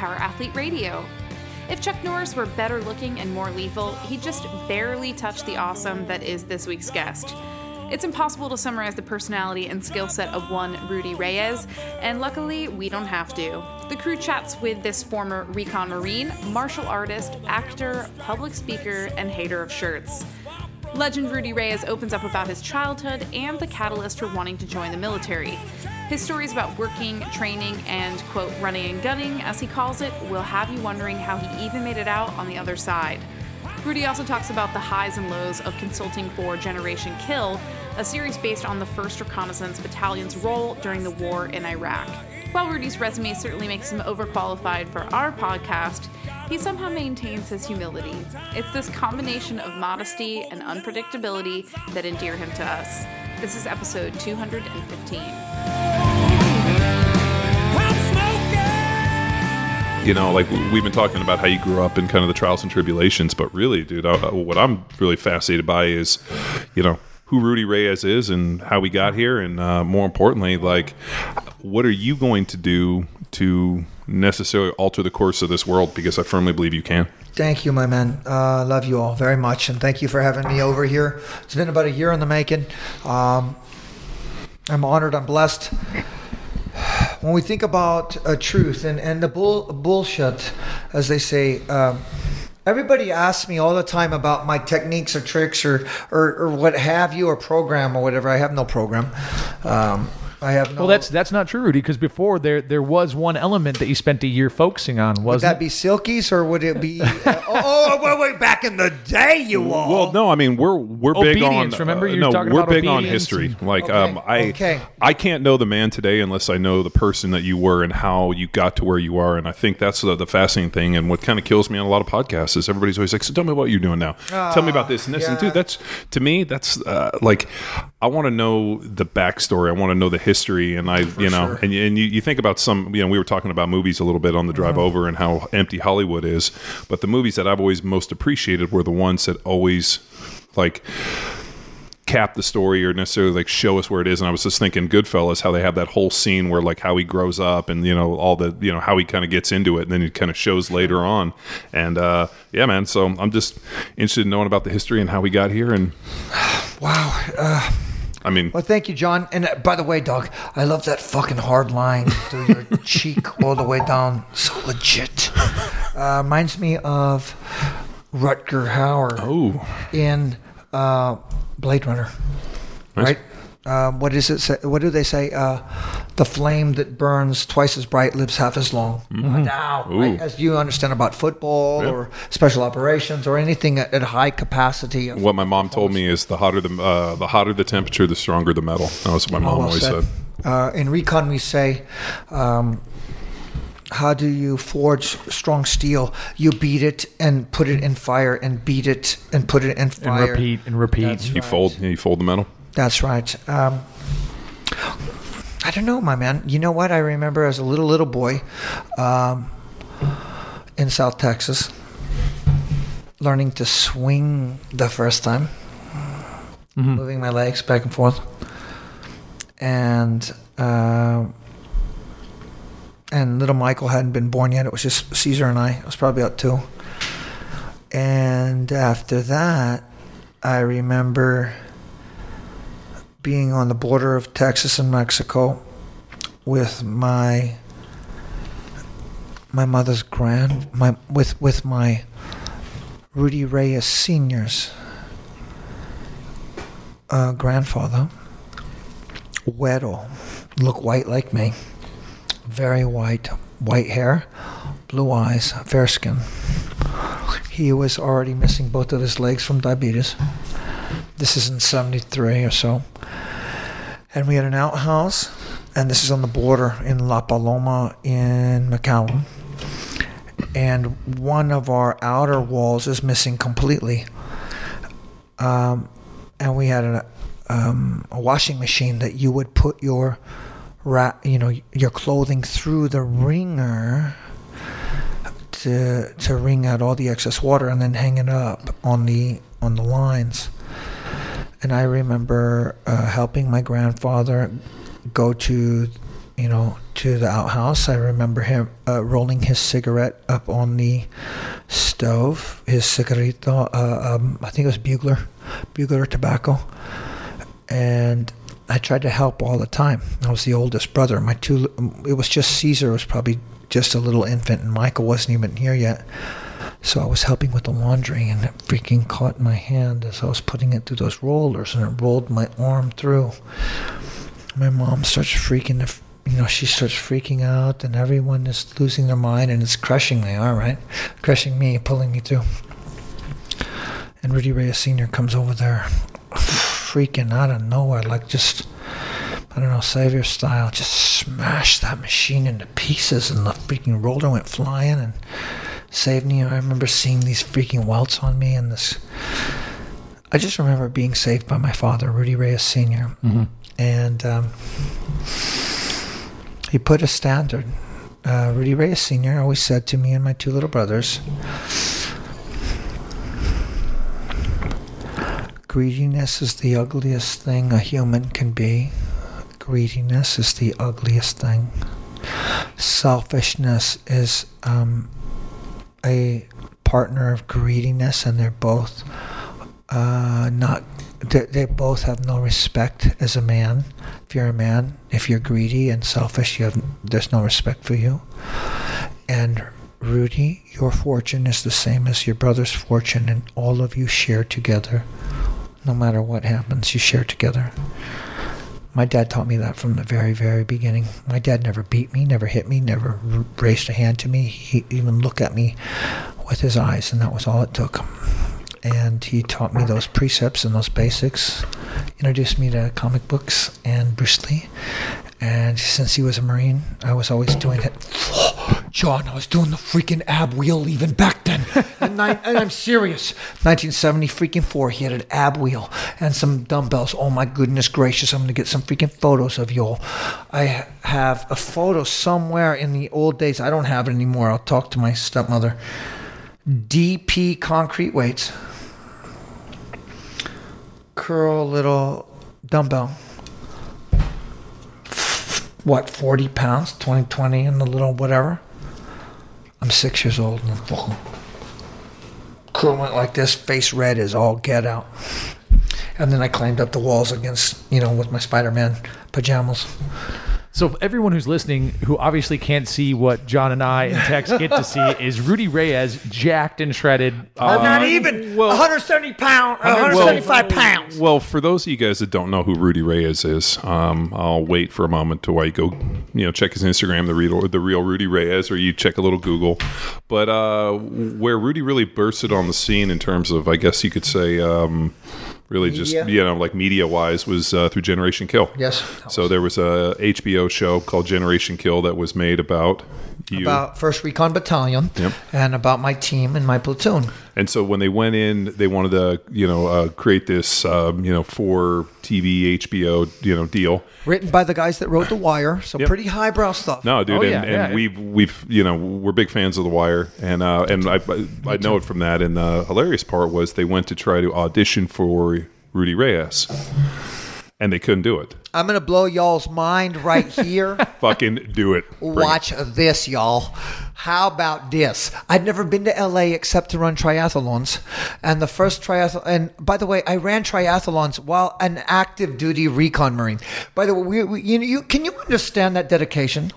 Power Athlete Radio. If Chuck Norris were better looking and more lethal, he'd just barely touch the awesome that is this week's guest. It's impossible to summarize the personality and skill set of one Rudy Reyes, and luckily, we don't have to. The crew chats with this former recon Marine, martial artist, actor, public speaker, and hater of shirts. Legend Rudy Reyes opens up about his childhood and the catalyst for wanting to join the military. His stories about working, training, and, quote, running and gunning, as he calls it, will have you wondering how he even made it out on the other side. Rudy also talks about the highs and lows of consulting for Generation Kill, a series based on the 1st Reconnaissance Battalion's role during the war in Iraq. While Rudy's resume certainly makes him overqualified for our podcast, he somehow maintains his humility. It's this combination of modesty and unpredictability that endear him to us. This is episode 215. you know, like we've been talking about how you grew up in kind of the trials and tribulations, but really, dude, I, what I'm really fascinated by is, you know, who Rudy Reyes is and how we got here, and uh, more importantly, like, what are you going to do to necessarily alter the course of this world? Because I firmly believe you can. Thank you, my man. Uh, love you all very much, and thank you for having me over here. It's been about a year in the making. Um, I'm honored. I'm blessed when we think about uh, truth and, and the bull, bullshit, as they say, um, everybody asks me all the time about my techniques or tricks or, or, or, what have you, or program or whatever. I have no program. Um, I have no. Well, that's that's not true, Rudy. Because before there there was one element that you spent a year focusing on. Was would that be silkies or would it be? uh, oh, oh, wait, wait, back in the day, you all. Well, no, I mean we're we're big on. Remember, you uh, no, we're big on history. And, like, okay, um, I okay. I can't know the man today unless I know the person that you were and how you got to where you are. And I think that's the, the fascinating thing. And what kind of kills me on a lot of podcasts is everybody's always like, "So tell me what you're doing now. Uh, tell me about this and this." yeah. And dude, that's to me, that's uh, like I want to know the backstory. I want to know the history, and I For you know, sure. and, and you, you think about some, you know, we were talking about movies a little bit on the Mm-hmm. drive over and how empty Hollywood is, but the movies that I've always most appreciated were the ones that always like cap the story or necessarily like show us where it is. And I was just thinking Goodfellas, how they have that whole scene where like how he grows up and you know all the you know how he kind of gets into it, and then it kind of shows later on. And uh, yeah, man. So I'm just interested in knowing about the history and how we got here. And wow. Uh, I mean, well, thank you, John. And uh, by the way, dog, I love that fucking hard line through your cheek all the way down. So legit. Uh, reminds me of Rutger Hauer oh, in uh, Blade Runner. Nice. Right? Uh, what is it? Say, what do they say? Uh, the flame that burns twice as bright lives half as long. Now, Mm-hmm. Ooh. right? as you understand about football Yeah. or special operations or anything at, at high capacity. Of, what my mom told me is the hotter the uh, the hotter the temperature, the stronger the metal. That was what my mom well always said. said. Uh, in recon, we say, um, how do you forge strong steel? You beat it and put it in fire, and beat it and put it in fire. and repeat and repeat. That's You right. fold, you fold the metal. That's right. Um, I don't know, my man. You know what? I remember as a little little boy um, in South Texas, learning to swing the first time, moving my legs back and forth, and uh, and little Michael hadn't been born yet. It was just Caesar and I. I was probably about two. And after that, I remember being on the border of Texas and Mexico with my my mother's grand my with with my Rudy Reyes Senior's uh, grandfather, Weddle, look white like me, very white, white hair, blue eyes, fair skin. He was already missing both of his legs from diabetes. This is in 73 or so. And we had an outhouse, and this is on the border in La Paloma in Macau. And one of our outer walls is missing completely. Um, and we had a, um, a washing machine that you would put your ra- you know your clothing through the wringer to to wring out all the excess water and then hang it up on the on the lines. And I remember uh, helping my grandfather go to you know, to the outhouse. I remember him uh, rolling his cigarette up on the stove, his cigarrito, uh, um, I think it was Bugler, Bugler tobacco. And I tried to help all the time. I was the oldest brother. My two, it was just Caesar was probably just a little infant, and Michael wasn't even here yet. So I was helping with the laundry, and it freaking caught my hand as I was putting it through those rollers, and it rolled my arm through. My mom starts freaking, you know, she starts freaking out, and everyone is losing their mind, and it's crushing me, all right? Crushing me, pulling me through. And Rudy Reyes Sr. comes over there, freaking out of nowhere, like just, I don't know, Savior style, just smashed that machine into pieces, and the freaking roller went flying and saved me. I remember seeing these freaking welts on me, and this. I just remember being saved by my father, Rudy Reyes senior And um, he put a standard. Uh, Rudy Reyes Sr. always said to me and my two little brothers, Greediness is the ugliest thing a human can be. Greediness is the ugliest thing. Selfishness is um, a partner of greediness, and they're both uh, not. They, they both have no respect as a man. If you're a man, if you're greedy and selfish, you have there's no respect for you. And Rudy, your fortune is the same as your brother's fortune, and all of you share together. No matter what happens, you share together. My dad taught me that from the very, very beginning. My dad never beat me, never hit me, never raised a hand to me. He even looked at me with his eyes, and that was all it took. And he taught me those precepts and those basics, introduced me to comic books and Bruce Lee. And since he was a Marine, I was always doing it. John, I was doing the freaking ab wheel even back then. and, nine, and I'm serious. 1970 freaking four, he had an ab wheel and some dumbbells. Oh my goodness gracious, I'm gonna get some freaking photos of y'all. I have a photo somewhere in the old days. I don't have it anymore. I'll talk to my stepmother. DP concrete weights. Curl little dumbbell what, 40 pounds, 20, 20 in the little whatever. I'm six years old and curl went like this, face red is all get out. And then I climbed up the walls against, you know, with my Spider Man pajamas. So, everyone who's listening, who obviously can't see what John and I and Tex get to see, is Rudy Reyes jacked and shredded. I'm not even well- 170 pounds, 175 pounds. Well, for those of you guys that don't know who Rudy Reyes is, um, I'll wait for a moment till I go, you know, check his Instagram, the real, the real Rudy Reyes, or you check a little Google. But uh, where Rudy really bursted on the scene in terms of, I guess you could say, um, really just you know, like media wise, was uh, through Generation Kill. Yes. So there was a HBO show called Generation Kill that was made about you. About First Recon Battalion Yep. and about my team and my platoon. And so when they went in, they wanted to, you know, uh, create this, um, you know, for TV HBO, you know, deal. Written by the guys that wrote The Wire, so Yep. pretty highbrow stuff. No, dude, Oh, and, yeah, and yeah. we've we've you know we're big fans of The Wire, and uh, and I I know it from that. And the hilarious part was they went to try to audition for Rudy Reyes, and they couldn't do it. I'm to blow y'all's mind right here. Fucking do it. Bring it. Watch this, y'all. How about this? I'd never been to LA except to run triathlons. And the first triathlon, and by the way, I ran triathlons while an active duty recon Marine. By the way, we, we, you, you, can you understand that dedication?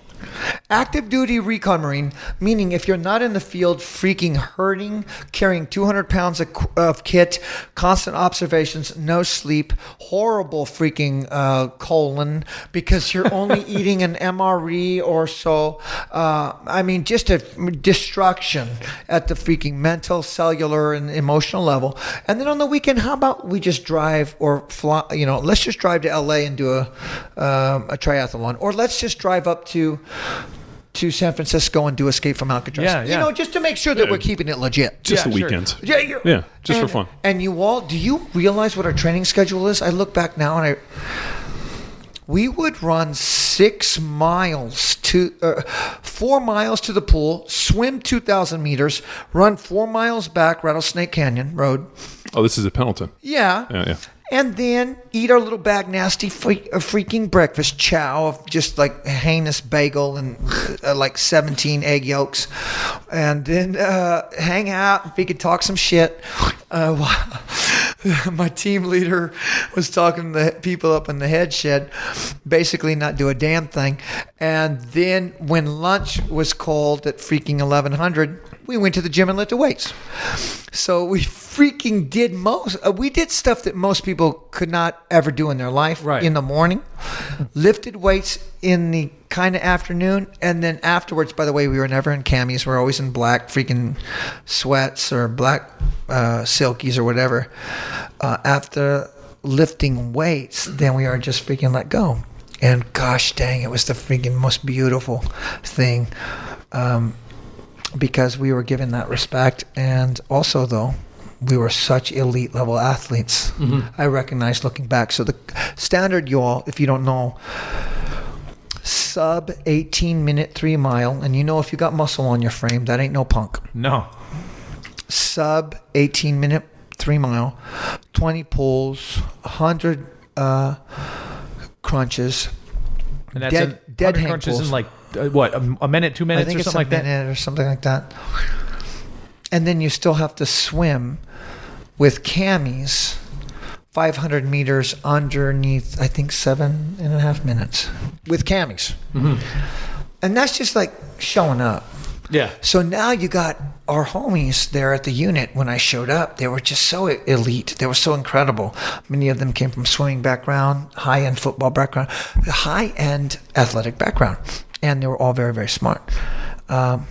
Active duty recon Marine, meaning if you're not in the field freaking hurting, carrying 200 pounds of, of kit, constant observations, no sleep, horrible freaking uh, colon because you're only eating an MRE or so. Uh, I mean, just a destruction at the freaking mental, cellular, and emotional level. And then on the weekend, how about we just drive or fly? You know, let's just drive to LA and do a um, a triathlon, or let's just drive up to to San Francisco and do Escape from Alcatraz. Yeah, You know, just to make sure that we're keeping it legit. Just Yeah, the sure. weekends. Yeah, you Yeah, just for fun. And you all, do you realize what our training schedule is? I look back now and I, we would run six miles to, uh, four miles to the pool, swim 2,000 meters, run four miles back Rattlesnake Canyon Road. Oh, this is at Pendleton. Yeah. Yeah, yeah. And then eat our little bag nasty freak, uh, freaking breakfast chow of just like heinous bagel and uh, like 17 egg yolks. And then uh, hang out. If we could talk some shit. Uh, my team leader was talking to the people up in the head shed basically not do a damn thing. And then when lunch was called at freaking 1100 we went to the gym and lifted weights so we freaking did most. Uh, we did stuff that most people could not ever do in their life. Right. In the morning, lifted weights in the kind of afternoon, and then afterwards. By the way, we were never in camis. We're always in black freaking sweats or black uh, silkies or whatever. Uh, after lifting weights, then we are just freaking let go. And gosh dang, it was the freaking most beautiful thing. Um, because we were given that respect. And also though we were such elite level athletes. I recognize looking back. So the standard y'all if you don't know sub 18 minute three mile. And you know if you got muscle on your frame that ain't no punk. No. sub 18 minute three mile 20 pulls 100 uh, crunches. And that's Dead- in, dead 100 crunches pulls. in like uh, what a, a minute, two minutes, or something like that. or something like that. And then you still have to swim with camis 500 meters underneath, I think, seven and a half minutes with camis. Mm-hmm. And that's just like showing up. Yeah. So now you got our homies there at the unit. When I showed up, they were just so elite. They were so incredible. Many of them came from swimming background, high end football background, high end athletic background, and they were all very very smart. Um,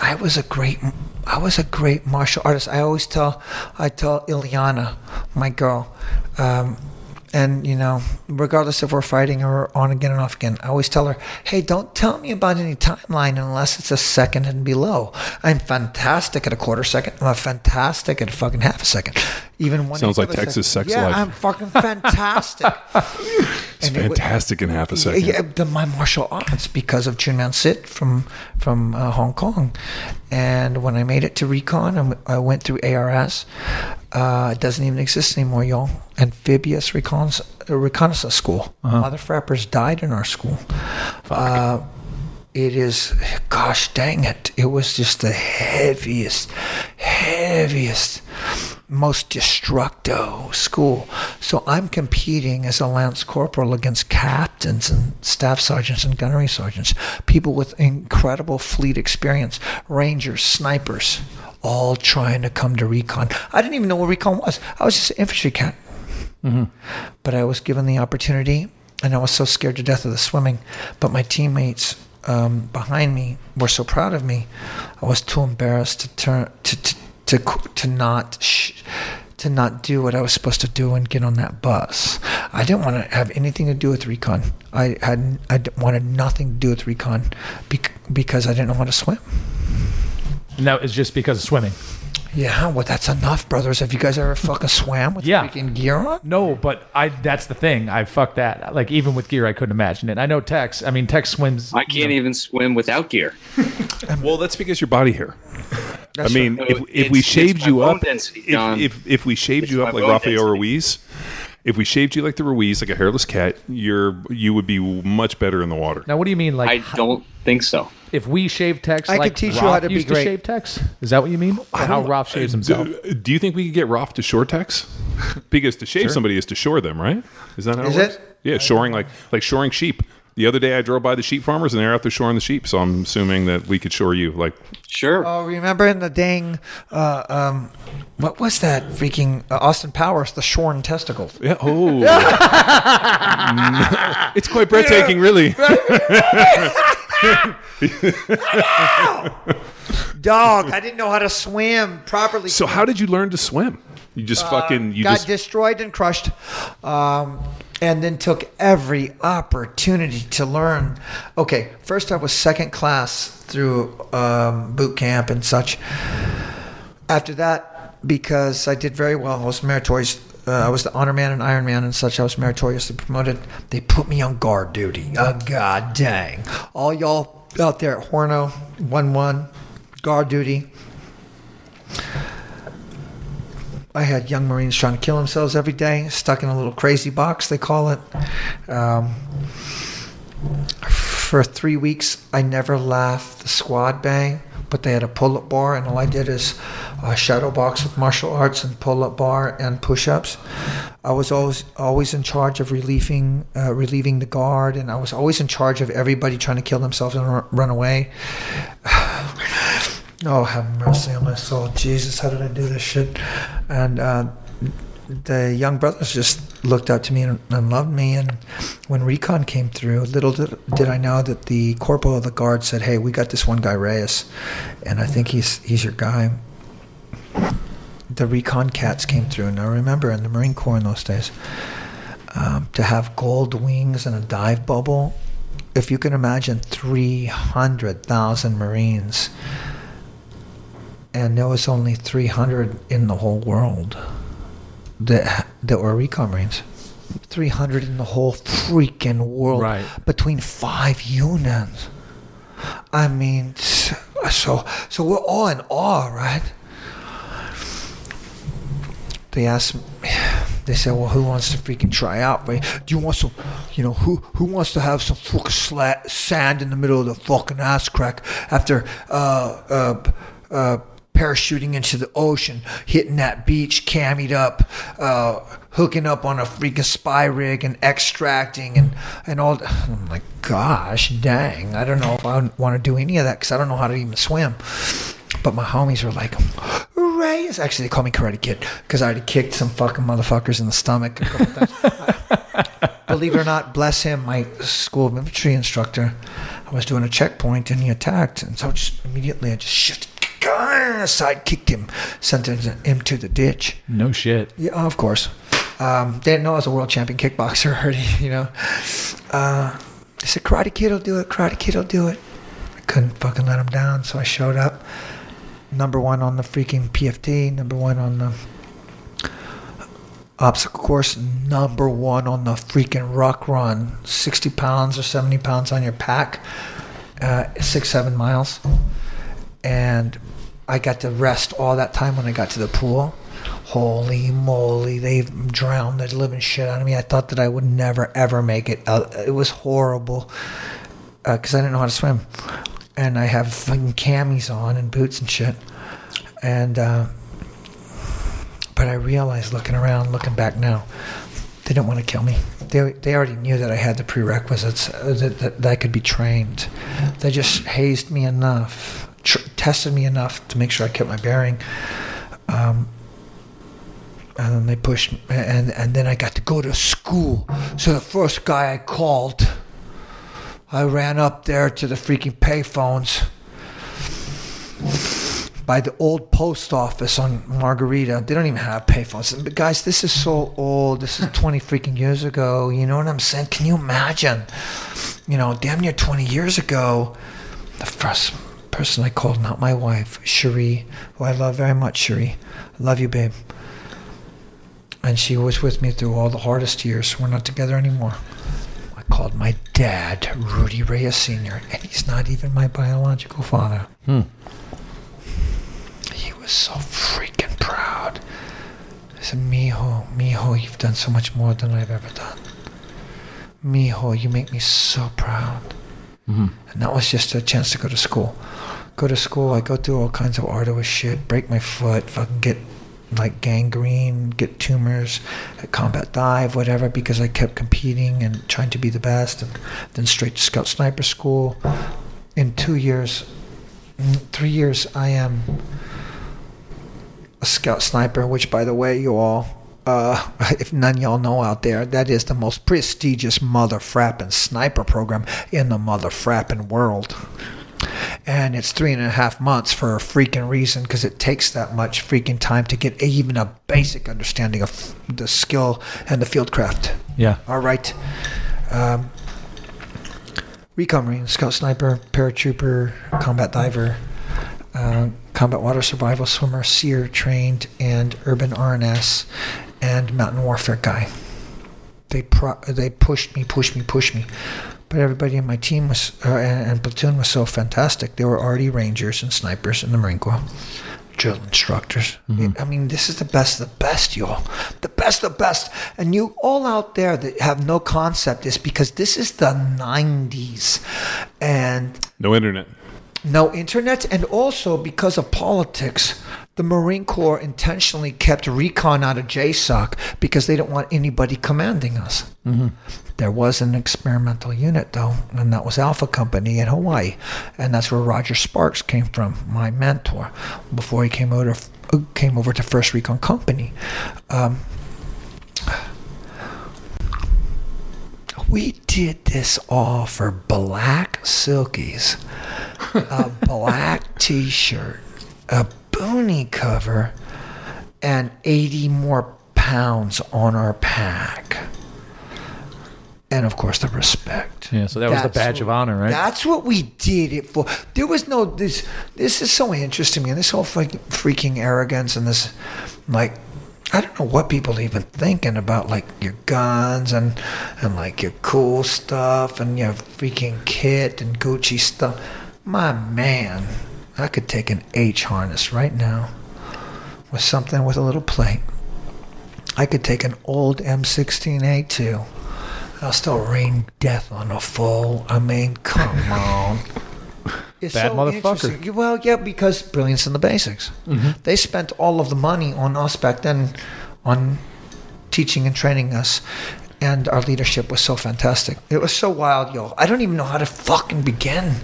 I was a great I was a great martial artist. I always tell I tell Ileana, my girl, um, and you know, regardless if we're fighting or on again and off again, I always tell her, "Hey, don't tell me about any timeline unless it's a second and below. I'm fantastic at a quarter second. I'm a fantastic at a fucking half a second. Even one. Sounds like eighth of a Texas sex yeah, life. I'm fucking fantastic. It's And fantastic in half a second. yeah, the, my martial arts because of Chun Man Sit from from uh, Hong Kong, and when I made it to Recon, I went through ARS. Uh, it doesn't even exist anymore, y'all. Amphibious Recon- uh, Reconnaissance School. Mother frappers died in our school. Uh, it is, gosh dang it! It was just the heaviest, heaviest most destructo school. So I'm competing as a lance corporal against captains and staff sergeants and gunnery sergeants, people with incredible fleet experience, rangers, snipers, all trying to come to recon. I didn't even know what recon was. I was just an infantry cat. But I was given the opportunity, and I was so scared to death of the swimming. But my teammates um, behind me were so proud of me. I was too embarrassed to turn to to to, to not. Sh- to not do what I was supposed to do and get on that bus. I didn't want to have anything to do with recon. I had I wanted nothing to do with recon bec- because I didn't know how to swim. And that was just because of swimming. Yeah, well, that's enough, brothers. Have you guys ever fucking swam with Yeah. freaking gear on? No, but I that's the thing. I fuck that. Like even with gear I couldn't imagine it. I know Tex, I mean Tex swims I can't even swim without gear. Well, that's because your body hair. I mean, right. if, So if we it's- shaved it's my you bone up, density, if, John. if if we shaved It's you my up like bone Rafael density. Ruiz, if we shaved you like the Ruiz, like a hairless cat, you're you would be much better in the water. Now what do you mean like I don't think so. If we shave Tex I could like teach you Rolf how to be used great. shave Tex? Is that what you mean? Or how Rolf shaves himself? Do, do you think we could get Roth to shore tex? Because to shave somebody is to shore them, right? Is that how Is it works? Yeah, shoring like like shoring sheep. The other day I drove by the sheep farmers and they're out there shoring the sheep, so I'm assuming that we could shore you. Like Sure. Oh, remember in the dang, uh, um, what was that freaking uh, Austin Powers, the shorn testicles? yeah, oh, it's quite breathtaking, really. Dog, I didn't know how to swim properly. So how did you learn to swim? You just fucking you got just destroyed and crushed, um, and then took every opportunity to learn. Okay, first I was second class through um, boot camp and such. After that, because I did very well, I was meritorious. Uh, I was the honor man and Iron Man and such. I was meritoriously promoted. They put me on guard duty. Oh god dang! All y'all out there at Horno, one one, guard duty. I had young Marines trying to kill themselves every day, stuck in a little crazy box, they call it. Um, for three weeks, I never left the squad bay, but they had a pull up bar, and all I did is uh, shadow box with martial arts and pull up bar and push ups. I was always always in charge of relieving uh, relieving the guard, and I was always in charge of everybody trying to kill themselves and r- run away. oh, have mercy on my soul, Jesus! How did I do this shit? And uh, the young brothers just looked up to me and, and loved me. And when recon came through, little did, did I know that the corporal of the guard said, "Hey, we got this one guy Reyes, and I think he's he's your guy." The recon cats came through, and I remember in the Marine Corps in those days um, to have gold wings and a dive bubble. If you can imagine, three hundred thousand Marines, and there was only three hundred in the whole world that that were recon marines. 300 in the whole freaking world Right. between five unions. I mean, so so we're all in awe, right? They asked me, they said, "Well, who wants to freaking try out? Right? Do you want some, you know, who who wants to have some fucking sla- sand in the middle of the fucking ass crack after uh uh uh parachuting into the ocean, hitting that beach, cammied up, uh, hooking up on a freaking spy rig and extracting and, and all. I'm like, gosh, dang. I don't know if I want to do any of that because I don't know how to even swim. But my homies were like, Ray Actually, they call me Karate Kid because I already kicked some fucking motherfuckers in the stomach. Believe it or not, bless him, my school of infantry instructor. I was doing a checkpoint and he attacked, and so just immediately I just shifted, side kicked him, sent him to the ditch. No shit. Yeah, of course. Um, they didn't know I was a world champion kickboxer already, you know. Uh, they said, Karate Kid will do it, Karate Kid will do it. I couldn't fucking let him down, so I showed up. Number one on the freaking PFT, number one on the obstacle course, number one on the freaking rock run. 60 pounds or 70 pounds on your pack, uh, six, seven miles. And I got to rest all that time when I got to the pool. Holy moly, they drowned the living shit out of me. I thought that I would never ever make it. out. It was horrible because I didn't know how to swim, and I have fucking camis on and boots and shit. And uh, but I realized looking around, looking back now, they didn't want to kill me. They, they already knew that I had the prerequisites, uh, that, that, that I could be trained. They just hazed me enough, tested me enough to make sure I kept my bearing. Um, and then they pushed, and, and then I got to go to school. So the first guy I called, I ran up there to the freaking payphones by the old post office on Margarita. They don't even have payphones. But guys, this is so old. This is 20 freaking years ago. You know what I'm saying? Can you imagine? You know, damn near 20 years ago, the first person I called, not my wife, Cherie, who I love very much, Cherie. I love you, babe. And she was with me through all the hardest years. We're not together anymore. I called my dad, Rudy Reyes Sr., and he's not even my biological father. Hmm. He was so freaking proud. I said, Mijo, Mijo, you've done so much more than I've ever done. Mijo, you make me so proud. And that was just a chance to go to school. Go to school, I go through all kinds of arduous shit, break my foot, fucking get like gangrene, get tumors, at combat dive, whatever, because I kept competing and trying to be the best. And then straight to scout sniper school. In two years, three years, I am a scout sniper, which, by the way, you all, uh, if none of y'all know out there, that is the most prestigious mother frappin' sniper program in the mother frappin' world. And it's three and a half months for a freaking reason because it takes that much freaking time to get even a basic understanding of the skill and the fieldcraft. Yeah. All right. Um, recon marine, scout sniper, paratrooper, combat diver, uh, combat water survival swimmer, SERE trained, and urban RNS, and mountain warfare guy. They pro- they pushed me, pushed me, pushed me. But everybody in my team was uh, and, and platoon was so fantastic. They were already rangers and snipers in the Marine Corps. drill instructors. I mean, this is the best of the best, y'all. The best of the best. And you all out there that have no concept is because this is the 90s. And No internet. no internet, and also because of politics, the Marine Corps intentionally kept recon out of JSOC because they didn't want anybody commanding us. There was an experimental unit, though, and that was Alpha Company in Hawaii, and that's where Roger Sparks came from, my mentor, before he came over came over to First Recon Company. Um, we did this all for black silkies a black t-shirt, a boonie cover, and 80 more pounds on our pack. And of course, the respect. Yeah, so that was the That's badge of honor, right? That's what we did it for. There was no this. This is so interesting, man. This whole freaking, freaking arrogance and this, like, I don't know what people even thinking about, like your guns and and like your cool stuff and your freaking kit and Gucci stuff. My man, I could take an H harness right now with something with a little plate. I could take an old M16A2. I'll still rain death on a fool. I mean, come on. It's Bad motherfucker. Well, yeah, because brilliance in the basics. Mm-hmm. They spent all of the money on us back then on teaching and training us. And our leadership was so fantastic. It was so wild, yo. I don't even know how to fucking begin.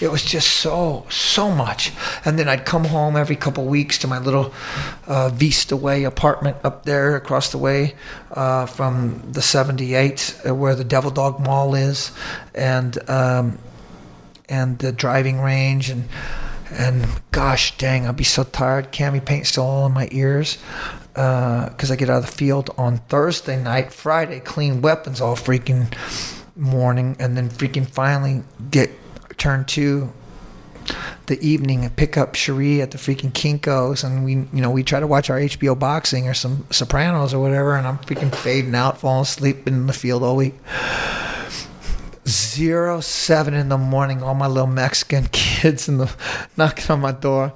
It was just so, so much. And then I'd come home every couple weeks to my little uh, Vista Way apartment up there across the way uh, from the 78, uh, where the Devil Dog Mall is. And um, and the driving range and and gosh dang i'd be so tired cami paint still all in my ears because I get out of the field on Thursday night Friday clean weapons all freaking morning and then freaking finally get turn to the evening and pick up Cherie at the freaking Kinkos and we you know we try to watch our HBO boxing or some Sopranos or whatever and I'm freaking fading out falling asleep in the field all week zero seven in the morning. All my little Mexican kids in the knocking on my door.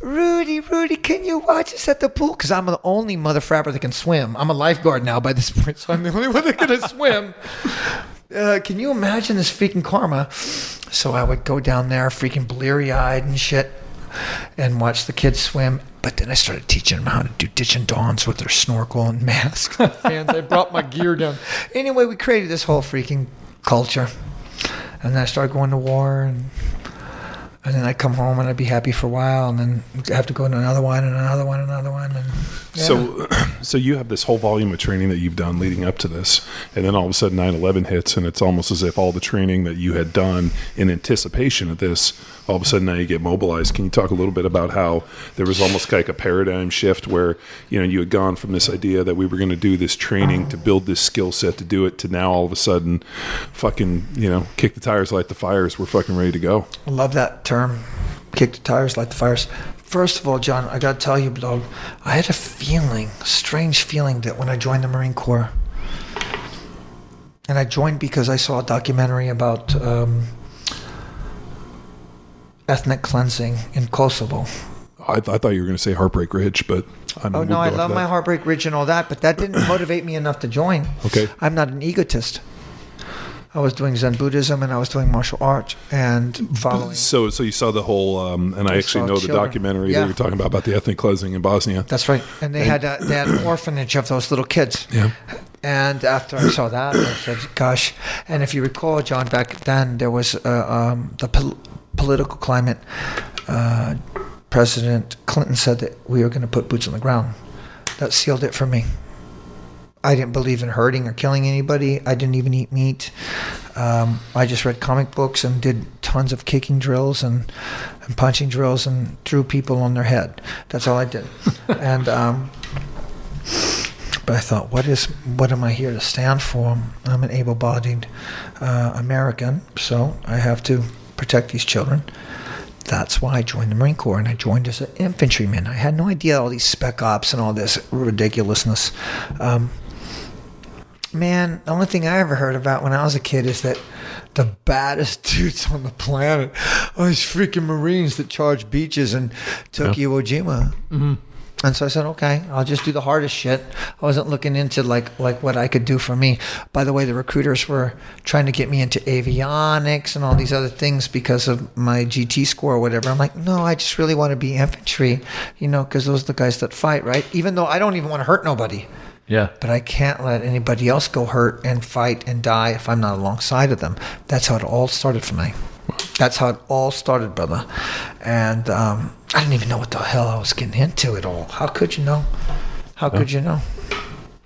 Rudy, Rudy, can you watch us at the pool? Because I'm the only mother frapper that can swim. I'm a lifeguard now by this point, so I'm the only one that can swim. Uh, can you imagine this freaking karma? So I would go down there, freaking bleary eyed and shit, and watch the kids swim. But then I started teaching them how to do ditch and dawns with their snorkel and mask. Fans, I brought my gear down. Anyway, we created this whole freaking culture, and then I started going to war, and and then I'd come home and I'd be happy for a while, and then have to go to another one and another one and another one. And yeah. So, so you have this whole volume of training that you've done leading up to this, and then all of a sudden 9/11 hits, and it's almost as if all the training that you had done in anticipation of this, all of a sudden now you get mobilized. Can you talk a little bit about how there was almost like a paradigm shift where you know you had gone from this idea that we were going to do this training to build this skill set to do it to now all of a sudden, fucking you know kick the tires, light the fires, we're fucking ready to go. I love that term. Kick the tires, light the fires. First of all, John, I got to tell you, dog, I had a feeling, strange feeling, that when I joined the Marine Corps, and I joined because I saw a documentary about um, ethnic cleansing in Kosovo. I, I thought you were going to say Heartbreak Ridge, but I Oh no, I love my Heartbreak Ridge and all that, but that didn't motivate me enough to join. Okay. I'm not an egotist. I was doing Zen Buddhism and I was doing martial arts and following. So, so you saw the whole, um, and I, I actually know the children. documentary Yeah. that you're talking about about the ethnic cleansing in Bosnia. That's right. And they had a, they had an orphanage of those little kids. Yeah. And after I saw that, I said, "Gosh!" And if you recall, John, back then there was uh, um, the pol- political climate. Uh, President Clinton said that we were going to put boots on the ground. That sealed it for me. I didn't believe in hurting or killing anybody. I didn't even eat meat. Um, I just read comic books and did tons of kicking drills and, and punching drills and threw people on their head. That's all I did. and um, but I thought, what is what am I here to stand for? I'm an able-bodied uh, American, so I have to protect these children. That's why I joined the Marine Corps, and I joined as an infantryman. I had no idea all these spec ops and all this ridiculousness. Um, man, the only thing I ever heard about when I was a kid is that the baddest dudes on the planet oh, these freaking Marines that charge beaches in Tokyo Iwo Jima. Mm-hmm. And so I said, okay, I'll just do the hardest shit. I wasn't looking into like like what I could do for me. By the way, the recruiters were trying to get me into avionics and all these other things because of my GT score or whatever. I'm like, no, I just really want to be infantry, you know, because those are the guys that fight, right? Even though I don't even want to hurt nobody Yeah. but I can't let anybody else go hurt and fight and die if I'm not alongside of them. That's how it all started for me. That's how it all started, brother. And um, I didn't even know what the hell I was getting into at all. How could you know? How could you know?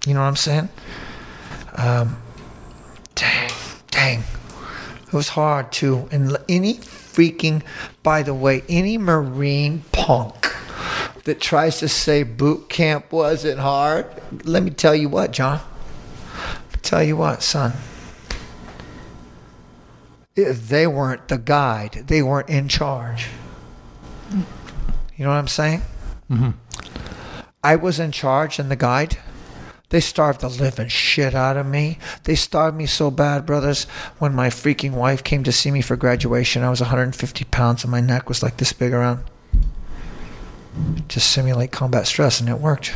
You know what I'm saying? Um, dang, dang. It was hard too. And any freaking, by the way, any Marine punk that tries to say boot camp wasn't hard, let me tell you what, John. Tell you what, son. If they weren't the guide, they weren't in charge. You know what I'm saying? Mm-hmm. I was in charge and the guide. They starved the living shit out of me. They starved me so bad, brothers. When my freaking wife came to see me for graduation, I was 150 pounds and my neck was like this big around. To simulate combat stress, and it worked.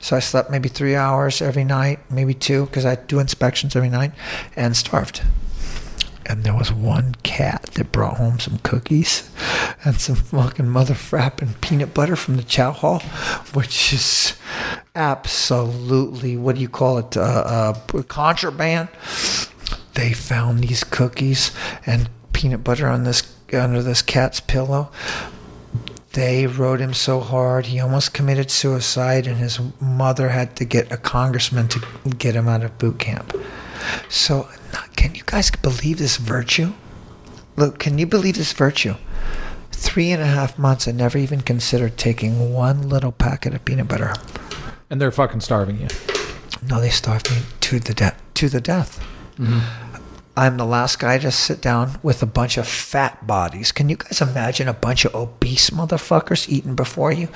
So I slept maybe three hours every night, maybe two, because I do inspections every night, and starved. And there was one cat that brought home some cookies and some fucking mother frapping peanut butter from the chow hall, which is absolutely what do you call it? Uh, uh, contraband. They found these cookies and peanut butter on this under this cat's pillow. They rode him so hard he almost committed suicide, and his mother had to get a congressman to get him out of boot camp. So, can you guys believe this virtue? Look, can you believe this virtue? Three and a half months, I never even considered taking one little packet of peanut butter. And they're fucking starving you. No, they starved me to the death. To the death. Mm-hmm. I'm the last guy to sit down with a bunch of fat bodies. Can you guys imagine a bunch of obese motherfuckers eating before you?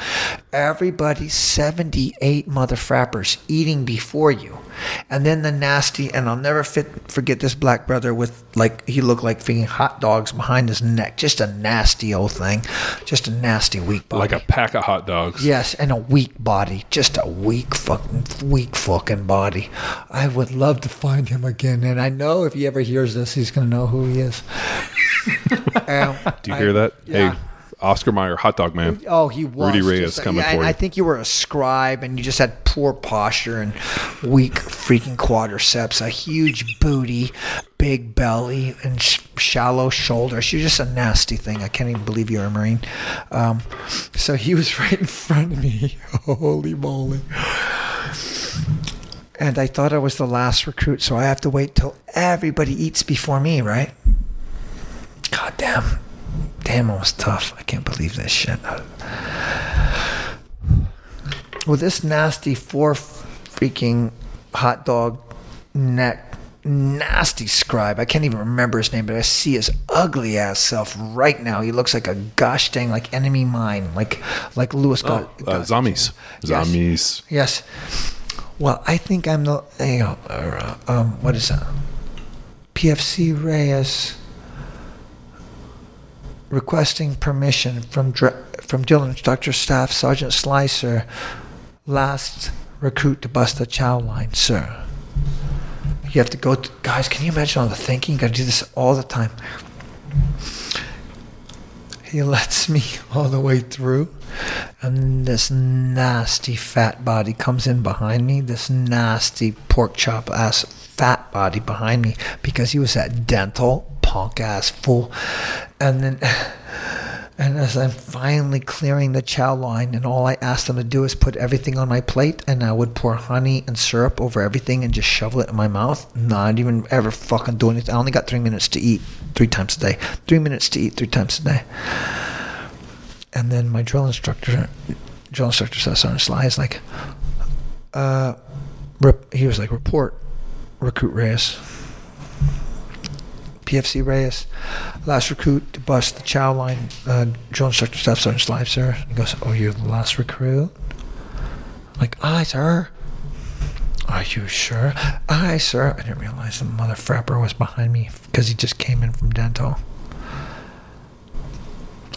Everybody, 78 mother frappers eating before you. And then the nasty, and I'll never fit, forget this black brother with, like, he looked like feeding hot dogs behind his neck. Just a nasty old thing. Just a nasty, weak body. Like a pack of hot dogs. Yes, and a weak body, just a weak fucking weak fucking body. I would love to find him again, and I know if he ever hears this, he's gonna know who he is. Um, Do you I- hear that? yeah. Hey, Oscar Mayer, hot dog man. Oh, he was. Rudy Reyes just- coming yeah, for you. I think you were a scribe, and you just had poor posture and weak freaking quadriceps, a huge booty, big belly, and sh- shallow shoulders. You're just a nasty thing. I can't even believe you're a marine. Um, so he was right in front of me. Holy moly! And I thought I was the last recruit, so I have to wait till everybody eats before me, right? God damn. Damn, it was tough. I can't believe this shit. Well, this nasty four freaking hot dog neck, nasty scribe. I can't even remember his name, but I see his ugly ass self right now. He looks like a gosh dang like enemy mine, like like Lewis got. Uh, zombies. Yes. Zombies. Yes. Well, I think I'm the. You know, uh, um, what is that? PFC Reyes requesting permission from from drill instructor staff Sergeant Slicer, last recruit to bust the chow line, sir. You have to go. To, guys, can you imagine all the thinking? You got to do this all the time. He lets me all the way through, and this nasty fat body comes in behind me. This nasty pork chop ass fat body behind me because he was that dental ass fool. And then, and as I'm finally clearing the chow line, and all I asked them to do is put everything on my plate, and I would pour honey and syrup over everything and just shovel it in my mouth. Not even ever fucking do anything. I only got three minutes to eat three times a day. Three minutes to eat three times a day. And then my drill instructor, drill instructor says on his slide, is like, uh, he was like, report, recruit Reyes. PFC Reyes, last recruit to bust the chow line. Uh, drill instructor on his live, sir. He goes, oh, you're the last recruit? I'm like, aye, sir. Are you sure? Aye, sir. I didn't realize the mother frapper was behind me because he just came in from dental.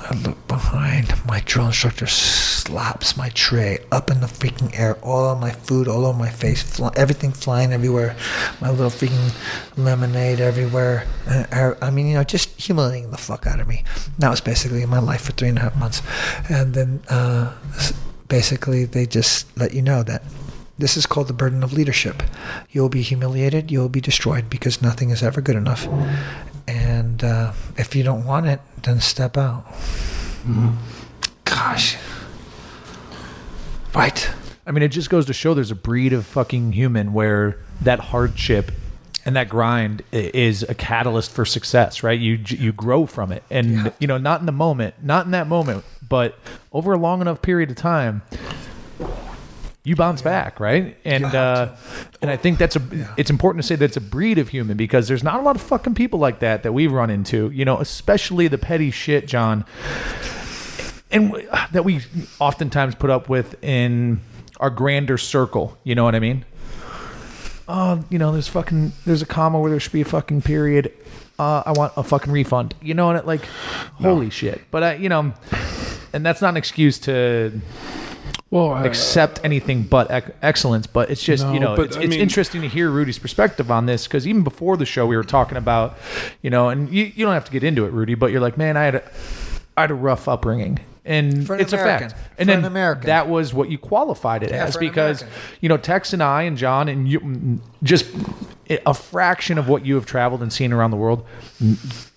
I look behind. My drill instructor slaps my tray up in the freaking air. All of my food, all over my face, fly, everything flying everywhere. My little freaking lemonade everywhere. I, I mean, you know, just humiliating the fuck out of me. That was basically my life for three and a half months. And then uh, basically, they just let you know that this is called the burden of leadership. You'll be humiliated, you'll be destroyed because nothing is ever good enough. And uh, if you don't want it, then step out. Gosh. Right. I mean, it just goes to show there's a breed of fucking human where that hardship and that grind is a catalyst for success, right? You you grow from it, and Yeah. you know, not in the moment, not in that moment, but over a long enough period of time, you bounce back, right? And uh, and I think that's a it's important to say that it's a breed of human because there's not a lot of fucking people like that that we've run into, you know, especially the petty shit, John and w- that we oftentimes put up with in our grander circle. You know what I mean? Oh, you know, there's fucking there's a comma where there should be a fucking period. Uh, I want a fucking refund. You know, and it like, holy shit. But I, you know, and that's not an excuse to Well, I, accept anything but ec- excellence. But it's just No, you know, but it's, it's mean- interesting to hear Rudy's perspective on this because even before the show, we were talking about, you know, and you, you don't have to get into it, Rudy, but you're like, man, I had a, I had a rough upbringing. And an it's American. a fact. For And then an American. that was what you qualified it as because, American. you know, Tex and I and John and you, mm, just a fraction of what you have traveled and seen around the world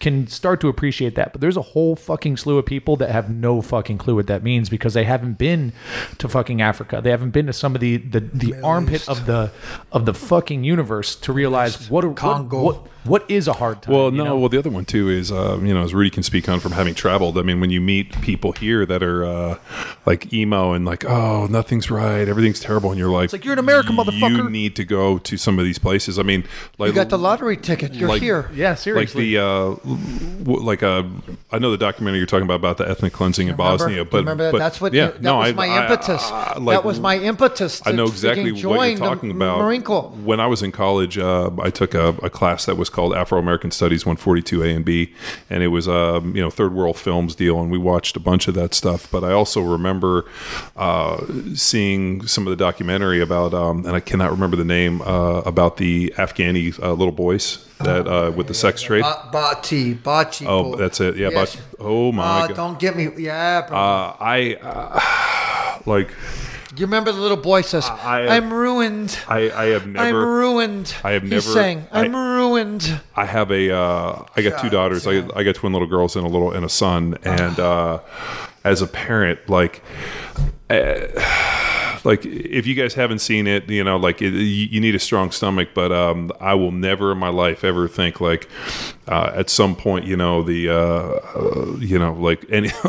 can start to appreciate that. But there's a whole fucking slew of people that have no fucking clue what that means because they haven't been to fucking Africa. They haven't been to some of the the, the armpit East. of the of the fucking universe to realize what, a- what Congo. what what is a hard time. Well, you no. know? Well, the other one too is, uh, you know, as Rudy can speak on from having traveled. I mean, when you meet people here that are uh, like emo and like, oh, nothing's right, everything's terrible, and you're like, like, "You're an American, motherfucker. You need to go to some of these places. I mean, like You got the lottery ticket. You're like- here. yeah, seriously. like seriously. the uh, like uh, I know the documentary you're talking about about the ethnic cleansing in Bosnia, but remember that? but that's what. yeah, that no, was I- my I- impetus. I- like, that was my impetus. To I know exactly freaking what you're talking about. Marine Corps. When I was in college, uh, I took a, a class that was called Afro American Studies 142 A and B, and it was um, you know third world films deal, and we watched a bunch of that stuff. But I also remember uh, seeing some of the documentary about, um, and I cannot remember the name uh, about the Afghani uh, little boys that uh, with the sex trade. Ba- Bati, Bachi. Oh, that's it. Yeah, Yes. but oh my Uh, god. don't get me. Yeah, bro. Uh, I uh, like you remember the little boy says, I- "I'm ruined. I, I have never. I'm ruined." I have never. He's saying, I- "I'm ruined." I have a uh, I got two daughters. I, I got twin little girls and a little and a son. And uh, as a parent, like. Like if you guys haven't seen it, you know, like it, you, you need a strong stomach. But um, I will never in my life ever think like uh, at some point, you know, the uh, uh, you know, like any.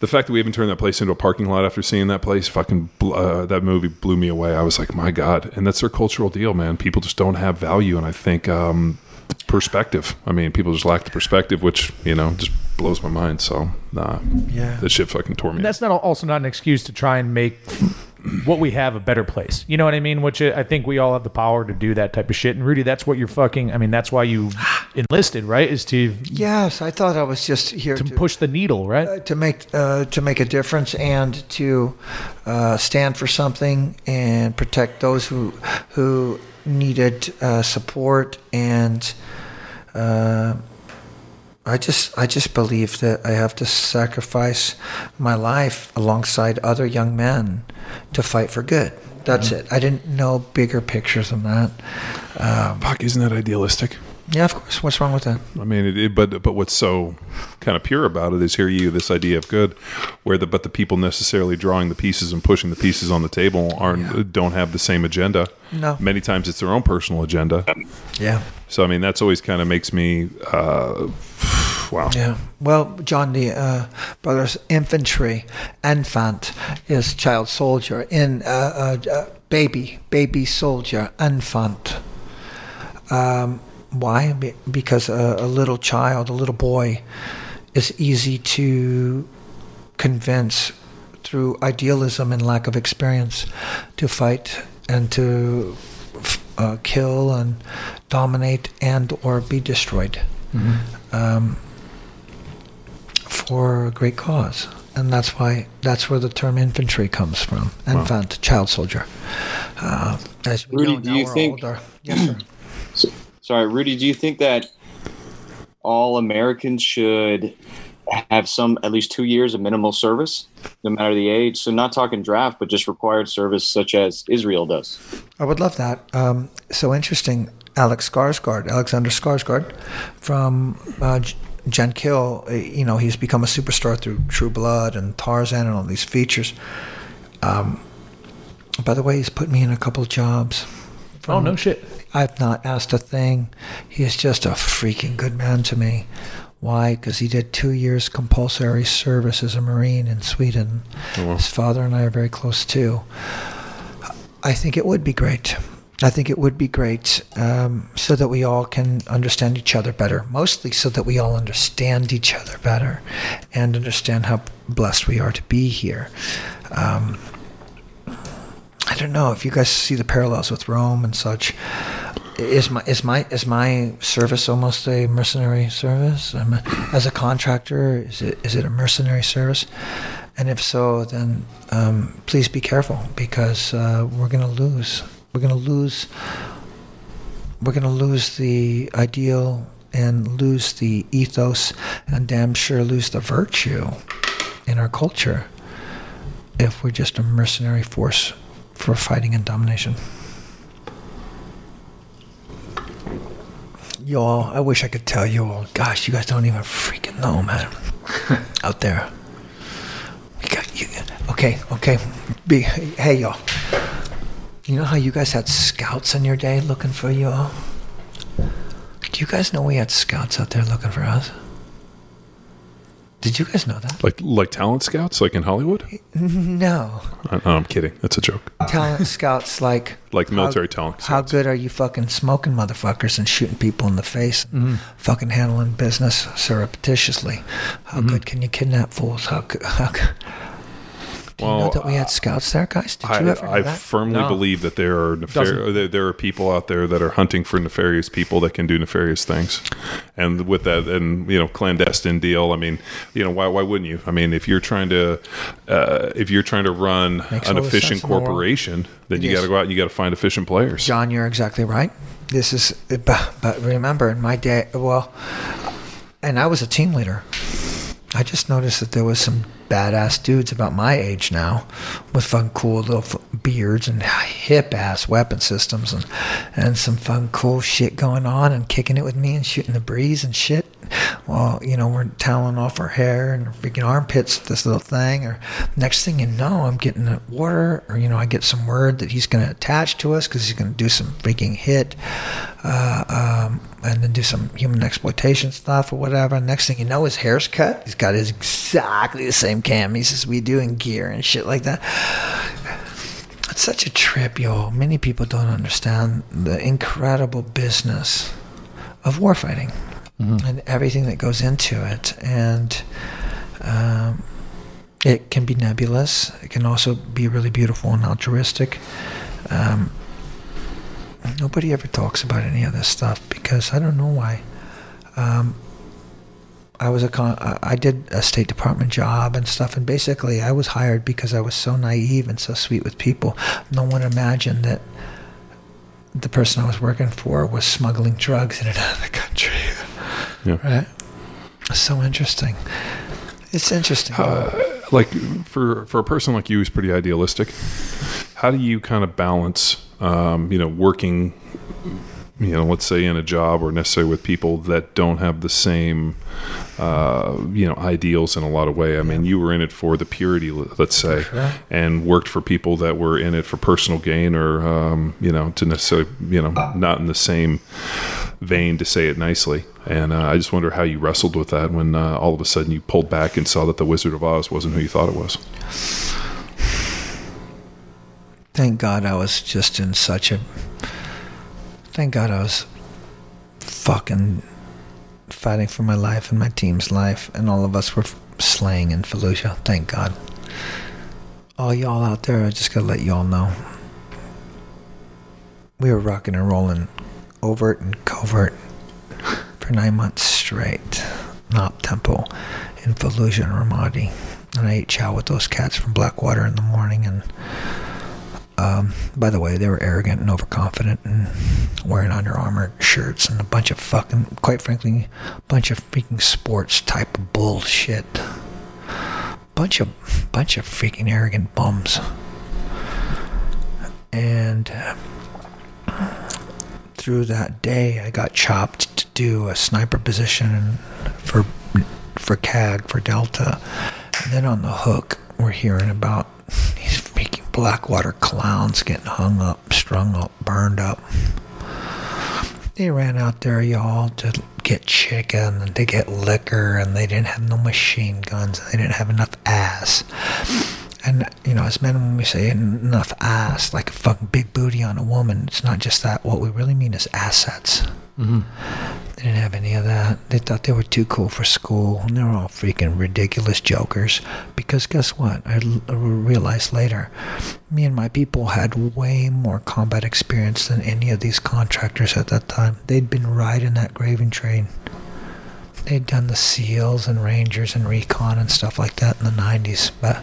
the fact that we even turned that place into a parking lot after seeing that place, fucking, uh, that movie blew me away. I was like, my god, and that's their cultural deal, man. People just don't have value, and I think um, perspective. I mean, people just lack the perspective, which you know just blows my mind. So, nah, Yeah. that shit fucking tore me. And that's not also not an excuse to try and make what we have a better place. You know what I mean? Which I think we all have the power to do that type of shit. And Rudy, that's what you're fucking. I mean, that's why you enlisted, right? Is to Yes, I thought I was just here to to, push the needle, right? to make uh, to make a difference and to uh, stand for something and protect those who who needed uh, support and uh, I just I just believe that I have to sacrifice my life alongside other young men to fight for good. That's it. I didn't know bigger pictures than that. Fuck, isn't that idealistic? Yeah, of course. What's wrong with that? I mean, it, it, but but what's so kind of pure about it is here you this idea of good, where the but the people necessarily drawing the pieces and pushing the pieces on the table aren't don't have the same agenda. No. many times it's their own personal agenda. Yeah. So I mean, that's always kind of makes me, uh, wow. Yeah. Well, John, the uh, brothers infantry, infant is child soldier. In uh, uh, uh, baby, baby soldier, infant. Um, why? Because a, a little child, a little boy, is easy to convince through idealism and lack of experience to fight and to uh, kill and dominate and or be destroyed. Um, for a great cause. And that's why that's where the term infantry comes from. Infant, child soldier. Uh, as we Rudy, know, do you we're think- older. Yes, sir. Sorry, Rudy. Do you think that all Americans should have some at least two years of minimal service, no matter the age? So not talking draft, but just required service, such as Israel does. I would love that. Um, so interesting. Alex Skarsgård, Alexander Skarsgård, from uh, J- Genkill. uh, You know, he's become a superstar through True Blood and Tarzan and all these features. Um, by the way, he's put me in a couple of jobs. Oh no shit. I've not asked a thing. He is just a freaking good man to me. Why? Because he did two years compulsory service as a Marine in Sweden. His father and I are very close too. I think it would be great. I think it would be great um, so that we all can understand each other better. Mostly so that we all understand each other better and understand how blessed we are to be here. Um, I don't know if you guys see the parallels with Rome and such. Is my is my is my service almost a mercenary service? I- as a contractor, is it is it a mercenary service? And if so, then um, please be careful because uh, we're going to lose. We're going to lose. We're going to lose the ideal and lose the ethos, and damn sure lose the virtue in our culture if we're just a mercenary force for fighting and domination. Y'all, I wish I could tell you all. Gosh, you guys don't even freaking know, man. Out there. You got, you, okay, okay. Be, hey, y'all. You know how you guys had scouts in your day looking for you all? Do you guys know we had scouts out there looking for us? Did you guys know that? Like like talent scouts, like in Hollywood. No. I, no, I'm kidding. That's a joke. Talent scouts like Like how- military talent How good are you fucking smoking motherfuckers and shooting people in the face and fucking handling business surreptitiously? How mm-hmm. good can you kidnap fools? How good? How good? Do you know Well, that we had scouts there, guys? Did you I, ever know I that? firmly No. believe that there are nefar- there, there are people out there that are hunting for nefarious people that can do nefarious things, and with that and you know clandestine deal. I mean, you know why why wouldn't you? I mean, if you're trying to uh, if you're trying to run Makes an all the efficient sense the corporation, then It you got to go out and you got to find efficient players. John, you're exactly right. This is, but, but remember, in my day, well, and I was a team leader. I just noticed that there was some badass dudes about my age now, with fun, cool little beards and hip ass weapon systems, and and some fun, cool shit going on, and kicking it with me and shooting the breeze and shit. Well, you know, we're toweling off our hair and our freaking armpits, this little thing. Or next thing you know, I'm getting order, or you know, I get some word that he's going to attach to us because he's going to do some freaking hit, uh, um, and then do some human exploitation stuff or whatever. Next thing you know, his hair's cut. He's got his exactly the same camis as we do in gear and shit like that. It's such a trip, yo. Many people don't understand the incredible business of warfighting and everything that goes into it. And um, it can be nebulous. It can also be really beautiful and altruistic. Um, nobody ever talks about any of this stuff because I don't know why. Um, I was a con- I did a State Department job and stuff, and basically I was hired because I was so naive and so sweet with people. No one imagined that the person I was working for was smuggling drugs in and out of the country. Yeah. Right? So interesting. It's interesting. like for for a person like you who's pretty idealistic how do you kind of balance um, you know working you know let's say in a job or necessarily with people that don't have the same uh, you know ideals in a lot of way i mean you were in it for the purity let's say sure. and worked for people that were in it for personal gain or um, you know to necessarily you know not in the same vein to say it nicely and uh, i just wonder how you wrestled with that when uh, all of a sudden you pulled back and saw that the wizard of oz wasn't who you thought it was Thank God I was just in such a. Thank God I was fucking fighting for my life and my team's life, and all of us were slaying in Fallujah. Thank God. All y'all out there, I just gotta let y'all know. We were rocking and rolling, overt and covert, for nine months straight, not Temple in Fallujah and Ramadi. And I ate chow with those cats from Blackwater in the morning. And um, by the way, they were arrogant and overconfident and wearing Under Armour shirts and a bunch of fucking, quite frankly, a bunch of freaking sports type of bullshit. Bunch of, bunch of freaking arrogant bums. And through that day, I got chopped to do a sniper position for for CAG for Delta, and then on the hook, we're hearing about these freaking Blackwater clowns getting hung up, strung up, burned up. They ran out there, y'all, to get chicken and to get liquor, and they didn't have no machine guns, and they didn't have enough ass. And, you know, as men, when we say enough ass, like a fucking big booty on a woman, it's not just that. What we really mean is assets. Mm-hmm. They didn't have any of that. They thought they were too cool for school, and they were all freaking ridiculous jokers. Because guess what? I l- realized later, me and my people had way more combat experience than any of these contractors at that time. They'd been riding that graving train. They'd done the SEALs and Rangers and Recon and stuff like that in the 90s, but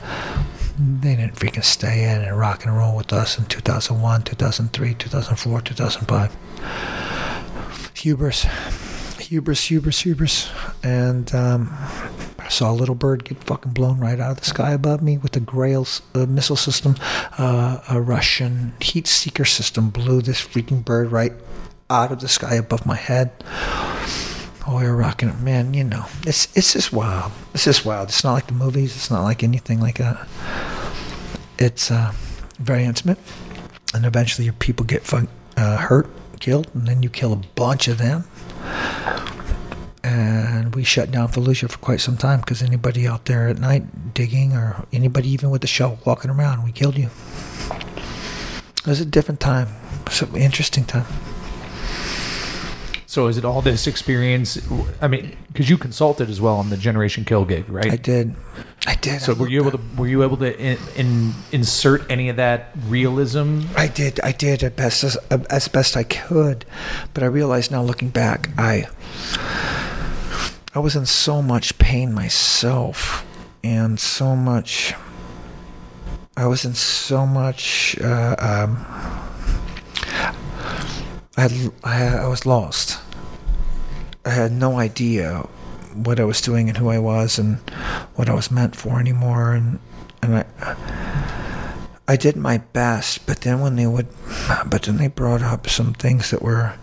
they didn't freaking stay in and rock and roll with us in 2001, 2003, 2004, 2005. Hubris, hubris, hubris, hubris. And um, I saw a little bird get fucking blown right out of the sky above me with a Grail uh, missile system. Uh, a Russian heat seeker system blew this freaking bird right out of the sky above my head. Oh, we were rocking it, man. You know, it's it's just wild. It's just wild. It's not like the movies. It's not like anything like that. It's uh, very intimate, and eventually your people get fun, uh, hurt, killed, and then you kill a bunch of them. And we shut down Fallujah for quite some time because anybody out there at night digging, or anybody even with a shovel walking around, we killed you. It was a different time. It was an interesting time. So is it all this experience? I mean, because you consulted as well on the Generation Kill gig, right? I did. I did. So I were you able to were you able to in, in, insert any of that realism? I did. I did as best as, as best I could, but I realized now, looking back, I I was in so much pain myself, and so much. I was in so much. Uh, um, I, had, I I was lost. I had no idea what I was doing and who I was and what I was meant for anymore, and and I. I did my best, but then when they would, but then they brought up some things that were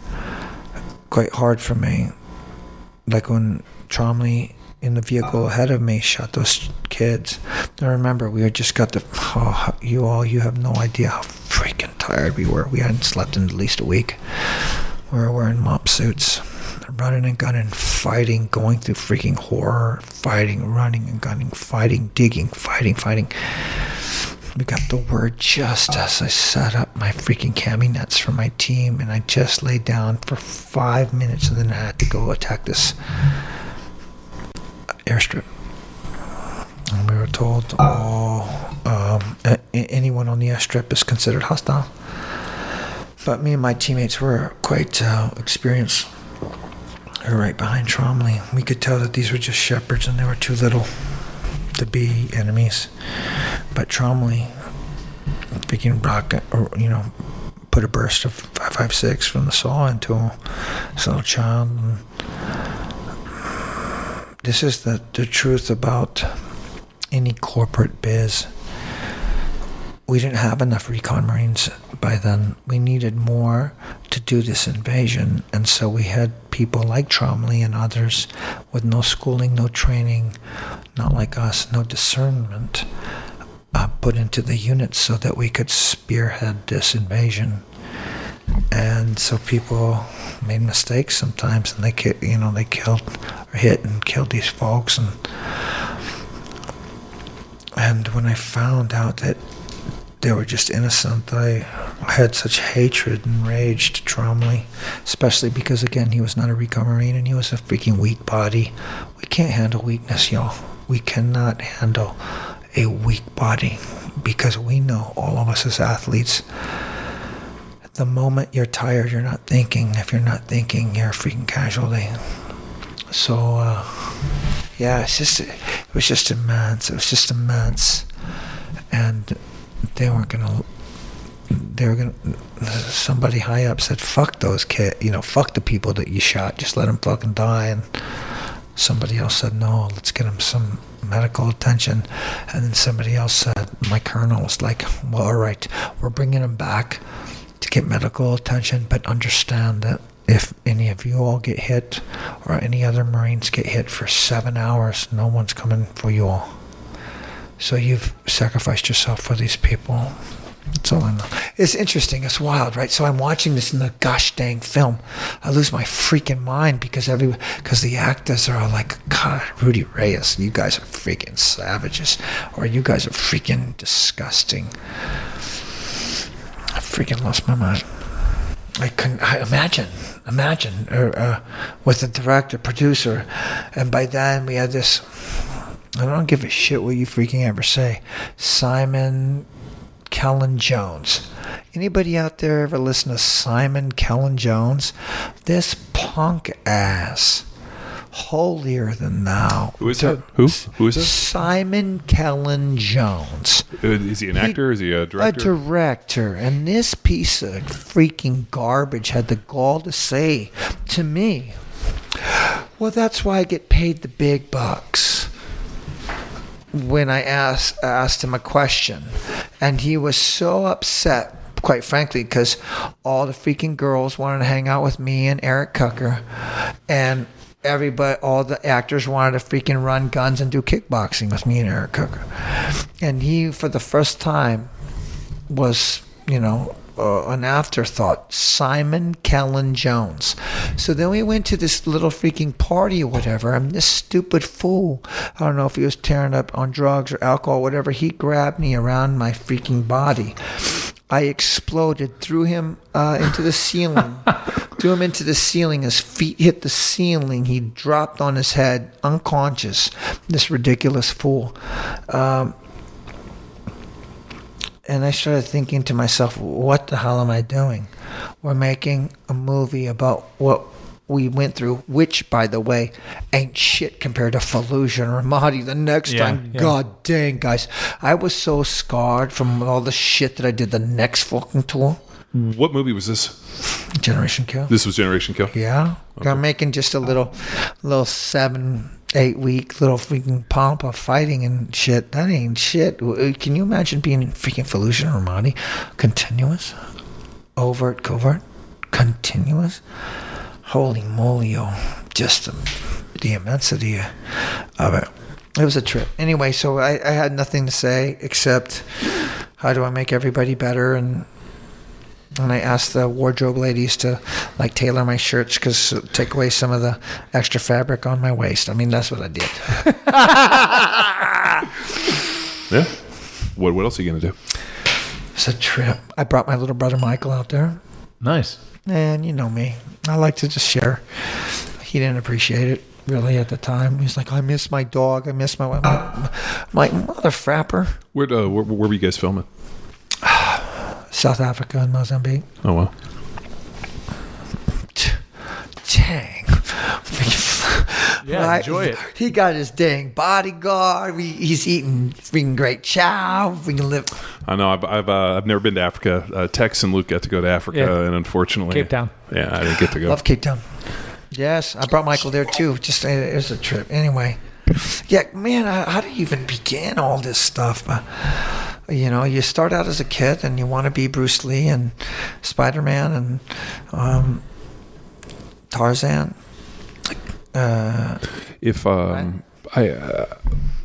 quite hard for me, like when Trombley in the vehicle ahead of me shot those kids. I remember we had just got the, oh, you all, you have no idea how freaking tired we were. We hadn't slept in at least a week. We were wearing MOPP suits, running and gunning, fighting, going through freaking horror, fighting, running and gunning, fighting, digging, fighting, fighting. We got the word just as I set up my freaking cami nets for my team, and I just laid down for five minutes, and then I had to go attack this airstrip. And we were told all um, a- anyone on the airstrip is considered hostile. But me and my teammates were quite uh, experienced. Right behind Trombley. We could tell that these were just shepherds and they were too little to be enemies. But Trombley, freaking rocket, or, you know, put a burst of 556 from the saw into this little child. And this is the, the truth about any corporate biz. We didn't have enough recon marines by then. We needed more to do this invasion, and so we had people like Trombley and others with no schooling, no training, not like us, no discernment, uh, put into the units so that we could spearhead this invasion. And so people made mistakes sometimes, and they ki- you know they killed or hit and killed these folks, and and when I found out that they were just innocent, I had such hatred and rage to Trombley, especially because again he was not a recon marine and he was a freaking weak body. We can't handle weakness, y'all. We cannot handle a weak body because we know all of us as athletes. The moment you're tired, you're not thinking. If you're not thinking, you're a freaking casualty. So, uh, yeah, it's just it was just immense. It was just immense, and they weren't gonna. They were gonna. Somebody high up said, "Fuck those kids," you know, "Fuck the people that you shot. Just let them fucking die." And somebody else said, "No, let's get them some medical attention." And then somebody else said, "My colonel was like, well, all right, we're bringing them back to get medical attention, but understand that." If any of you all get hit, or any other Marines get hit for seven hours, no one's coming for you all. So you've sacrificed yourself for these people. That's all I know. It's interesting. It's wild, right? So I'm watching this in the gosh dang film. I lose my freaking mind because every because the actors are all like, God, Rudy Reyes, you guys are freaking savages, or you guys are freaking disgusting. I freaking lost my mind. I couldn't I imagine, imagine, uh, uh, with the director, producer, and by then we had this. I don't give a shit what you freaking ever say, Simon Cellan Jones. Anybody out there ever listen to Simon Cellan Jones? This punk ass, holier than thou. Who is that? Who? Who is that? Simon Cellan Jones Uh, Is he an actor? Is he a director? a director, and this piece of freaking garbage had the gall to say to me, "Well, that's why I get paid the big bucks." When I asked asked him a question, and he was so upset, quite frankly, because all the freaking girls wanted to hang out with me and Eric Kocher, and everybody, all the actors wanted to freaking run guns and do kickboxing with me and Eric Kocher. And he, for the first time, was, you know, uh, an afterthought. Simon Cellan Jones. So then we went to this little freaking party or whatever, and this stupid fool, I don't know if he was tearing up on drugs or alcohol, whatever, he grabbed me around my freaking body. I exploded, threw him uh, into the ceiling, threw him into the ceiling. His feet hit the ceiling. He dropped on his head, unconscious. This ridiculous fool. Um, and I started thinking to myself, what the hell am I doing? We're making a movie about what we went through, which, by the way, ain't shit compared to Fallujah and Ramadi the next Yeah, time. yeah. God dang, guys. I was so scarred from all the shit that I did the next fucking tour. what movie was this? Generation Kill. This was Generation Kill. Yeah. I'm making just a little, little seven, eight week little freaking pomp of fighting and shit. That ain't shit. Uh, can you imagine being in freaking Fallujah Ramadi? Continuous? Overt, covert? Continuous? Holy moly, oh. Just the, the immensity of it. It was a trip. Anyway, so I, I had nothing to say except how do I make everybody better and and I asked the wardrobe ladies to like tailor my shirts because take away some of the extra fabric on my waist. I mean, that's what I did. Yeah. What What else are you gonna do? It's a trip. I brought my little brother Michael out there, Nice. and you know me, I like to just share. He didn't appreciate it really at the time. He's like, "I miss my dog. I miss my my, my mother frapper." Where uh, where, where were you guys filming? South Africa and Mozambique. Oh wow. Dang. Yeah, enjoy it. He got his dang bodyguard. He, he's eating freaking great chow. We can live. I know. I've I've, uh, I've never been to Africa. Uh, Tex and Luke got to go to Africa, Yeah. and unfortunately, Cape Town. Yeah, I didn't get to go. Love Cape Town. Yes, I brought Michael there too. Just uh, it was a trip. Anyway, yeah, man, I- how do you even begin all this stuff? Uh, you know, you start out as a kid and you want to be Bruce Lee and Spider Man and um, Tarzan. Uh, if um, I, uh,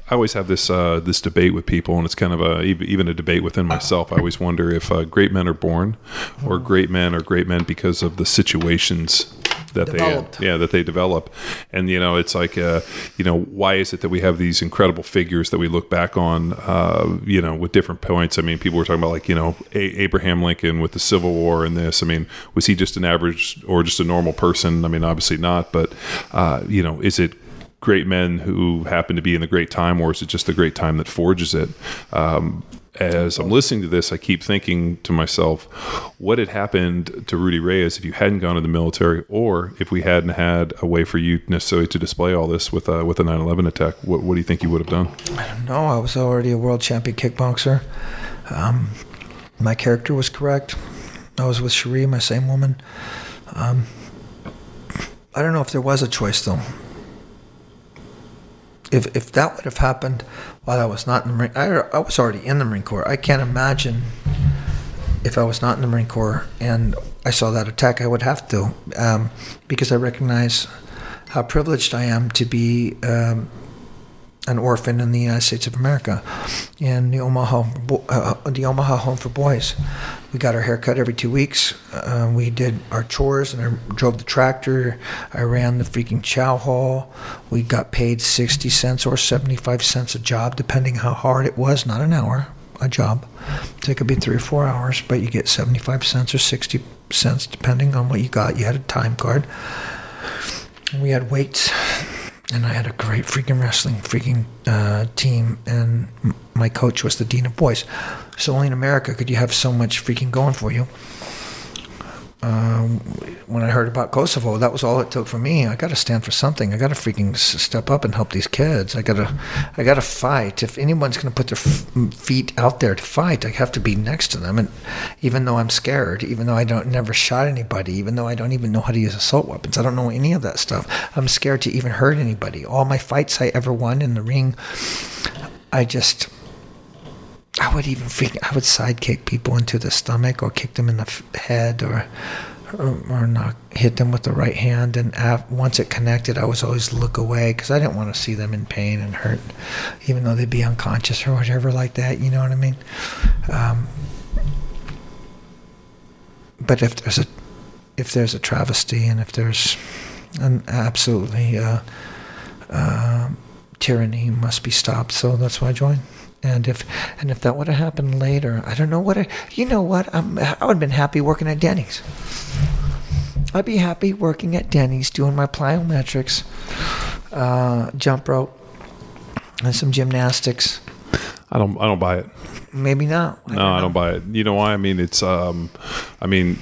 I always have this uh, this debate with people, and it's kind of a even a debate within myself. I always wonder if uh, great men are born, or great men are great men because of the situations that Developed. they yeah that they develop and you know it's like uh you know why is it that we have these incredible figures that we look back on uh you know with different points i mean people were talking about like you know a- abraham lincoln with the civil war and this i mean was he just an average or just a normal person i mean obviously not but uh you know is it great men who happen to be in the great time, or is it just the great time that forges it? Um, as I'm listening to this, I keep thinking to myself, what had happened to Rudy Reyes if you hadn't gone to the military, or if we hadn't had a way for you necessarily to display all this with uh, with a 9/11 attack? What, what do you think you would have done? No, I was already a world champion kickboxer. Um, my character was correct. I was with Cherie, my same woman. Um, I don't know if there was a choice though. If if that would have happened while I was not in the Marine, I, I was already in the Marine Corps. I can't imagine if I was not in the Marine Corps and I saw that attack, I would have to, um, because I recognize how privileged I am to be um, an orphan in the United States of America, in the Omaha, uh, the Omaha Home for Boys. We got our hair cut every two weeks. Uh, we did our chores, and I drove the tractor. I ran the freaking chow hall. We got paid sixty cents or seventy-five cents a job, depending how hard it was. Not an hour, a job. So it could be three or four hours, but you get seventy-five cents or sixty cents, depending on what you got. You had a time card. We had weights and I had a great freaking wrestling freaking uh, team, and my coach was the dean of boys. So only in America could you have so much freaking going for you. Um, when I heard about Kosovo, that was all it took for me. I got to stand for something. I got to freaking step up and help these kids. I got to, I got to fight. If anyone's going to put their f- feet out there to fight, I have to be next to them. And even though I'm scared, even though I don't never shot anybody, even though I don't even know how to use assault weapons, I don't know any of that stuff. I'm scared to even hurt anybody. All my fights I ever won in the ring, I just. I would even freak. I would sidekick people into the stomach or kick them in the f- head or or, or knock, hit them with the right hand. And af- once it connected, I was always look away because I didn't want to see them in pain and hurt, even though they'd be unconscious or whatever like that. You know what I mean? Um, but if there's a if there's a travesty and if there's an absolutely uh, uh, tyranny must be stopped. So that's why I joined. And if and if that would have happened later, I don't know what I. You know what? I'm, I would have been happy working at Denny's. I'd be happy working at Denny's doing my plyometrics, uh, jump rope, and some gymnastics. I don't I don't buy it. Maybe not. No, I don't buy it. You know why? I mean, it's um, I mean,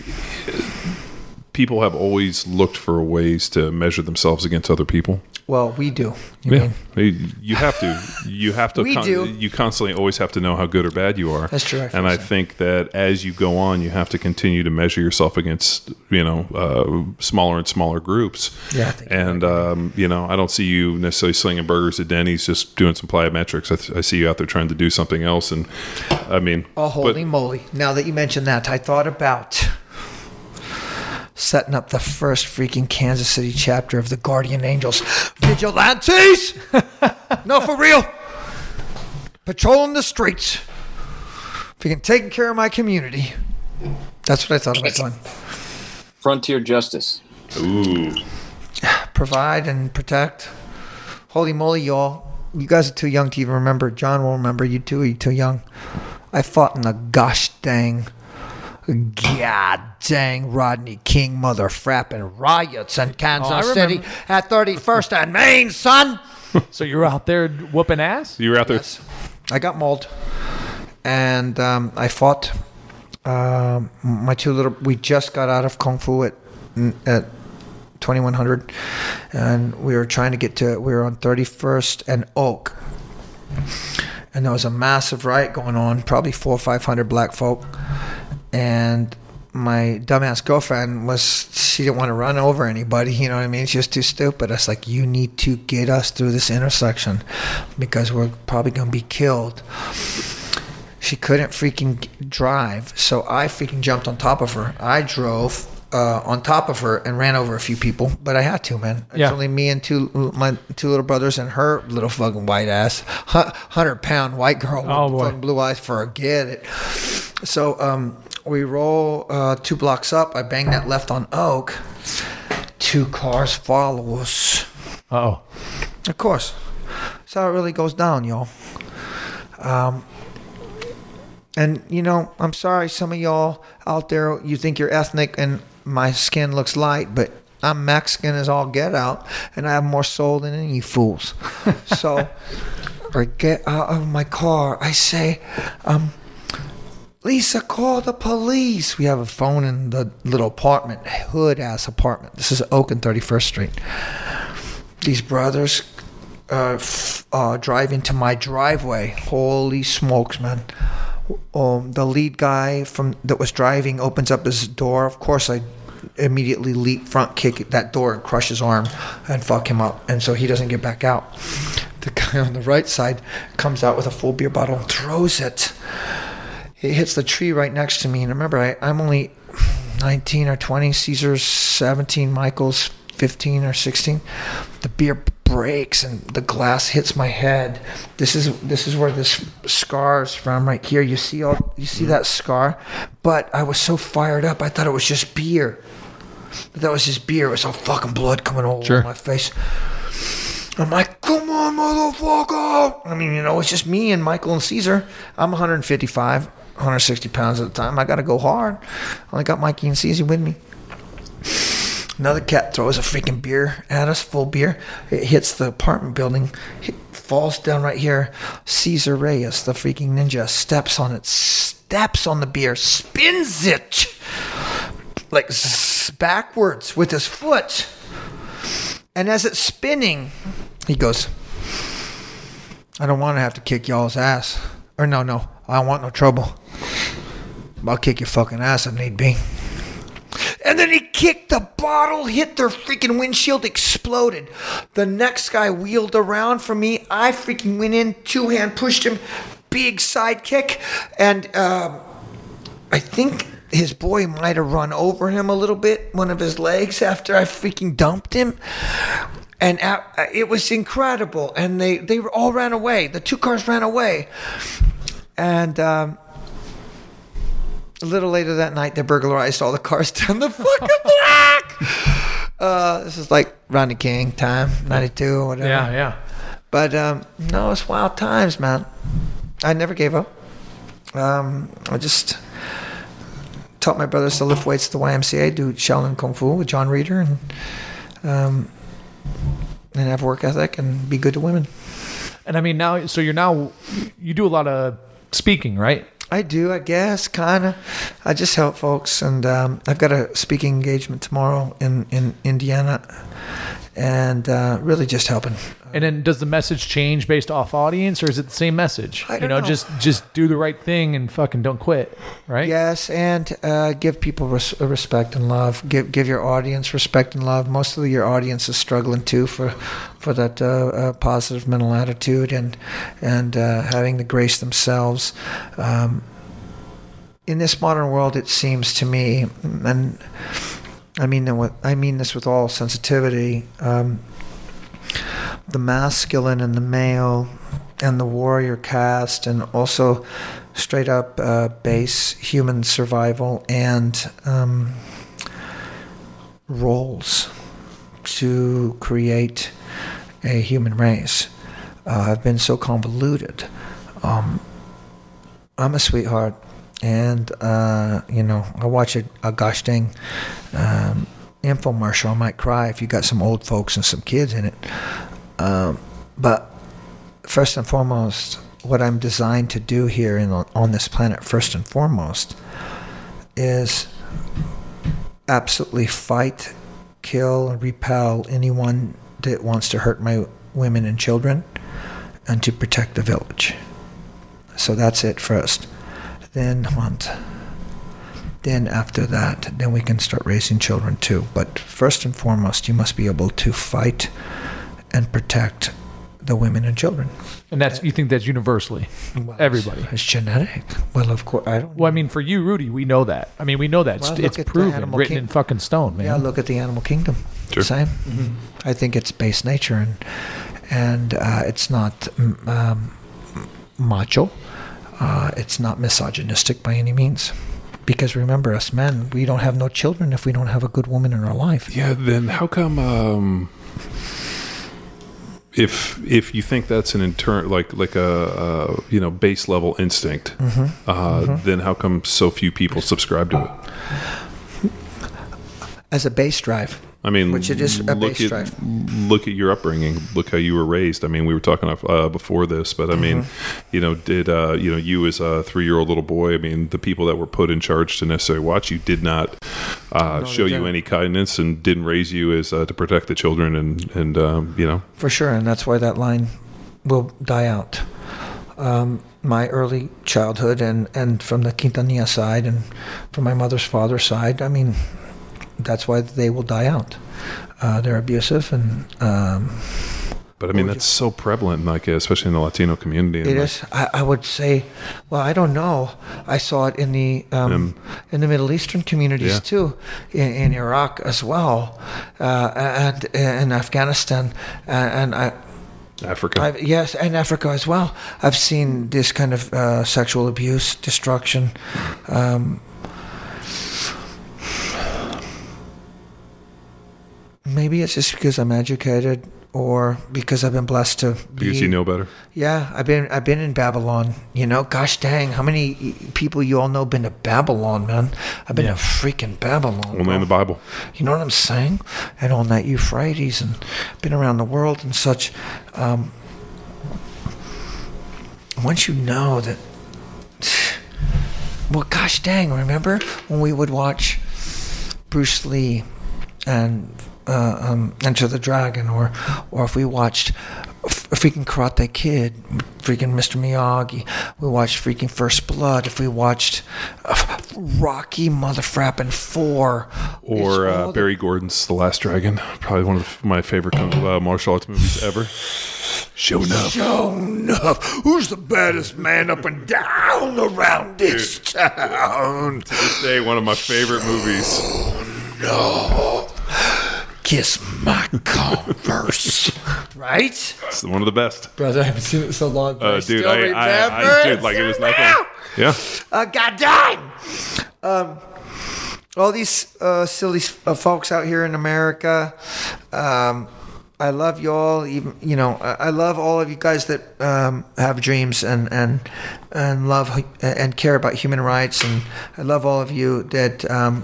people have always looked for ways to measure themselves against other people. Well, we do. You mean? you have to. You have to. We do. You constantly always have to know how good or bad you are. That's true, I and I think so. think that as you go on, you have to continue to measure yourself against you know uh, smaller and smaller groups. Yeah, I think and um, you know, I don't see you necessarily slinging burgers at Denny's, just doing some plyometrics. I, th- I see you out there trying to do something else. And I mean, Oh, but- holy moly. Now that you mentioned that, I thought about setting up the first freaking Kansas City chapter of the Guardian Angels. Vigilantes! no, for real. Patrolling the streets. Freaking taking care of my community. That's what I thought about doing. Frontier justice. ooh, Provide and protect. Holy moly, y'all. You guys are too young to even remember. John won't remember. You too. You too young. I fought in the gosh dang, god dang Rodney King mother frapping riots in Kansas Oh, City at 31st and Main, son. So you were out there whooping ass? you were out there. I got mauled, and um, I fought. Um, my two little. We just got out of kung fu at at 2100, and we were trying to get to. We were on 31st and Oak, and there was a massive riot going on. Probably four or five hundred black folk, and my dumbass girlfriend was she didn't want to run over anybody you know what i mean? She was too stupid. I was like you need to get us through this intersection because we're probably going to be killed. She couldn't freaking drive so i freaking jumped on top of her. I drove uh, on top of her and ran over a few people but i had to man. It's Yeah. only me and two my two little brothers and her little fucking white ass 100 pound white girl with Oh, blue eyes forget it. So um, we roll uh, two blocks up. I bang that left on Oak. Two cars follow us. Oh. Of course. That's how it really goes down, y'all. Um, and, you know, I'm sorry, some of y'all out there, you think you're ethnic and my skin looks light, but I'm Mexican as all get out, and I have more soul than any fools. So, I get out of my car. I say, um, Lisa, call the police. We have a phone in the little apartment, hood ass apartment. This is Oak and 31st Street. These brothers uh, f- uh, drive into my driveway. Holy smokes, man. Um, the lead guy from that was driving opens up his door. Of course, I immediately leap front kick that door and crush his arm and fuck him up, and so he doesn't get back out. The guy on the right side comes out with a full beer bottle and throws it. It hits the tree right next to me, and remember, I, I'm only 19 or 20. Caesar's 17. Michael's 15 or 16. The beer breaks and the glass hits my head. This is this is where this scar is from right here. You see all you see that scar, but I was so fired up. I thought it was just beer. That was just beer. It was all fucking blood coming all Sure. over my face. I'm like, come on, motherfucker. I mean, you know, it's just me and Michael and Caesar. I'm 155, 160 pounds at the time. I got to go hard. I only got Mikey and Caesar with me. Another cat throws a freaking beer at us, full beer. It hits the apartment building, hit, falls down right here. Caesar Reyes, the freaking ninja, steps on it, steps on the beer, spins it like backwards with his foot. And as it's spinning, he goes, I don't want to have to kick y'all's ass. Or no, no, I don't want no trouble. I'll kick your fucking ass if need be. And then he kicked the bottle, hit their freaking windshield, exploded. The next guy wheeled around for me. I freaking went in, two hand pushed him, big side kick. And um, I think his boy might have run over him a little bit, one of his legs, after I freaking dumped him. And uh, it was incredible. And they, they all ran away. The two cars ran away. And um, a little later that night, they burglarized all the cars down the fucking block. Uh, this is like Rodney King time, 92 or whatever. Yeah, yeah. But um, no, it's wild times, man. I never gave up. Um, I just taught my brothers to lift weights at the YMCA, do Shaolin Kung Fu with John Reeder, and um, and have work ethic and be good to women. And I mean now, so you're now you do a lot of speaking, right? I do, I guess, kind of. I just help folks, and um, I've got a speaking engagement tomorrow in in Indiana, and uh, really just helping. And then does the message change based off audience, or is it the same message? I you know, know. just just do the right thing and fucking don't quit, right? Yes, and uh, give people res- respect and love. Give give your audience respect and love. Most of your audience is struggling too for for that uh, uh, positive mental attitude and and uh, having the grace themselves. Um, in this modern world, it seems to me, and I mean I mean this with all sensitivity. Um, the masculine and the male and the warrior caste, and also straight up uh, base human survival and um, roles to create a human race uh, have been so convoluted. Um, I'm a sweetheart, and uh, you know I watch a, a gosh dang um, infomercial. I might cry if you got some old folks and some kids in it. Um, but first and foremost, what I'm designed to do here in, on this planet, first and foremost, is absolutely fight, kill, repel anyone that wants to hurt my women and children, and to protect the village. So that's it first. Then hunt. Then after that, then we can start raising children too. But first and foremost, you must be able to fight and protect the women and children. And that's you think that's universally Well, everybody. It's, it's genetic. Well, of course, I don't. Well, I mean, for you, Rudy, we know that. I mean, we know that. Well, it's it's proven, written king- in fucking stone, man. yeah, look at the animal kingdom. Sure. Same. I think it's base nature, and and uh, it's not mm, um, macho. Uh, it's not misogynistic by any means. Because remember, us men, we don't have no children if we don't have a good woman in our life. Yeah, then how come um if if you think that's an intern like like a, a you know base level instinct, uh, then how come so few people subscribe to it? As a base drive, I mean, Which it is a look at look at your upbringing. Look how you were raised. I mean, we were talking uh, before this, but I mean, Mm-hmm. you know, did uh, you know you as a three year old little boy? I mean, the people that were put in charge to necessarily watch you did not uh, they show you any kindness and didn't raise you as uh, to protect the children and and um, you know For sure, and that's why that line will die out. Um, my early childhood and, and from the Quintanilla side and from my mother's father's side, I mean, that's why they will die out. Uh, they're abusive, and um, But I mean, that's so prevalent, like especially in the Latino community. it like, is. I, I would say, well, I don't know. I saw it in the um, in the Middle Eastern communities Yeah. too, in, in Iraq as well, uh, and in Afghanistan, and, and I. Africa. I've, yes, and Africa as well. I've seen this kind of uh, sexual abuse, destruction. Um, maybe it's just because I'm educated, or because I've been blessed to. because you know better. Yeah, I've been I've been in Babylon. You know, gosh dang, how many people you all know been to Babylon, man? I've been to freaking Babylon. Only in the Bible. You know what I'm saying? And on that Euphrates and been around the world and such. Um, once you know that, well, gosh dang, remember when we would watch Bruce Lee and uh, um, Enter the Dragon, or or if we watched f- freaking Karate Kid, freaking Mr. Miyagi, we watched freaking First Blood, if we watched uh, Rocky Motherfrappin' Four, Or uh, the- Berry Gordy's The Last Dragon. Probably one of my favorite uh, martial arts movies ever. Show enough. Sure enough, who's the baddest man up and down around this town? To This day, one of my favorite movies. No. Kiss my converse. right? It's one of the best. Brother, I haven't seen it in so long. But Uh, I dude, still I, remember I, I, dude, like it was nothing. Yeah. Uh, God damn! Um, all these uh, silly uh, folks out here in America. Um, I love y'all. Even you know, I I love all of you guys that um, have dreams and and and love and care about human rights. And I love all of you that um,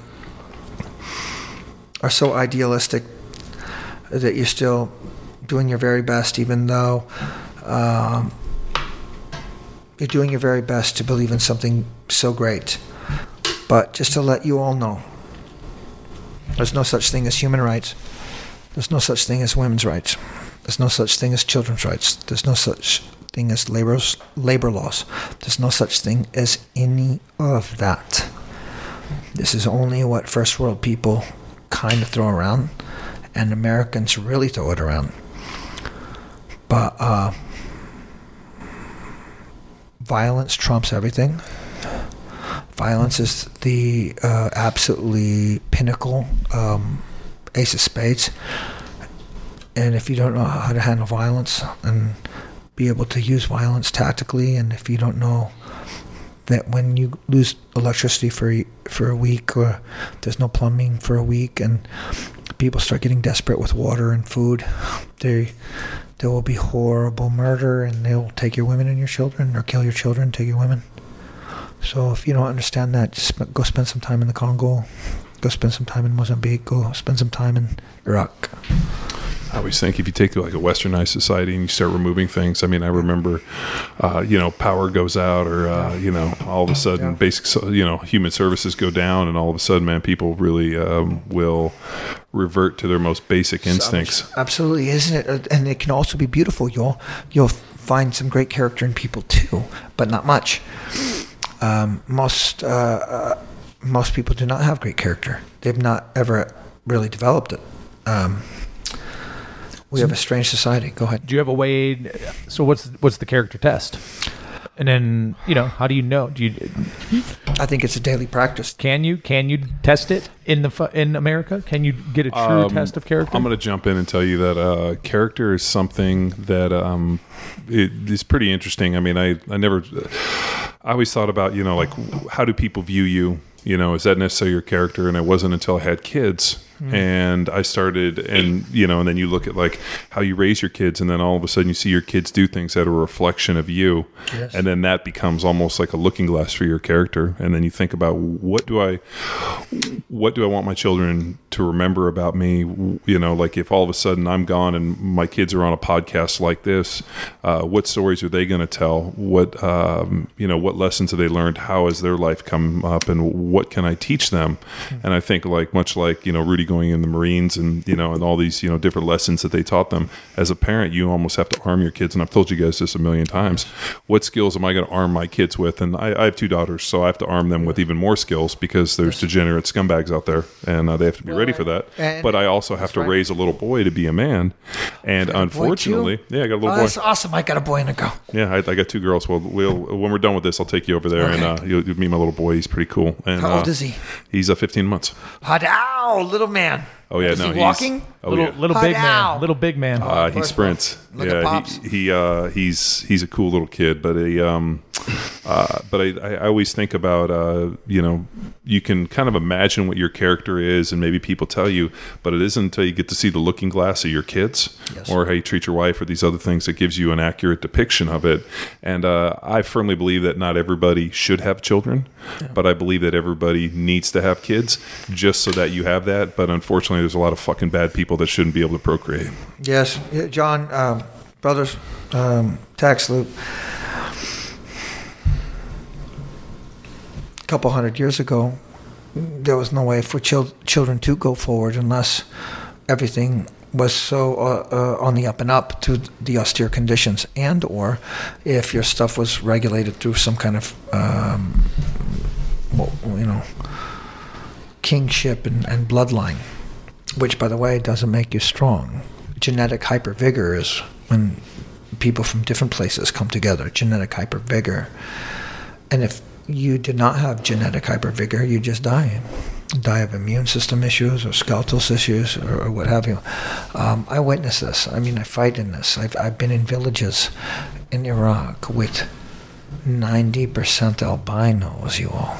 are so idealistic that you're still doing your very best, even though. Um, you're doing your very best to believe in something so great. But just to let you all know, there's no such thing as human rights. There's no such thing as women's rights. There's no such thing as children's rights. There's no such thing as labor's, labor laws. There's no such thing as any of that. This is only what first world people kind of throw around, and Americans really throw it around. But uh, violence trumps everything. Violence is the uh, absolutely pinnacle um, ace of spades. And if you don't know how to handle violence and be able to use violence tactically, and if you don't know that when you lose electricity for for a week, or there's no plumbing for a week, and people start getting desperate with water and food, they there will be horrible murder, and they'll take your women and your children, or kill your children, take your women. So if you don't understand that, just go spend some time in the Congo, go spend some time in Mozambique, go spend some time in Iraq. I always think if you take like a westernized society and you start removing things, I mean, I remember, uh, you know, power goes out or, uh, you know, all of a sudden Yeah. basic, you know, human services go down and all of a sudden, man, people really um, will revert to their most basic instincts. Absolutely, isn't it? Uh, And it can also be beautiful. You'll you'll find some great character in people too, but not much. Um, most uh, uh, most people do not have great character. They've not ever really developed it. Um, we have a strange society. Go ahead. Do you have a way? So what's what's the character test? And then you know how do you know? Do you I think it's a daily practice. can you can you test it in the fu- in America? Can you get a true Um, test of character? I'm going to jump in and tell you that uh, character is something that um, it is pretty interesting. I mean, I, I never, I always thought about, you know, like how do people view you? You know, is that necessarily your character? And it wasn't until I had kids and I started, and you know, and then you look at like how you raise your kids, and then all of a sudden you see your kids do things that are a reflection of you, Yes. and then that becomes almost like a looking glass for your character, and then you think about what do I, what do I want my children to remember about me? You know, like if all of a sudden I'm gone and my kids are on a podcast like this, uh, what stories are they going to tell? What um, you know, what lessons have they learned? How has their life come up, and what can I teach them? And I think like much like you know Rudy going in the Marines and you know and all these you know different lessons that they taught them. As a parent, you almost have to arm your kids, and I've told you guys this a million times. What skills am I going to arm my kids with? And I, I have two daughters, so I have to arm them with even more skills because there's degenerate scumbags out there, and uh, they have to be ready for that. but I also have to right. raise a little boy to be a man, and unfortunately, yeah, I got a little Oh, boy. that's awesome. I got a boy and a girl. Yeah, I, I got two girls. Well, we'll when we're done with this, I'll take you over there and uh, you'll, you'll meet my little boy. He's pretty cool. And How old uh, is he? He's uh, 15 months. Hot ow, little man man. Oh yeah, Is no, he he's walking? Oh little yeah. little Hug big man, out. little big man. Uh, he sprints. Look at yeah, Pops. he, he uh, he's he's a cool little kid, but he um, uh, but I, I I always think about uh, you know, you can kind of imagine what your character is, and maybe people tell you, but it isn't until you get to see the looking glass of your kids Yes. or how you treat your wife or these other things that gives you an accurate depiction of it. And uh, I firmly believe that not everybody should have children, but I believe that everybody needs to have kids just so that you have that. But unfortunately, there's a lot of fucking bad people that shouldn't be able to procreate. Yes, John, um, brothers, um, tax loop. A couple hundred years ago, there was no way for chil- children to go forward unless everything was so uh, uh, on the up and up to the austere conditions, and or if your stuff was regulated through some kind of, um, well, you know, kingship and, and bloodline which by the way doesn't make you strong. Genetic hypervigor is when people from different places come together, genetic hypervigor. And if you do not have genetic hypervigor, you just die. Die of immune system issues or skeletal issues or, or what have you. Um, I witness this. I mean, I fight in this. I've, I've been in villages in Iraq with 90% albinos, you all.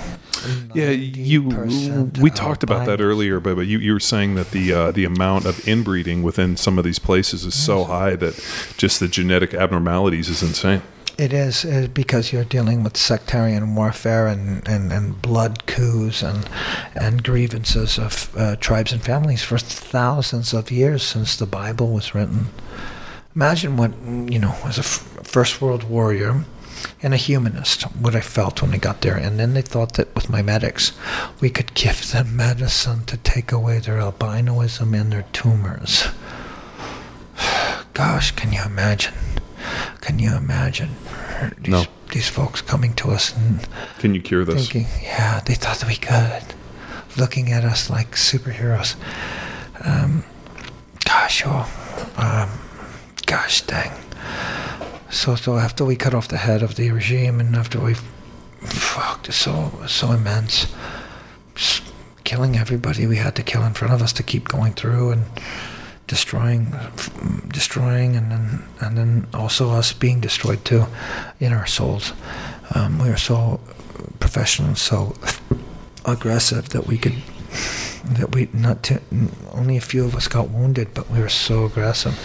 Yeah, you. We talked about that earlier, but, but you, you were saying that the uh, the amount of inbreeding within some of these places is so high that just the genetic abnormalities is insane. It is, uh, because you're dealing with sectarian warfare and, and, and blood coups and and grievances of uh, tribes and families for thousands of years since the Bible was written. Imagine what you know as a f- first world warrior and a humanist what I felt when I got there, and then they thought that with my medics we could give them medicine to take away their albinoism and their tumors. Gosh, can you imagine? Can you imagine these, No. these folks coming to us and Can you cure this? thinking, yeah, they thought that we could, looking at us like superheroes. Um, gosh, oh, um, gosh dang. So, so after we cut off the head of the regime and after we, fucked, it's so, so immense. Just killing everybody we had to kill in front of us to keep going through and destroying, destroying, and then and then also us being destroyed too, in our souls. Um, we were so professional, so aggressive that we could that we not only a few of us got wounded, but we were so aggressive.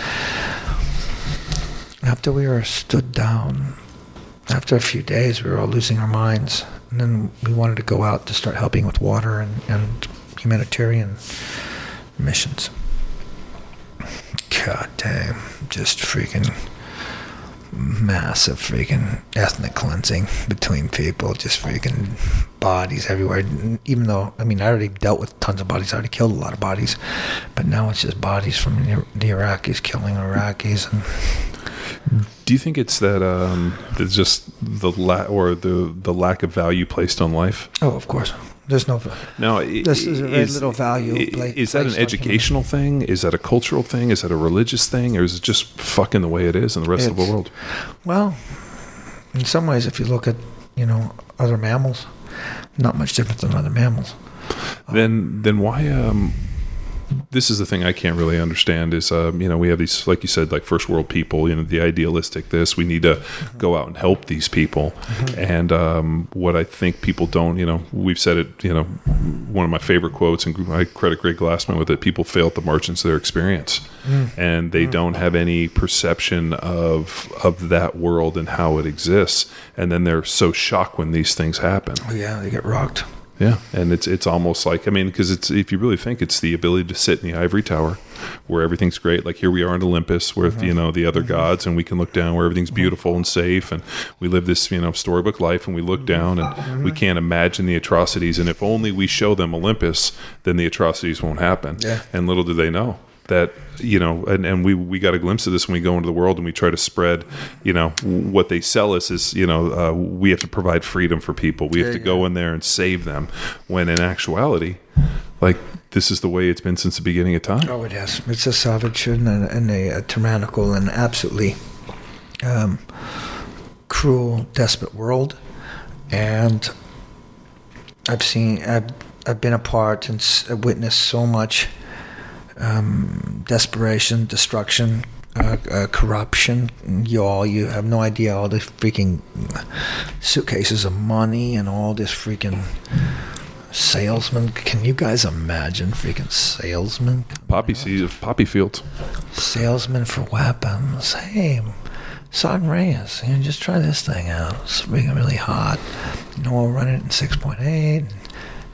After we were stood down, after a few days, we were all losing our minds, and then we wanted to go out to start helping with water and, and humanitarian missions. God damn, just freaking massive freaking ethnic cleansing between people, just freaking bodies everywhere. Even though, I mean, I already dealt with tons of bodies, I already killed a lot of bodies, but now it's just bodies from the Iraqis killing Iraqis. And Do you think it's that um, it's just the la- or the the lack of value placed on life? oh, of course, there's no. No, This is a very little value i- pla- Is that an educational thing? Is that a cultural thing? Is that a religious thing, or is it just fucking the way it is in the rest of the world? Well, in some ways, if you look at you know other mammals, not much different than other mammals. Then then why um this is the thing I can't really understand is um, you know we have these like you said like first world people you know the idealistic this we need to go out and help these people. And um, what I think people don't you know we've said it you know one of my favorite quotes and I credit Greg Glassman with it people fail at the margins of their experience. And they don't have any perception of of that world and how it exists. And then they're so shocked when these things happen. Oh, yeah, they get rocked. Yeah, and it's it's almost like I mean because it's if you really think it's the ability to sit in the ivory tower where everything's great. Like here we are in Olympus with you mm-hmm. know the other mm-hmm. gods, and we can look down where everything's mm-hmm. beautiful and safe, and we live this you know storybook life, and we look down and we can't imagine the atrocities. And if only we show them Olympus, then the atrocities won't happen. Yeah. And little do they know that you know and, and we we got a glimpse of this when we go into the world and we try to spread you know what they sell us is you know uh, we have to provide freedom for people we have to go in there and save them when in actuality like this is the way it's been since the beginning of time Oh, it is. It's a savage and a, and a, a tyrannical and absolutely um, cruel, desperate world. And I've seen, I've, I've been a part and witnessed so much um, desperation, destruction, uh, uh, corruption. Y'all, you have no idea all the freaking suitcases of money and all this freaking salesman. Can you guys imagine freaking salesman? poppy seed poppy fields Salesman for weapons. Hey, Sergeant Reyes, you know, just try this thing out. It's freaking really hot. You know, we'll run it in 6.8.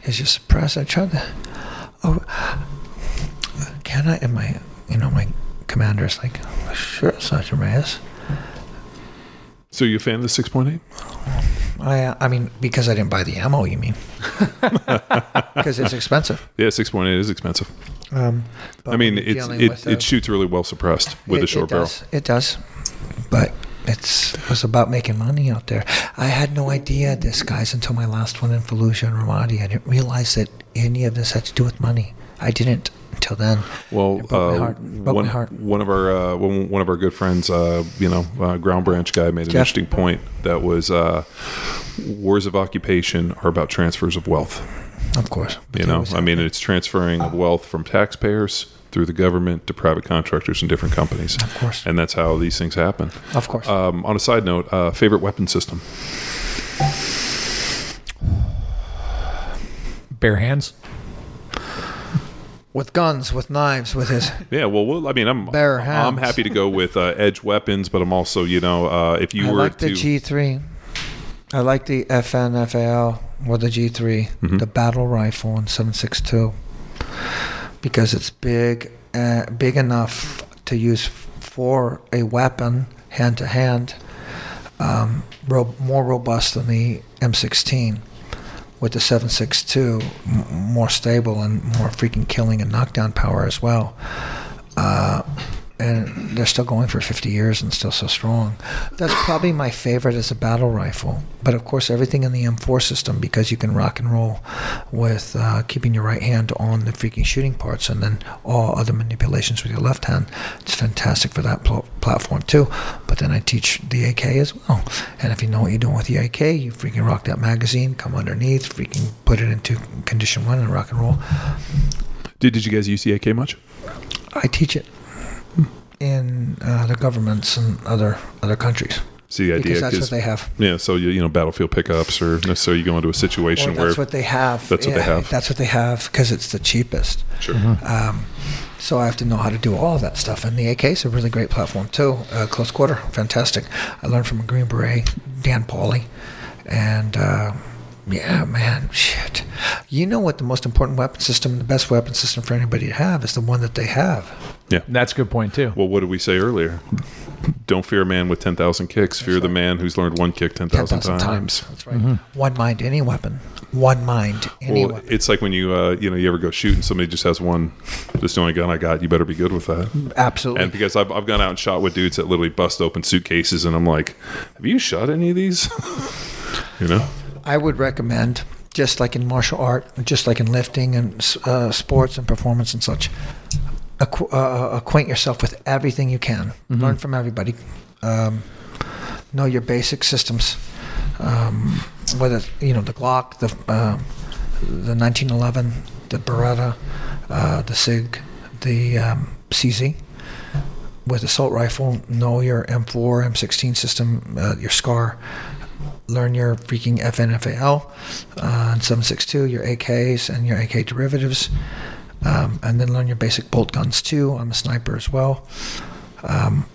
Here's your suppressor. Try the. Oh, can I? And my, you know, my commander's like, sure, Sergeant Reyes. so you a fan of the 6.8 I, I mean, because I didn't buy the ammo, you mean? Because it's expensive. yeah 6.8 is expensive Um, i mean it's it, a- it shoots really well suppressed with it, a short it barrel does, It does, but it's it was about making money out there. I had no idea this guys until my last one in Fallujah and Ramadi. I didn't realize that any of this had to do with money. I didn't until then. Well, It broke my uh, heart. It broke one, my heart. one of our uh, one, one of our good friends, uh, you know, uh, Ground Branch guy, made an Jeff. interesting point that was uh, wars of occupation are about transfers of wealth. Of course, You know, I mean, it's transferring of wealth from taxpayers through the government to private contractors and different companies. Of course. and that's how these things happen. of course. Um, on a side note, uh, favorite weapon system. Bare hands. With guns, with knives, with his. Yeah, well, well I mean, I'm Bare I'm happy to go with uh, edge weapons, but I'm also, you know, uh, if you I were like to the G3. I like the FNFAL or the G3, Mm-hmm. the battle rifle in 7.62, because it's big, uh, big enough to use for a weapon hand to hand, um, more robust than the M16. With the 7.62, m- more stable and more freaking killing and knockdown power as well. Uh, and they're still going for 50 years and still so strong. That's probably my favorite as a battle rifle. But of course, everything in the M4 system because you can rock and roll with uh, keeping your right hand on the freaking shooting parts and then all other manipulations with your left hand. It's fantastic for that pl- platform too. But then I teach the AK as well. And if you know what you're doing with the AK, you freaking rock that magazine, come underneath, freaking put it into condition one and rock and roll. did, did you guys use the AK much? I teach it in uh, the governments and other other countries See, the idea because that's is what they have. yeah. So you you know battlefield pickups, or necessarily you go into a situation Or where that's what they have. That's what they have. That's what they have because it's the cheapest. sure. Um, so I have to know how to do all of that stuff. And the AK is a really great platform too. Uh, close quarter, fantastic. I learned from a Green Beret, Dan Pauly, and uh, yeah, man, shit. You know what? The most important weapon system, the best weapon system for anybody to have, is the one that they have. Yeah. That's a good point too. Well, what did we say earlier? Don't fear a man with ten thousand kicks. Fear the man who's learned one kick ten Ten thousand thousand times. times. That's right. One mind, any weapon. One mind, any Well, weapon. it's like when you uh, you know you ever go shoot and somebody just has one. This is the only gun I got. You better be good with that. Absolutely. And because I've, I've gone out and shot with dudes that literally bust open suitcases, and I'm like, have you shot any of these? you know. I would recommend, just like in martial art, just like in lifting and uh, sports and performance and such, acqu- uh, acquaint yourself with everything you can. Learn from everybody. Um, know your basic systems. Um, whether you know the Glock, the um the 1911, the Beretta, uh, the Sig, the um, CZ with assault rifle, know your M4, M16 system, uh, your SCAR, learn your freaking FNFAL, uh, and 762, your AKs and your AK derivatives, um, and then learn your basic bolt guns too. I'm a sniper as well. Um,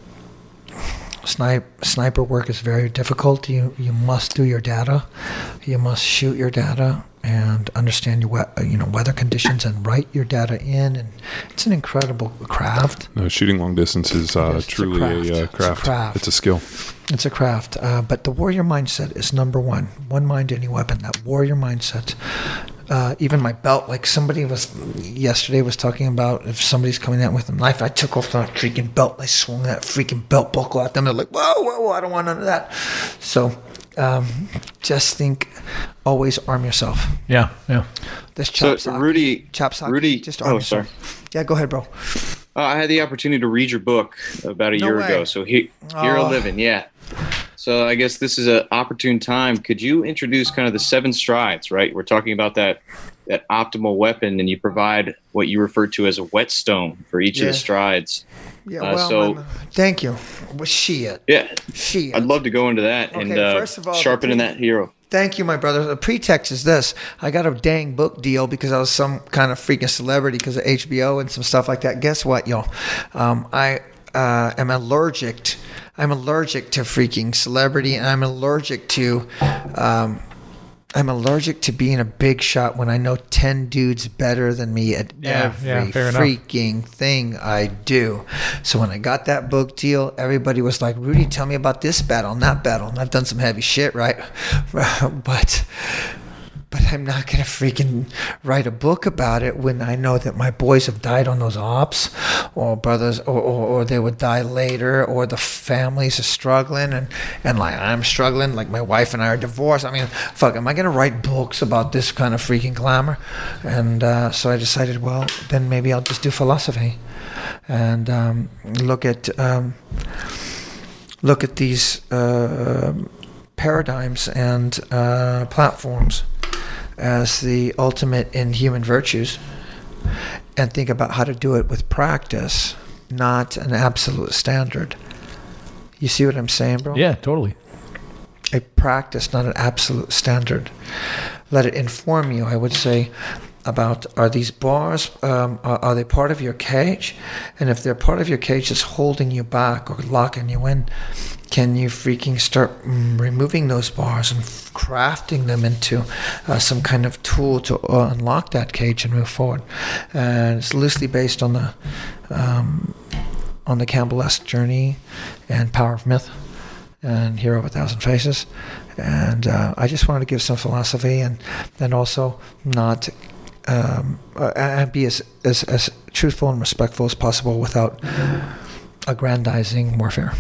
snipe, sniper work is very difficult. You you must do your data, you must shoot your data and understand your we- you know weather conditions and write your data in, and it's an incredible craft. No, shooting long distance is uh. It's a truly craft. a, uh, It's a craft. craft. It's a skill. It's a craft, uh, but the warrior mindset is number one. One mind, any weapon. That warrior mindset. Uh, even my belt, like somebody was yesterday was talking about if somebody's coming out with a knife, I took off that freaking belt. I swung that freaking belt buckle at them. They're like, whoa, whoa, whoa, I don't want none of that. So, um, just think, always arm yourself. Yeah, yeah. This So, chop Rudy- chop sock, Rudy- just arm oh, yourself. Yeah, go ahead, bro. Uh, I had the opportunity to read your book about a No year way. ago. So here, here Oh. a living, yeah. So I guess this is an opportune time. Could you introduce kind of the seven strides? Right, we're talking about that that optimal weapon, and you provide what you refer to as a whetstone for each of the strides. Yeah, Uh, well, so- thank you. Well, shit, Yeah, shit. I'd love to go into that and uh, first of all, sharpening that hero. Thank you, my brother. The pretext is this: I got a dang book deal because I was some kind of freaking celebrity because of HBO and some stuff like that. Guess what, y'all? Um, I uh, am allergic. t- I'm allergic to freaking celebrity, and I'm allergic to. Um, I'm allergic to being a big shot when I know ten dudes better than me at Yeah, every yeah, fair enough. freaking thing I do. So when I got that book deal, everybody was like, "Rudy, tell me about this battle and that battle." And I've done some heavy shit, right? but but I'm not gonna freaking write a book about it when I know that my boys have died on those ops, or brothers, or, or, or they would die later, or the families are struggling, and and like I'm struggling, like my wife and I are divorced. I mean, fuck, am I gonna write books about this kind of freaking glamour? And uh, so I decided, well, then maybe I'll just do philosophy, and um, look at um, look at these. Uh, paradigms and uh, platforms as the ultimate in human virtues and think about how to do it with practice, not an absolute standard. You see what I'm saying, bro? Yeah, totally. A practice, not an absolute standard. Let it inform you, I would say, about are these bars, um, are, are they part of your cage? And if they're part of your cage that's holding you back or locking you in, can you freaking start mm, removing those bars and crafting them into uh, some kind of tool to uh, unlock that cage and move forward? And it's loosely based on the um, on the Campbell-esque journey and power of myth and Hero of a Thousand Faces. And uh, I just wanted to give some philosophy and then also not um, and be as, as, as truthful and respectful as possible without aggrandizing warfare.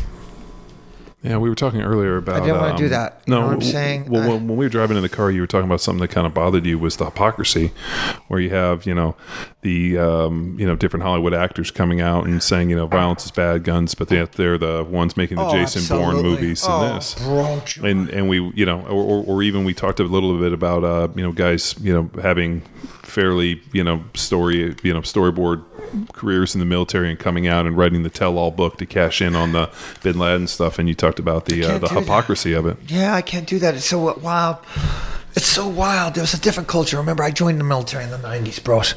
Yeah, we were talking earlier about. I didn't wanna um, do that. You No, know what I'm saying? Well, I- when, when we were driving in the car, you were talking about something that kind of bothered you was the hypocrisy, where you have you know the um, you know different Hollywood actors coming out and saying you know violence is bad, guns, but they, they're the ones making the Jason Bourne movies oh, and this. Bro, and and we you know or, or, or even we talked a little bit about uh you know guys you know having fairly you know story you know storyboard careers in the military and coming out and writing the tell-all book to cash in on the bin Laden stuff and you talked about the uh, the do that. hypocrisy of it Yeah, I can't do that. It's so wild. It's so wild. There was a different culture. Remember, I joined the military in the 90s, bros.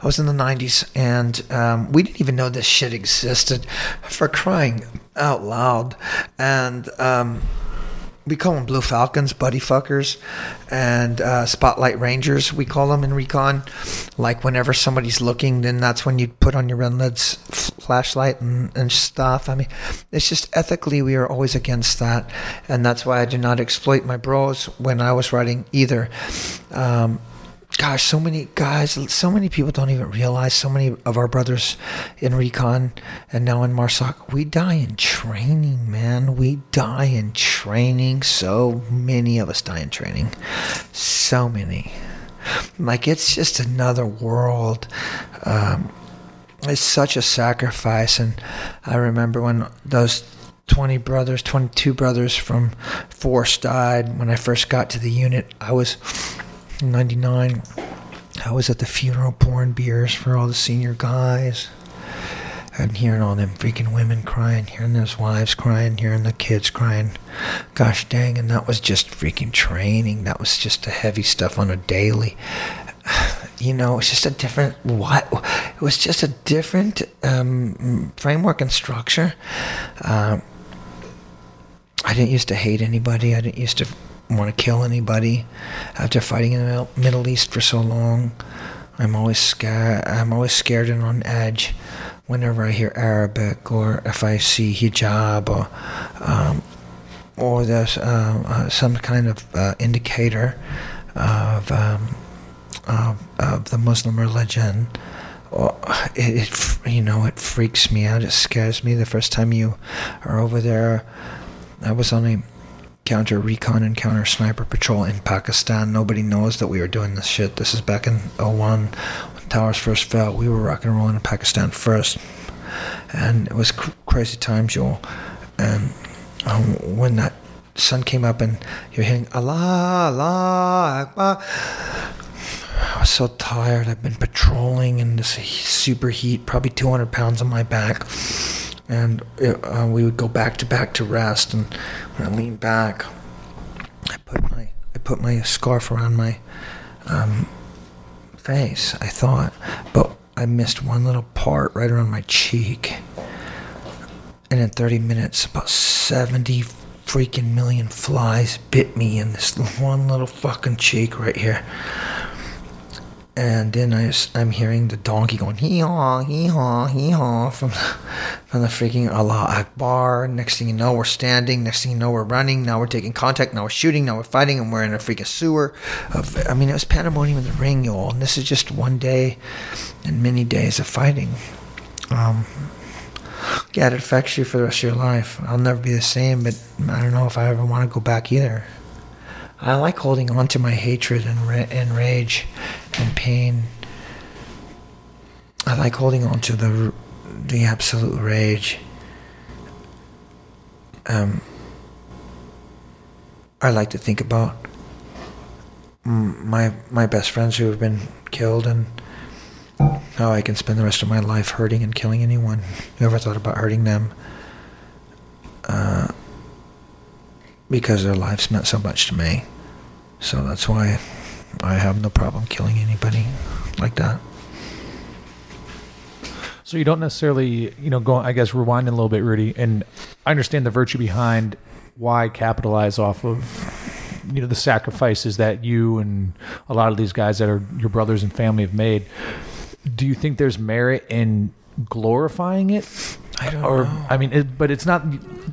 I was in the 90s, and um, we didn't even know this shit existed for crying out loud. And um, we call them Blue Falcons, buddy fuckers, and uh, Spotlight Rangers, we call them in recon. Like, whenever somebody's looking, then that's when you put on your red lids flashlight and, and stuff. I mean, it's just ethically, we are always against that. And that's why I do not exploit my bros when I was writing either. Um, gosh, so many guys, so many people don't even realize. So many of our brothers in recon and now in Marsoc, we die in training, man. We die in training. So many of us die in training. So many. Like it's just another world. Um, it's such a sacrifice, and I remember when those. 20 brothers, 22 brothers from Force died when I first got to the unit. I was 99. I was at the funeral pouring beers for all the senior guys. and hearing all them freaking women crying, hearing those wives crying, hearing the kids crying. Gosh dang, and that was just freaking training. That was just the heavy stuff on a daily. You know, it's just a different what? It was just a different um, framework and structure. Um, I didn't used to hate anybody. I didn't used to want to kill anybody. After fighting in the Middle East for so long, I'm always scared. I'm always scared and on edge whenever I hear Arabic or if I see hijab or um, or there's uh, uh, some kind of uh, indicator of, um, of of the Muslim religion. It, it, you know, it freaks me out. It scares me. The first time you are over there, I was on a counter recon and counter sniper patrol in Pakistan. Nobody knows that we were doing this shit. This is back in 01 when towers first fell. We were rock and rolling in Pakistan first. And it was cr- crazy times, Joel. And um, when that sun came up and you're hearing Allah, Allah, Akbar. I was so tired. I've been patrolling in this super heat, probably 200 pounds on my back. And it, uh, we would go back to back to rest. And when I leaned back, I put my I put my scarf around my um, face. I thought, but I missed one little part right around my cheek. And in 30 minutes, about 70 freaking million flies bit me in this one little fucking cheek right here. And then I am hearing the donkey going hee haw, hee haw, hee haw from the, from the freaking Allah Akbar. Next thing you know, we're standing. Next thing you know, we're running. Now we're taking contact. Now we're shooting. Now we're fighting, and we're in a freaking sewer. Of, I mean, it was pandemonium in the ring, y'all. And this is just one day and many days of fighting. Um, yeah, it affects you for the rest of your life. I'll never be the same, but I don't know if I ever want to go back either. I like holding on to my hatred and, ra- and rage and pain. I like holding on to the the absolute rage. Um, I like to think about my my best friends who have been killed and how I can spend the rest of my life hurting and killing anyone who ever thought about hurting them. Uh, because their lives meant so much to me. So that's why I have no problem killing anybody like that. So you don't necessarily, you know, go. I guess rewinding a little bit, Rudy, and I understand the virtue behind why capitalize off of, you know, the sacrifices that you and a lot of these guys that are your brothers and family have made. Do you think there's merit in glorifying it? I don't or know. I mean, it, but it's not.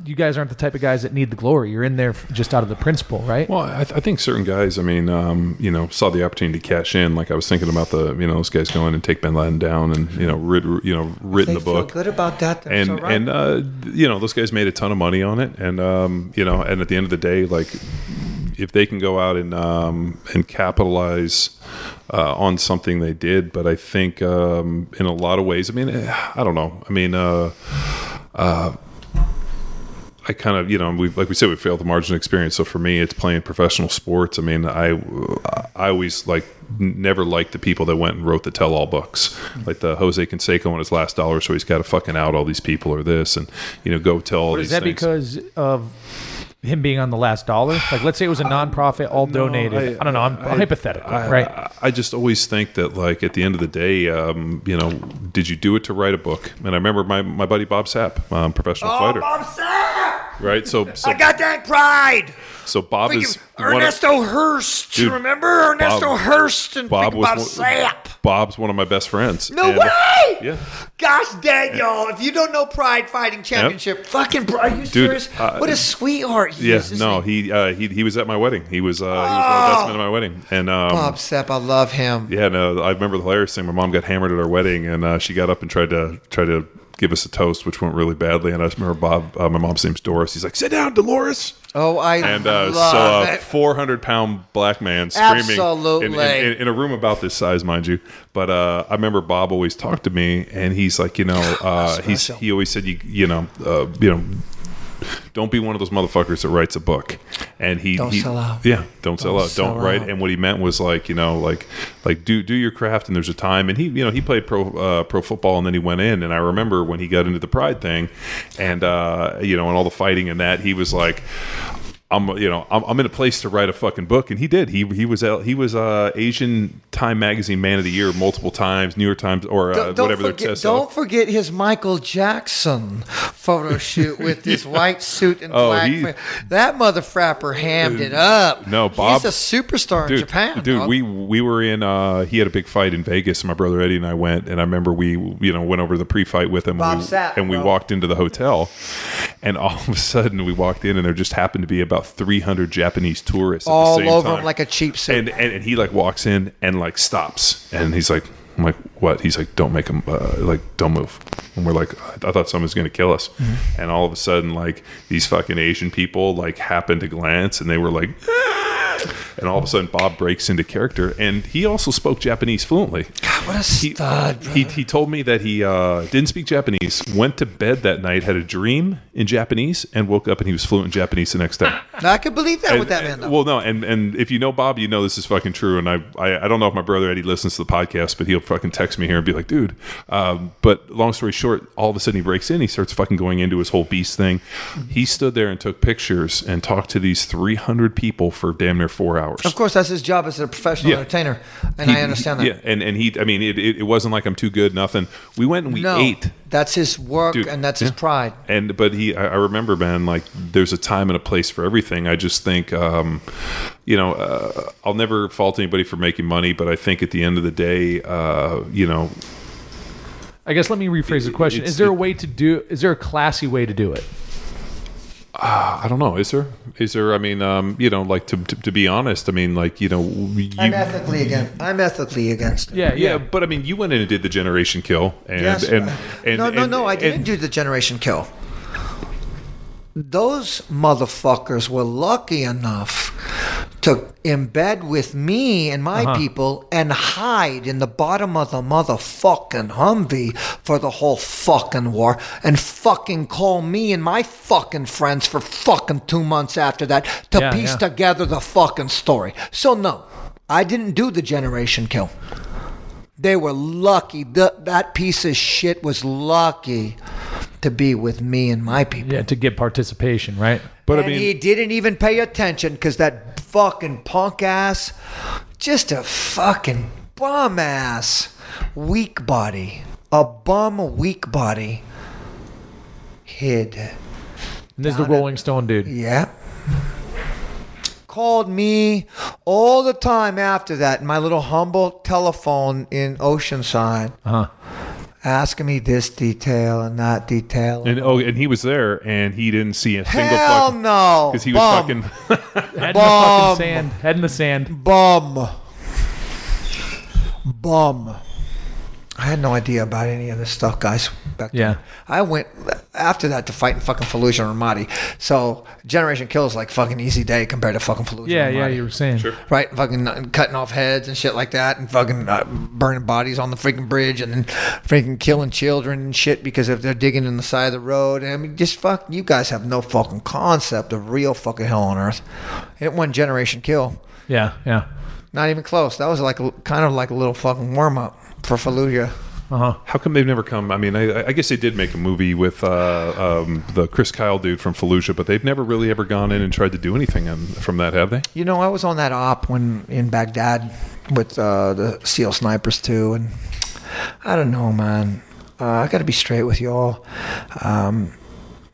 You guys aren't the type of guys that need the glory. You're in there just out of the principle, right? Well, I, th- I think certain guys, I mean, um, you know, saw the opportunity to cash in. Like I was thinking about the, you know, those guys going and take bin Laden down and you know, writ, you know, written they the book. feel good about that. That's and all right. and uh, you know those guys made a ton of money on it, and um, you know, and at the end of the day, like if they can go out and um, and capitalize uh, on something they did, but I think um, in a lot of ways, I mean, eh, I don't know. I mean, uh, uh, I kind of, you know, we like we said, we failed the margin experience. So for me, it's playing professional sports. I mean, I I always like never liked the people that went and wrote the tell-all books, like the Jose Canseco on his last dollar. So he's got to fucking out all these people or this, and you know, go tell all But these is that things. because of him being on the last dollar? Like, let's say it was a nonprofit, all donated. I, don't know. I'm hypothetical, I, right? I, I just always think that, like, at the end of the day, um, you know, did you do it to write a book? And I remember my, my buddy Bob Sapp, um, professional fighter, right? So, so, I got that pride. so Bob is one of- Ernesto Hoost. Dude, Remember Ernesto Bob- Hoost and Bob think was Sapp. Bob's one of my best friends. No And- way! Yeah. Gosh dang, y'all. If you don't know Pride Fighting Championship, fucking bro, are you serious? uh, what a sweetheart he Yeah, is. no, he? uh, he he was at my wedding. He was uh, he was one of the best men at my wedding, and um, Bob Sapp, I love him. Yeah, no, I remember the hilarious thing. My mom got hammered at our wedding, and uh, she got up and tried to try to give us a toast, which went really badly. And I just remember Bob, uh, my mom's name's Doris. He's like, "Sit down, Dolores." Oh, I And uh, so, a four hundred pound black man screaming in- in, in, in a room about this size, mind you. But uh, I remember Bob always talked to me, and he's like, you know, uh, he's he always said, you you know, uh, you know. Don't be one of those motherfuckers that writes a book. And he Don't he- sell out. Yeah, don't sell Don't out. Don't write. out. And what he meant was like you know like like do do your craft and there's a time. And he you know he played pro uh, pro football and then he went in. And I remember when he got into the pride thing, and uh, you know and all the fighting and that he was like. I'm, you know, I'm, I'm in a place to write a fucking book, and he did. He he was uh, he was uh, Asian Time Magazine Man of the Year multiple times, New York Times or uh, Don't, don't whatever forget, don't forget his Michael Jackson photo shoot with his white suit and Oh, black. he- that mother frapper hammed it up. No, Bob- He's a superstar in dude, Japan. dude. dog. We we were in. Uh, he had a big fight in Vegas. and My brother Eddie and I went, and I remember we you know went over the pre-fight with him, Bob and we, and we walked into the hotel, and all of a sudden we walked in, and there just happened to be about 300 Japanese tourists at all the same over time. him like a cheap suit. and, and and he like walks in and like stops, and he's like. I'm like, what? He's like, don't make him, uh, like, don't move. And we're like, I thought someone was going to kill us. Mm-hmm. And all of a sudden, like, these fucking Asian people, like, happened to glance and they were like, and all of a sudden, Bob breaks into character. And he also spoke Japanese fluently. God, what a He, stud, bro. he, he told me that he uh, didn't speak Japanese, went to bed that night, had a dream in Japanese, and woke up and he was fluent in Japanese the next day. I could believe that with that man. Though. Well, no, and and if you know Bob, you know this is fucking true. And I, I I don't know if my brother Eddie listens to the podcast, but he'll fucking text me here and be like, dude. Um, but long story short, all of a sudden he breaks in, he starts fucking going into his whole beast thing. He stood there and took pictures and talked to these 300 people for damn near four hours. Of course, that's his job as a professional Yeah. entertainer, and He- I understand that. Yeah, and and he, I mean, it, it, it wasn't like I'm too good, nothing. We went and we no, ate. that's his work Dude, and that's his pride. And but he, I, I remember, man, like there's a time and a place for everything. I just think, um, you know, uh, I'll never fault anybody for making money, but I think at the end of the day, uh, you know, I guess let me rephrase the question. it's- Is there a it- way way to do? Is there a classy way to do it? I don't know. Is there? Is there? I mean, um, you know, like to, to to be honest, I mean, like you know, you, I'm ethically against. I'm ethically against it. Yeah, yeah, yeah. but I mean, you went in and did the generation kill, and Yes. and, and no, no, and- no. I didn't and- do the generation kill. Those motherfuckers were lucky enough to embed with me and my Uh-huh. people and hide in the bottom of the motherfucking Humvee for the whole fucking war and fucking call me and my fucking friends for fucking two months after that to Yeah, piece yeah. together the fucking story. So, no, I didn't do the generation kill. They were lucky. Th- that piece of shit was lucky to be with me and my people. Yeah, to get participation, right? But I mean, he didn't even pay attention because that fucking punk ass, just a fucking bum ass, weak body, a bum weak body, hid. And there's the Rolling Stone dude. Yeah. Called me all the time after that in my little humble telephone in Oceanside, Uh huh. asking me this detail and that detail. and oh, and he was there, and he didn't see a single Hell fucking no! because he was Bum. fucking. Head in the Bum. fucking sand. Head in the sand. Bum. Bum. I had no idea about any of this stuff, guys. Back then. Yeah. I went after that to fight in fucking Fallujah and Ramadi. So Generation Kill is like fucking easy day compared to fucking Fallujah. Yeah, and yeah. You were saying. Sure. right? Fucking uh, cutting off heads and shit like that, and fucking uh, burning bodies on the freaking bridge, and then freaking killing children and shit because if they're digging in the side of the road. and I mean, just fuck. You guys have no fucking concept of real fucking hell on earth. It one generation kill, Yeah, yeah. not even close. That was like a- kind of like a little fucking warm up for Fallujah. Uh huh. How come they've never come? I mean, I, I guess they did make a movie with uh, um, the Chris Kyle dude from Fallujah, but they've never really ever gone in and tried to do anything on, from that, have they? You know, I was on that op when in Baghdad with uh, the SEAL snipers too, and I don't know, man. Uh, I got to be straight with y'all. Um,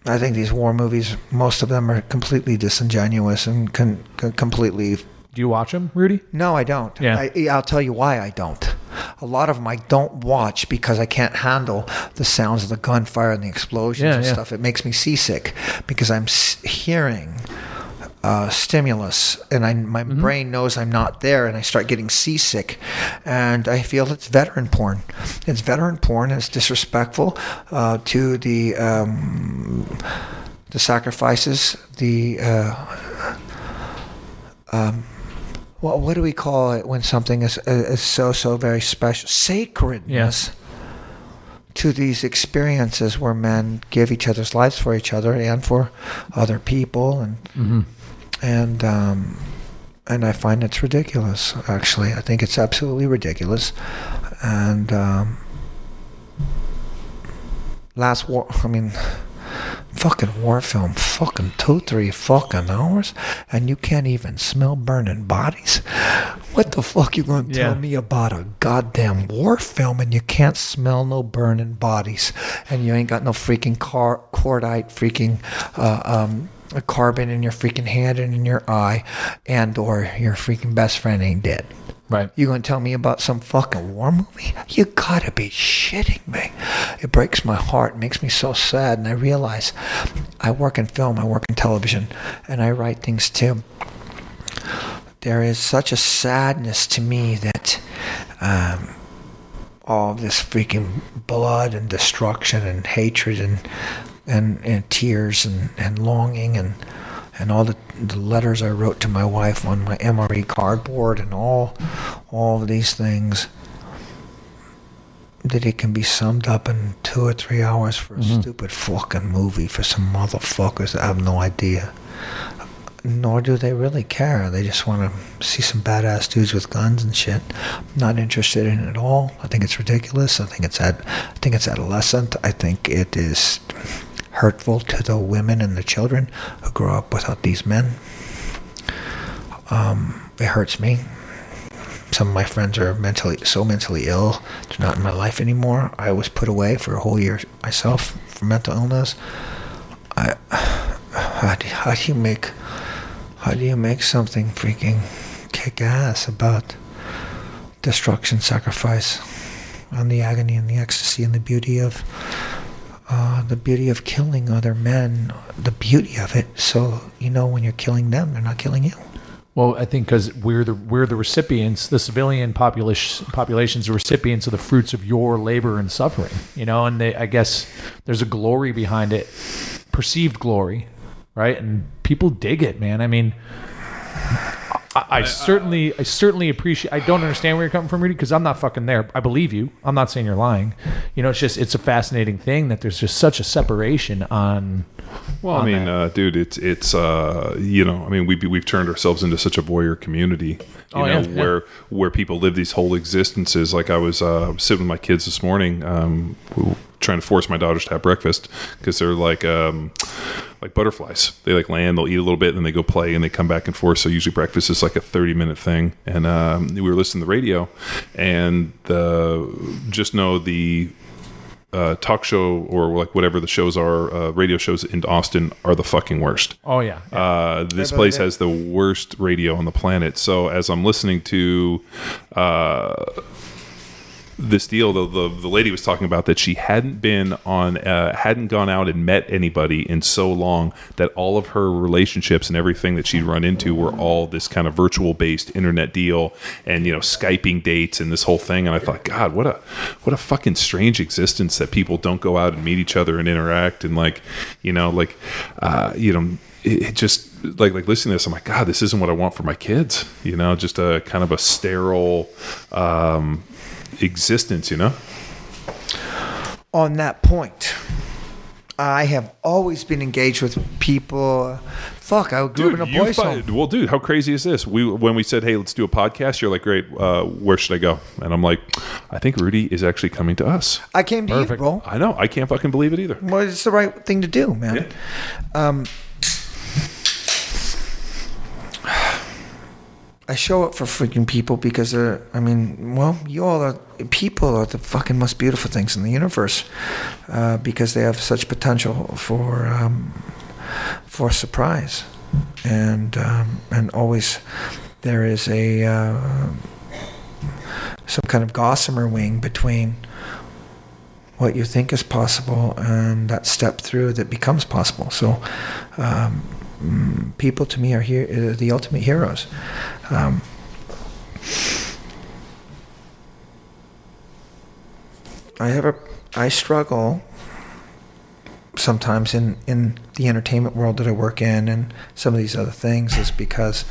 I think these war movies, most of them are completely disingenuous and con- con- completely. Do you watch them, Rudy? No, I don't. Yeah. I, I'll tell you why I don't. A lot of them I don't watch because I can't handle the sounds of the gunfire and the explosions Yeah, and yeah. stuff. It makes me seasick because I'm hearing uh, stimulus and I, my Mm-hmm. brain knows I'm not there and I start getting seasick and I feel it's veteran porn. It's veteran porn. It's disrespectful uh, to the um, the sacrifices, the uh, um, what, what do we call it when something is, is so so very special? Sacredness to these experiences where men give each other's lives for each other and for other people, and and um, and I find it's ridiculous. Actually, I think it's absolutely ridiculous, and um, last war. I mean fucking war film, fucking two, three fucking hours, and you can't even smell burning bodies. What the fuck you gonna tell Yeah. me about a goddamn war film and you can't smell no burning bodies, and you ain't got no freaking car cordite freaking uh, um, carbon in your freaking hand and in your eye, and or your freaking best friend ain't dead. Right. You gonna tell me about some fucking war movie? You gotta be shitting me. It breaks my heart, it makes me so sad, and I realize I work in film, I work in television, and I write things too. There is such a sadness to me that um, all this freaking blood and destruction and hatred and and, and tears and, and longing and and all the, the letters I wrote to my wife on my MRE cardboard and all all of these things that it can be summed up in two or three hours for a mm-hmm. stupid fucking movie for some motherfuckers that have no idea. Nor do they really care. They just want to see some badass dudes with guns and shit. I'm not interested in it at all. I think it's ridiculous. I think it's ad- I think it's adolescent. I think it is hurtful to the women and the children who grow up without these men. Um, it hurts me. Some of my friends are mentally so mentally ill. They're not in my life anymore. I was put away for a whole year myself for mental illness. I how do, how do you make how do you make something freaking kick ass about destruction, sacrifice, and the agony and the ecstasy and the beauty of uh, the beauty of killing other men, the beauty of it. So you know when you're killing them, they're not killing you. Well, I think because we're the we're the recipients, the civilian population populations, the recipients of the fruits of your labor and suffering. You know, and they, I guess there's a glory behind it, perceived glory, right? And people dig it, man. I mean, I, I certainly, I certainly appreciate. I don't understand where you're coming from, Rudy, because I'm not fucking there. I believe you. I'm not saying you're lying. You know, it's just it's a fascinating thing that there's just such a separation on. Well, I mean, uh, dude, it's it's uh, you know, I mean, we we've turned ourselves into such a voyeur community, you Oh, know, yeah, yeah. where where people live these whole existences. Like I was uh, sitting with my kids this morning, um, trying to force my daughters to have breakfast because they're like um, like butterflies. They like land, they'll eat a little bit, and then they go play, and they come back and forth. So usually breakfast is like a thirty minute thing. And um, we were listening to the radio, and the just know the uh, talk show or like whatever the shows are, uh, radio shows in Austin are the fucking worst. Oh yeah, yeah. Uh, this place has the worst radio on the planet. So as I'm listening to uh, this deal, the, the the lady was talking about that she hadn't been on, uh, hadn't gone out and met anybody in so long that all of her relationships and everything that she'd run into were all this kind of virtual based internet deal and you know skyping dates and this whole thing. And I thought, God, what a what a fucking strange existence that people don't go out and meet each other and interact and like you know like uh, you know it, just like like listening to this, I'm like, God, this isn't what I want for my kids. You know, just a kind of a sterile um, existence. You know. on that point. I have always been engaged with people. Fuck, I grew up in a you boys' fi- home. well, dude, how crazy is this? We when we said, "Hey, let's do a podcast," you're like, "Great, uh, where should I go?" And I'm like, "I think Rudy is actually coming to us." I came to Perfect. you, bro. I know. I can't fucking believe it either. Well, it's the right thing to do, man. Um, I show up for freaking people because they're, I mean, well, you all are, people are the fucking most beautiful things in the universe uh, because they have such potential for, um, for surprise. And, um, and always there is a, uh, some kind of gossamer wing between what you think is possible and that step through that becomes possible. So, um, people to me are here uh, the ultimate heroes. Um, I have a I struggle sometimes in in the entertainment world that I work in and some of these other things is because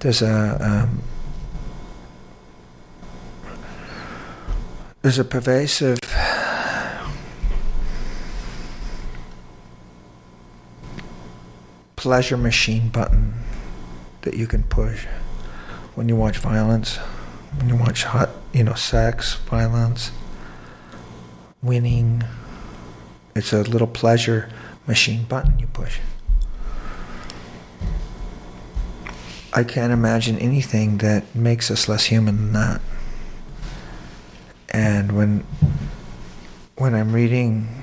there's a um, there's a pervasive pleasure machine button that you can push when you watch violence, when you watch hot, you know, sex, violence, winning. It's a little pleasure machine button you push. I can't imagine anything that makes us less human than that. And when when I'm reading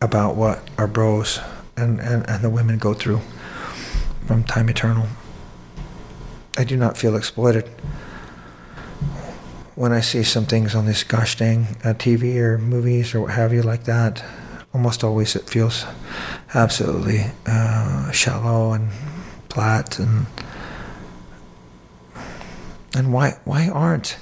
about what our bros and, and, and the women go through from time eternal, I do not feel exploited. When I see some things on this gosh dang uh, TV or movies or what have you like that, almost always it feels absolutely uh, shallow and flat and and why why aren't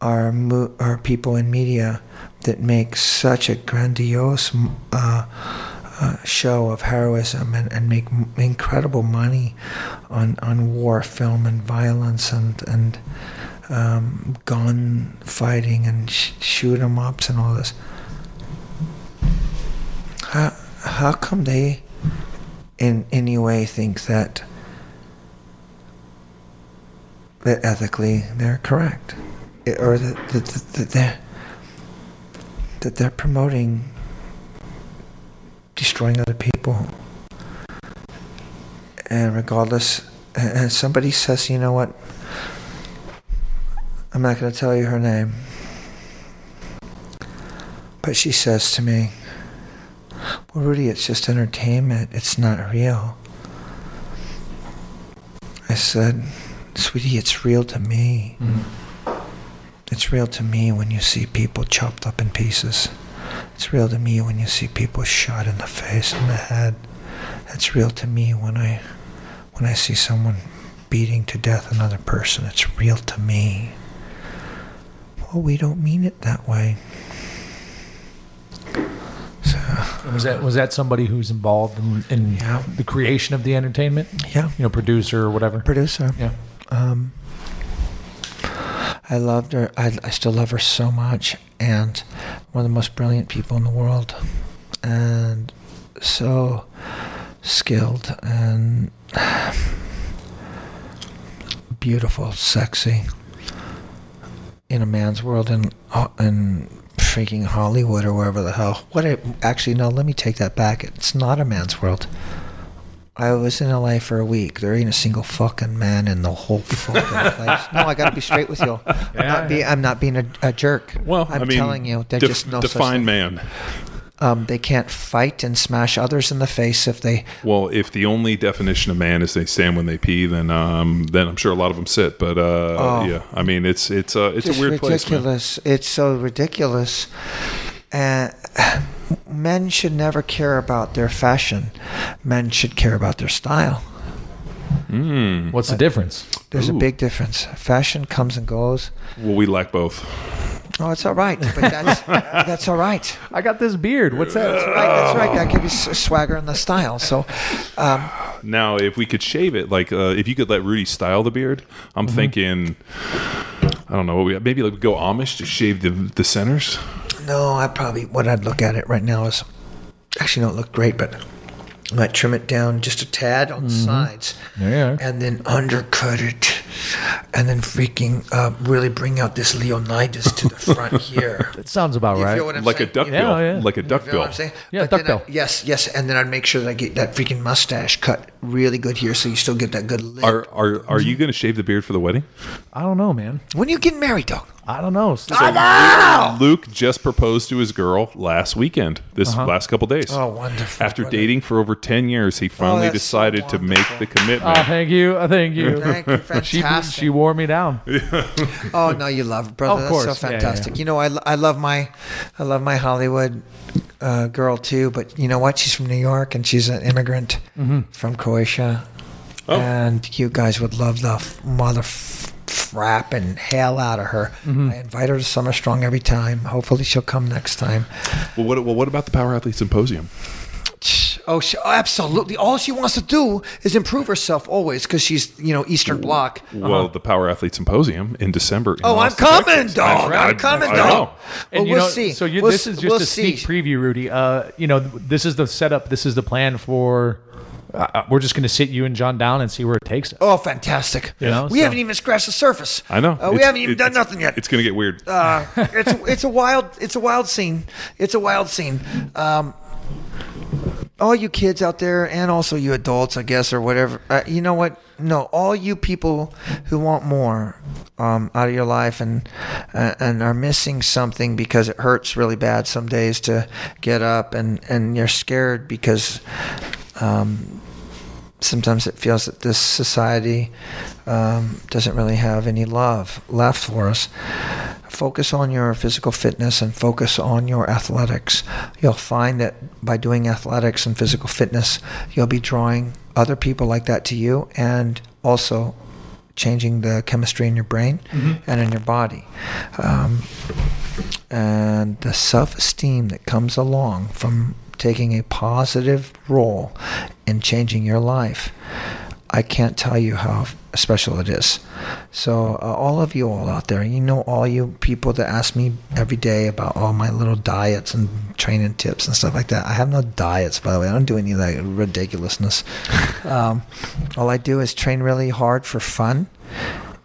our mo- our people in media that make such a grandiose uh, uh, show of heroism and, and make m- incredible money on, on war film and violence and and um, gun fighting and sh- shoot 'em ups and all this. How how come they in any way think that that ethically they're correct, or that, that, that, that they're that they're promoting destroying other people. And regardless, and somebody says, you know what? I'm not going to tell you her name. But she says to me, well, Rudy, it's just entertainment. It's not real. I said, sweetie, it's real to me. Mm. It's real to me when you see people chopped up in pieces. It's real to me when you see people shot in the face and the head. It's real to me when I when I see someone beating to death another person. It's real to me. Well, we don't mean it that way. So, Was that was that somebody who's involved in, in Yeah. the creation of the entertainment? yeah, You know, producer or whatever. producer. Yeah. Um, I loved her. I, I still love her so much, and one of the most brilliant people in the world, and so skilled and beautiful, sexy. In a man's world, in in freaking Hollywood or wherever the hell. What? It, actually, no. Let me take that back. It's not a man's world. I was in LA for a week. There ain't a single fucking man in the whole fucking place. No, I got to be straight with you. I'm not, be, I'm not being a, a jerk. Well, I'm I mean, telling you, they're def- just no such define man. Um, they can't fight and smash others in the face if they. Well, if the only definition of man is they stand when they pee, then um, then I'm sure a lot of them sit. But uh, Oh. yeah, I mean it's it's uh, it's a weird place. Man. ridiculous. It's so ridiculous. And men should never care about their fashion. Men should care about their style. What's the difference? There's Ooh. a big difference. Fashion comes and goes. Well, we lack both. Oh, it's all right, but that's that's all right. I got this beard. What's that? That's right. That's right. That gives you s- swagger and the style. So, um, Now, if we could shave it, like uh, if you could let Rudy style the beard, I'm Mm-hmm. thinking, I don't know, maybe like go Amish to shave the the centers. No, I probably what I'd look at it right now is actually don't look great, but I might trim it down just a tad on the sides, Yeah. and then undercut it, and then freaking uh, really bring out this Leonidas to the front here. That sounds about You right. feel what I'm like a duck You bill, Yeah, yeah. like a duck feel bill. what Yeah, But then duckbill. I- yes, yes, and then I'd make sure that I get that freaking mustache cut really good here, so you still get that good lip. Are are are you going to shave the beard for the wedding? I don't know, man. when you get married, though. I don't know. Luke just proposed to his girl last weekend. This last couple days. Oh, wonderful! After a- dating for over ten years, he finally that's so decided to make wonderful. the commitment. Oh, thank you. Uh, Thank you. Thank you, she fantastic. she wore me down. Oh no, you love it, brother. Of That's course. so Yeah, yeah, fantastic. You know, I, I love my I love my Hollywood uh, girl too. But you know what? She's from New York and she's an immigrant Mm-hmm. from Croatia. Oh. And you guys would love the f- mother f- frapping hail out of her. Mm-hmm. I invite her to Summer Strong every time. Hopefully, she'll come next time. well, what well, what about the Power Athlete Symposium? Oh, she, oh, absolutely. All she wants to do is improve herself always because she's, you know, Eastern Bloc. Well, the Power Athlete Symposium in December. in Oh, I'm coming, Texas. dog. I- I'm coming, I dog. know. Well, And you we'll know, see. So you, We'll this is just we'll a sneak see. preview, Rudy. Uh, you know, this is the setup. This is the plan for uh, we're just going to sit you and John down and see where it takes us. Oh, fantastic! You know, we so- haven't even scratched the surface. I know. Uh, we It's- haven't even it- done nothing yet. It's going to get weird. uh, it's it's a wild it's a wild scene. It's a wild scene. Um, all you kids out there, and also you adults, I guess, or whatever. Uh, you know what? No, all you people who want more um, out of your life and uh, and are missing something because it hurts really bad some days to get up, and and you're scared because. Um, sometimes it feels that this society um, doesn't really have any love left for us. Focus on your physical fitness and focus on your athletics. You'll find that by doing athletics and physical fitness, you'll be drawing other people like that to you and also changing the chemistry in your brain and in your body. Um, and the self esteem that comes along from taking a positive role in changing your life. I can't tell you how special it is. So, uh, all of you all out there, you know, all you people that ask me every day about all my little diets and training tips and stuff like that. I have no diets, by the way. I don't do any of that ridiculousness. um, all I do is train really hard for fun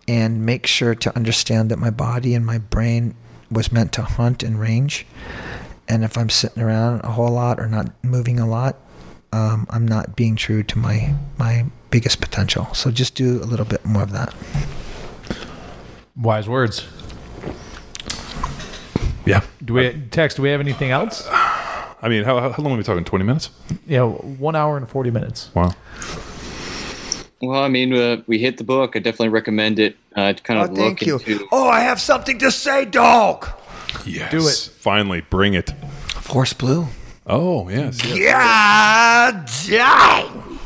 and make sure to understand that my body and my brain was meant to hunt and range. And if I'm sitting around a whole lot or not moving a lot, um, I'm not being true to my my biggest potential. So just do a little bit more of that. Wise words. yeah. Do we text? Do we have anything else? I mean, how, how long are we talking? 20 minutes? Yeah, one hour and forty minutes. Wow. Well, I mean, uh, we hit the book. I definitely recommend it. Uh, to kind of Oh, of thank look you. into. Oh, I have something to say, dog. Yes. Do it. Finally, bring it. Force Blue. Oh, yes. yes. Yeah, dang.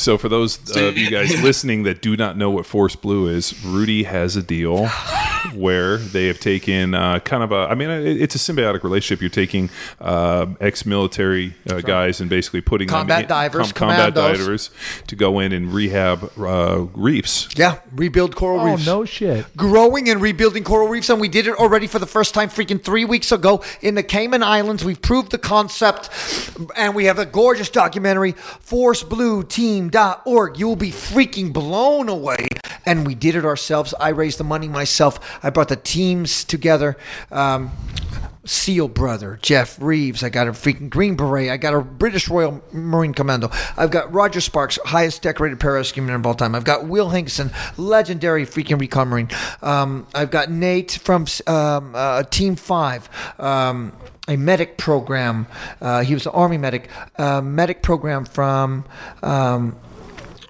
So, for those of you guys listening that do not know what Force Blue is, Rudy has a deal where they have taken uh, kind of a, I mean, it- it's a symbiotic relationship. You're taking uh, ex military uh, guys and basically putting Combat them in, divers, combat divers to go in and rehab uh, reefs. Yeah, rebuild coral Oh reefs. Oh no shit! growing and rebuilding coral reefs, and we did it already for the first time freaking three weeks ago in the Cayman Islands. We've proved the concept, and we have a gorgeous documentary, forceblueteam.org. You will be freaking blown away. And we did it ourselves. I raised the money myself. I brought the teams together. Um, SEAL brother, Jeff Reeves. I got a freaking Green Beret. I got a British Royal Marine Commando. I've got Roger Sparks, highest decorated pararescue of all time. I've got Will Hinkson, legendary freaking recon Marine. Um, I've got Nate from um, uh, Team 5. Um, a medic program. Uh, he was an army medic. Medic program from. Um,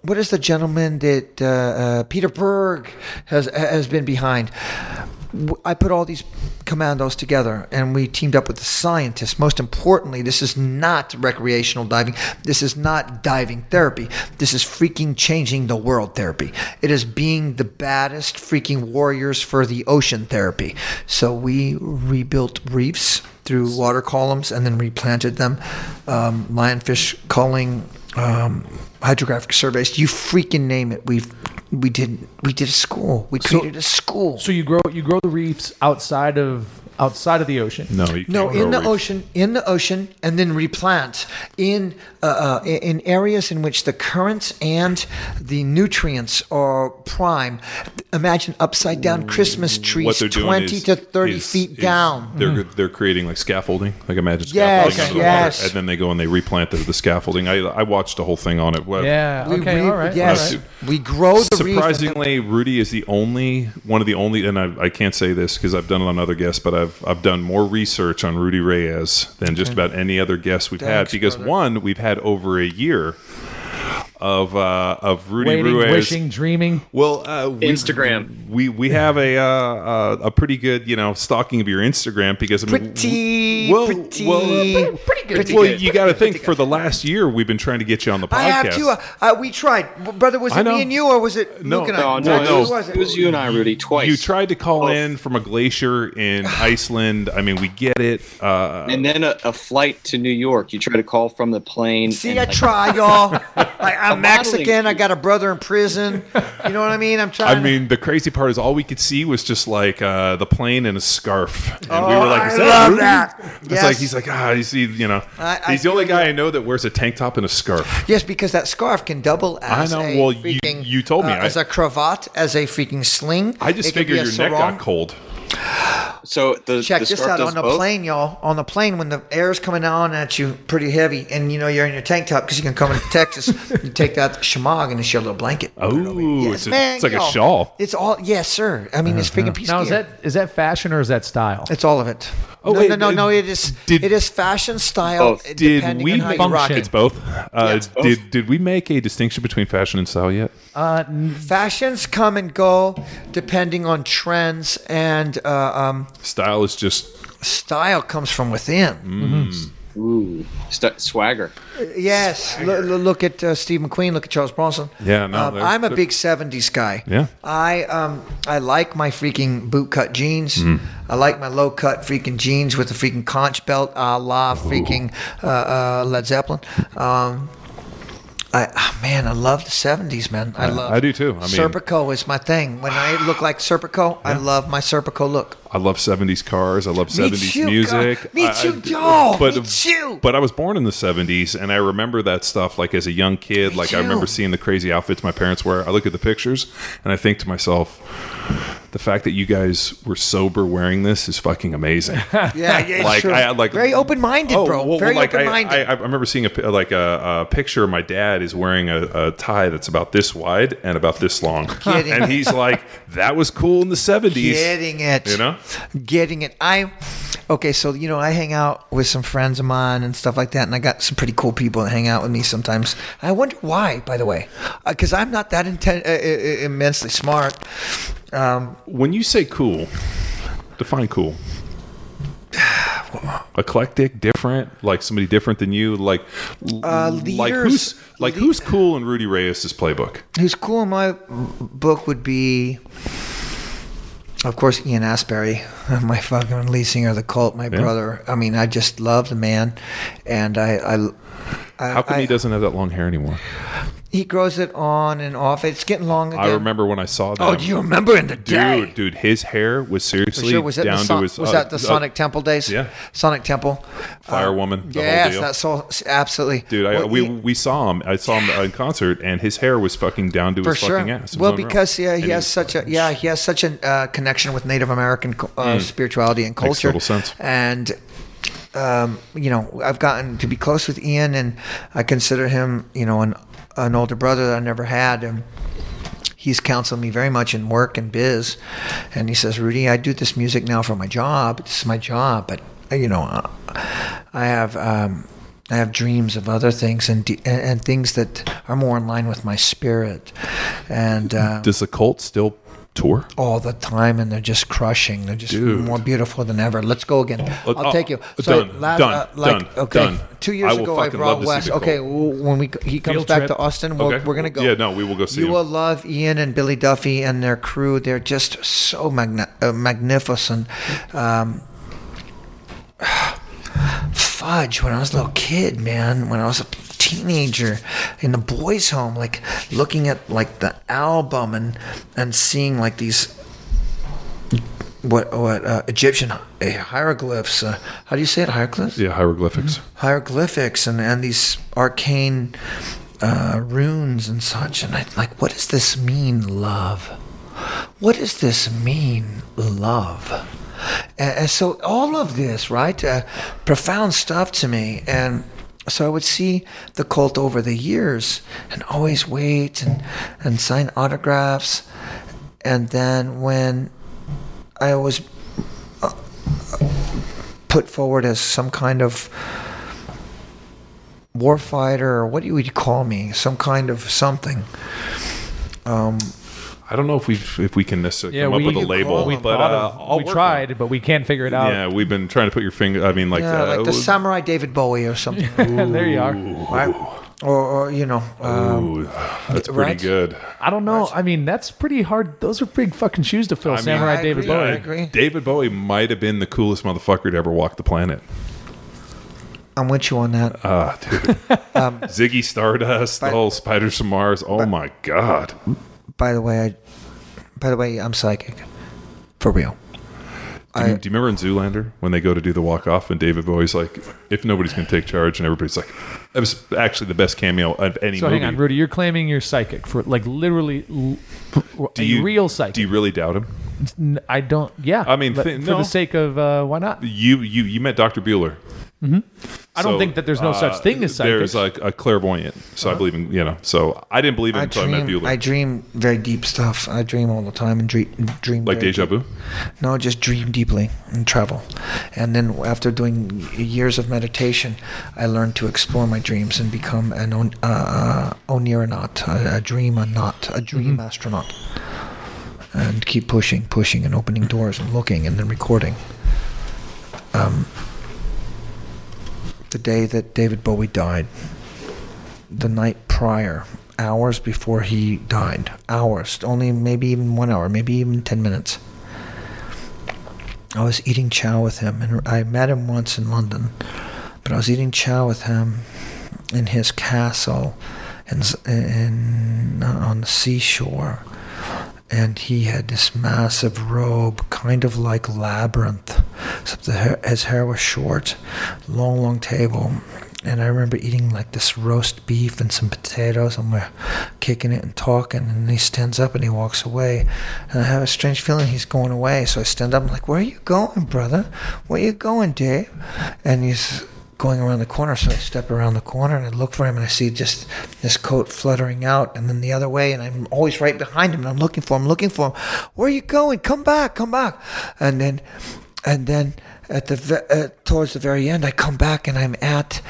what is the gentleman that uh, uh, Peter Berg has has been behind? I put all these commandos together and we teamed up with the scientists. Most importantly, this is not recreational diving. This is not diving therapy. This is freaking changing the world therapy. It is being the baddest freaking warriors for the ocean therapy. So we rebuilt reefs through water columns and then replanted them. Um, lionfish culling, um, hydrographic surveys. You freaking name it. We've we did we did a school. We created a school. So you grow you grow the reefs outside of outside of the ocean. No, you No, can't in the reefs. ocean, in the ocean, and then replant in uh, uh, in areas in which the currents and the nutrients are prime. Imagine upside down Christmas What trees, they're doing twenty is- to thirty is- feet is down. They're they're creating like scaffolding. Like imagine Yes, scaffolding under the yes. water, and then they go and they replant the, the scaffolding. I I watched the whole thing on it. Well, Yeah. We Okay. re- all right. Yes, all right. we grow the reef then- Surprisingly, Rudy is the only one of the only, and I, I can't say this because I've done it on other guests, but I've I've done more research on Rudy Reyes than just about any other guest we've had because brother. one, we've had over a year of uh, of Rudy Waiting, Ruiz. wishing, dreaming. Well, uh, we, Instagram. We we have a uh, uh, a pretty good you know stalking of your Instagram because I mean, Pretty, well, pretty, well, uh, pretty good. well, you got to think for the last year we've been trying to get you on the podcast. I have to. Uh, uh, we tried, brother. Was it me and you, or was it No, Luke and No, I? no, no, it, was, Who was it was you and I, Rudy, twice. You tried to call Both. in from a glacier in Iceland. I mean, we get it. Uh, and then a, a flight to New York. You try to call from the plane. See, and, I like, try, y'all. I I'm a Mexican. I got a brother in prison. You know what I mean? I'm trying. I mean, the crazy part is all we could see was just like uh, the plane and a scarf, and we were like, Oh, I "Is that love that. It's Yes. like he's like, ah, you see, you know, I- I he's the only guy you. I know that wears a tank top and a scarf. yes, because that scarf can double as know. a Well, freaking, you told me. uh, I- as a cravat, as a freaking sling. I just It figured a your neck got cold. So the Check the this scarf out on the both? plane, y'all. On the plane, when the air's coming on at you pretty heavy, and you know you're in your tank top because you can come into Texas, you take that shemagh and it's your little blanket. Oh, Yes, it's, a, man, it's like a shawl. It's all yes, sir. I mean, it's freaking piece Now of is that is that fashion or is that style? It's all of it. Oh, no, wait, no, no, no. It is. did- it is fashion style. Both. uh, Did we on how function? It's both. Uh, it's both. Did did we make a distinction between fashion and style yet? Uh, n- Fashions come and go depending on trends, and uh, um, Style is just style comes from within. Mm. Ooh, st- swagger. Yes, look, look at uh, Steve McQueen. Look at Charles Bronson. Yeah, no, Um, I'm a big '70s guy. Yeah. I um I like my freaking bootcut jeans. Mm. I like my low cut freaking jeans with the freaking conch belt, a la freaking uh, uh, Led Zeppelin. Um, I ah, man, I love the '70s, man. I love. I do too. I mean- Serpico is my thing. When I look like Serpico, I love my Serpico look. I love '70s cars. I love '70s too, music. God. Me I- too, dog. But, Me too. But I was born in the '70s, and I remember that stuff. Like as a young kid, like I remember seeing the crazy outfits my parents wear. I look at the pictures, and I think to myself, the fact that you guys were sober wearing this is fucking amazing. Yeah, yeah, like true. I like very open minded, Oh, bro. well, very like I, open minded. I, I remember seeing a like a, a picture of my dad is wearing a, a tie that's about this wide and about this long, Kidding. and he's like, "That was cool in the '70s." Getting it. You know? Getting it. I okay, so you know, I hang out with some friends of mine and stuff like that, and I got some pretty cool people that hang out with me sometimes. I wonder why, by the way, because I'm not that inten- uh, uh, immensely smart. Um, When you say cool, define cool. Eclectic, different, like somebody different than you, like Uh, like who's like who's cool in Rudy Reyes' playbook? who's cool in my book would be, of course, Ian Astbury, my fucking lead singer of the Cult, my brother. I mean, I just love the man, and I. I I, How come I- he doesn't have that long hair anymore? He grows it on and off. It's getting long again. I remember when I saw that. Oh, do you remember in the day? dude, dude, his hair was seriously sure. Was that down Son- to his. was uh, that the uh, Sonic Temple days? yeah. Sonic Temple. Fire Woman? The yes, that's so absolutely. Dude, I, Well, we he- we saw him. I saw him in concert, and his hair was fucking down to his sure. fucking ass. Well, because yeah, And he has such a yeah, he has such a uh, connection with Native American uh, spirituality and Mm. Makes culture. total sense. And um, you know, I've gotten to be close with Ian, and I consider him, you know, an an older brother that I never had, and. He's counseled me very much in work and biz, and he says, "Rudy, I do this music now for my job. This is my job, but you know, I have um, I have dreams of other things and, de- and things that are more in line with my spirit, and uh, Does the cult still tour? all the time, and they're just crushing. They're just Dude. more beautiful than ever. Let's go again. Uh, I'll oh, take you. done, done, done, okay, done. two years I ago I brought to Wes. Okay, when we he comes Field back trip. to Austin, we'll, Okay. we're gonna go. Yeah, no, we will go see You him. will love Ian and Billy Duffy and their crew. They're just so magna- uh, magnificent. Um, fudge when I was a little kid, man. When I was a teenager in the boys' home, like looking at like the album and and seeing like these what what uh, Egyptian hi- hieroglyphs. Uh, how do you say it? Hieroglyphs. Yeah, hieroglyphics. Hieroglyphics and and these arcane uh, runes and such. And I like, what does this mean, love? What does this mean, love? And, and so all of this, right? Uh, profound stuff to me. And so I would see the cult over the years and always wait and, and sign autographs. And then when I was uh, put forward as some kind of warfighter, or what do you call me? Some kind of something. I don't know if we if we can necessarily Yeah, come we- up with a label, call them. but uh, of- we work tried, but we can't figure it out. Yeah, we've been trying to put your finger. I mean, like, Yeah, uh, like the samurai David Bowie or something. there you are. right? Or, or you know, um, ooh, that's pretty right? good. I don't know. I mean, that's pretty hard. Those are big fucking shoes to fill. I mean, Samurai I David agree. Bowie. I agree. David Bowie might have been the coolest motherfucker to ever walk the planet. I'm with you on that. Ah, dude. Um, Ziggy Stardust, the but- whole Spiders from Mars. Oh my god. By the way, I, by the way, I'm psychic, for real. Do you, I, do you remember in Zoolander when they go to do the walk off and David Bowie's like, if nobody's going to take charge, and everybody's like, that was actually the best cameo of any So movie. hang on, Rudy. You're claiming you're psychic for like literally l- do a you, real psychic. Do you really doubt him? I don't. Yeah. I mean, but thi- for no. the sake of uh, why not? You you you met Dr. Bueller. I don't think that there's no such uh, thing as psychic. There's like a clairvoyant. So I believe in you know. So I didn't believe in I until I met dream. Bueller. I dream very deep stuff. I dream all the time and dream. dream like very deja deep. vu. No, just dream deeply and travel. And then after doing years of meditation, I learned to explore my dreams and become an on, uh, uh, oneironaut, a, a dream a not, a dream astronaut. And keep pushing, pushing, and opening doors and looking and then recording. Um, the day that David Bowie died, the night prior, hours before he died, hours, only maybe even one hour, maybe even 10 minutes. I was eating chow with him, and I met him once in London, but I was eating chow with him in his castle in, in, uh, on the seashore. And he had this massive robe, kind of like labyrinth. Except his hair was short, long, long table. And I remember eating like this roast beef and some potatoes, and we're kicking it and talking. And he stands up and he walks away. And I have a strange feeling he's going away. So I stand up. I'm like, "Where are you going, brother? Where are you going, Dave?" And he's going around the corner. So I step around the corner and I look for him and I see just this coat fluttering out and then the other way. And I'm always right behind him and I'm looking for him, looking for him. Where are you going? Come back, come back. And then, and then at the uh, towards the very end, I come back and I'm at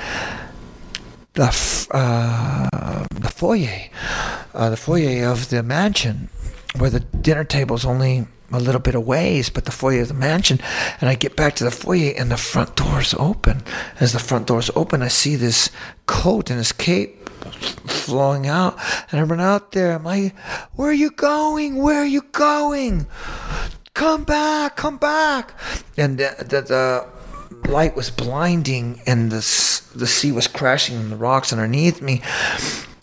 the uh, the foyer, uh, the foyer of the mansion, where the dinner table's only a little bit of ways, but the foyer of the mansion. And I get back to the foyer, and the front door's open. As the front door's open, I see this coat and this cape flowing out, and I run out there. I'm like, "Where are you going? Where are you going? Come back! Come back!" And the, the, the light was blinding, and the the sea was crashing on the rocks underneath me,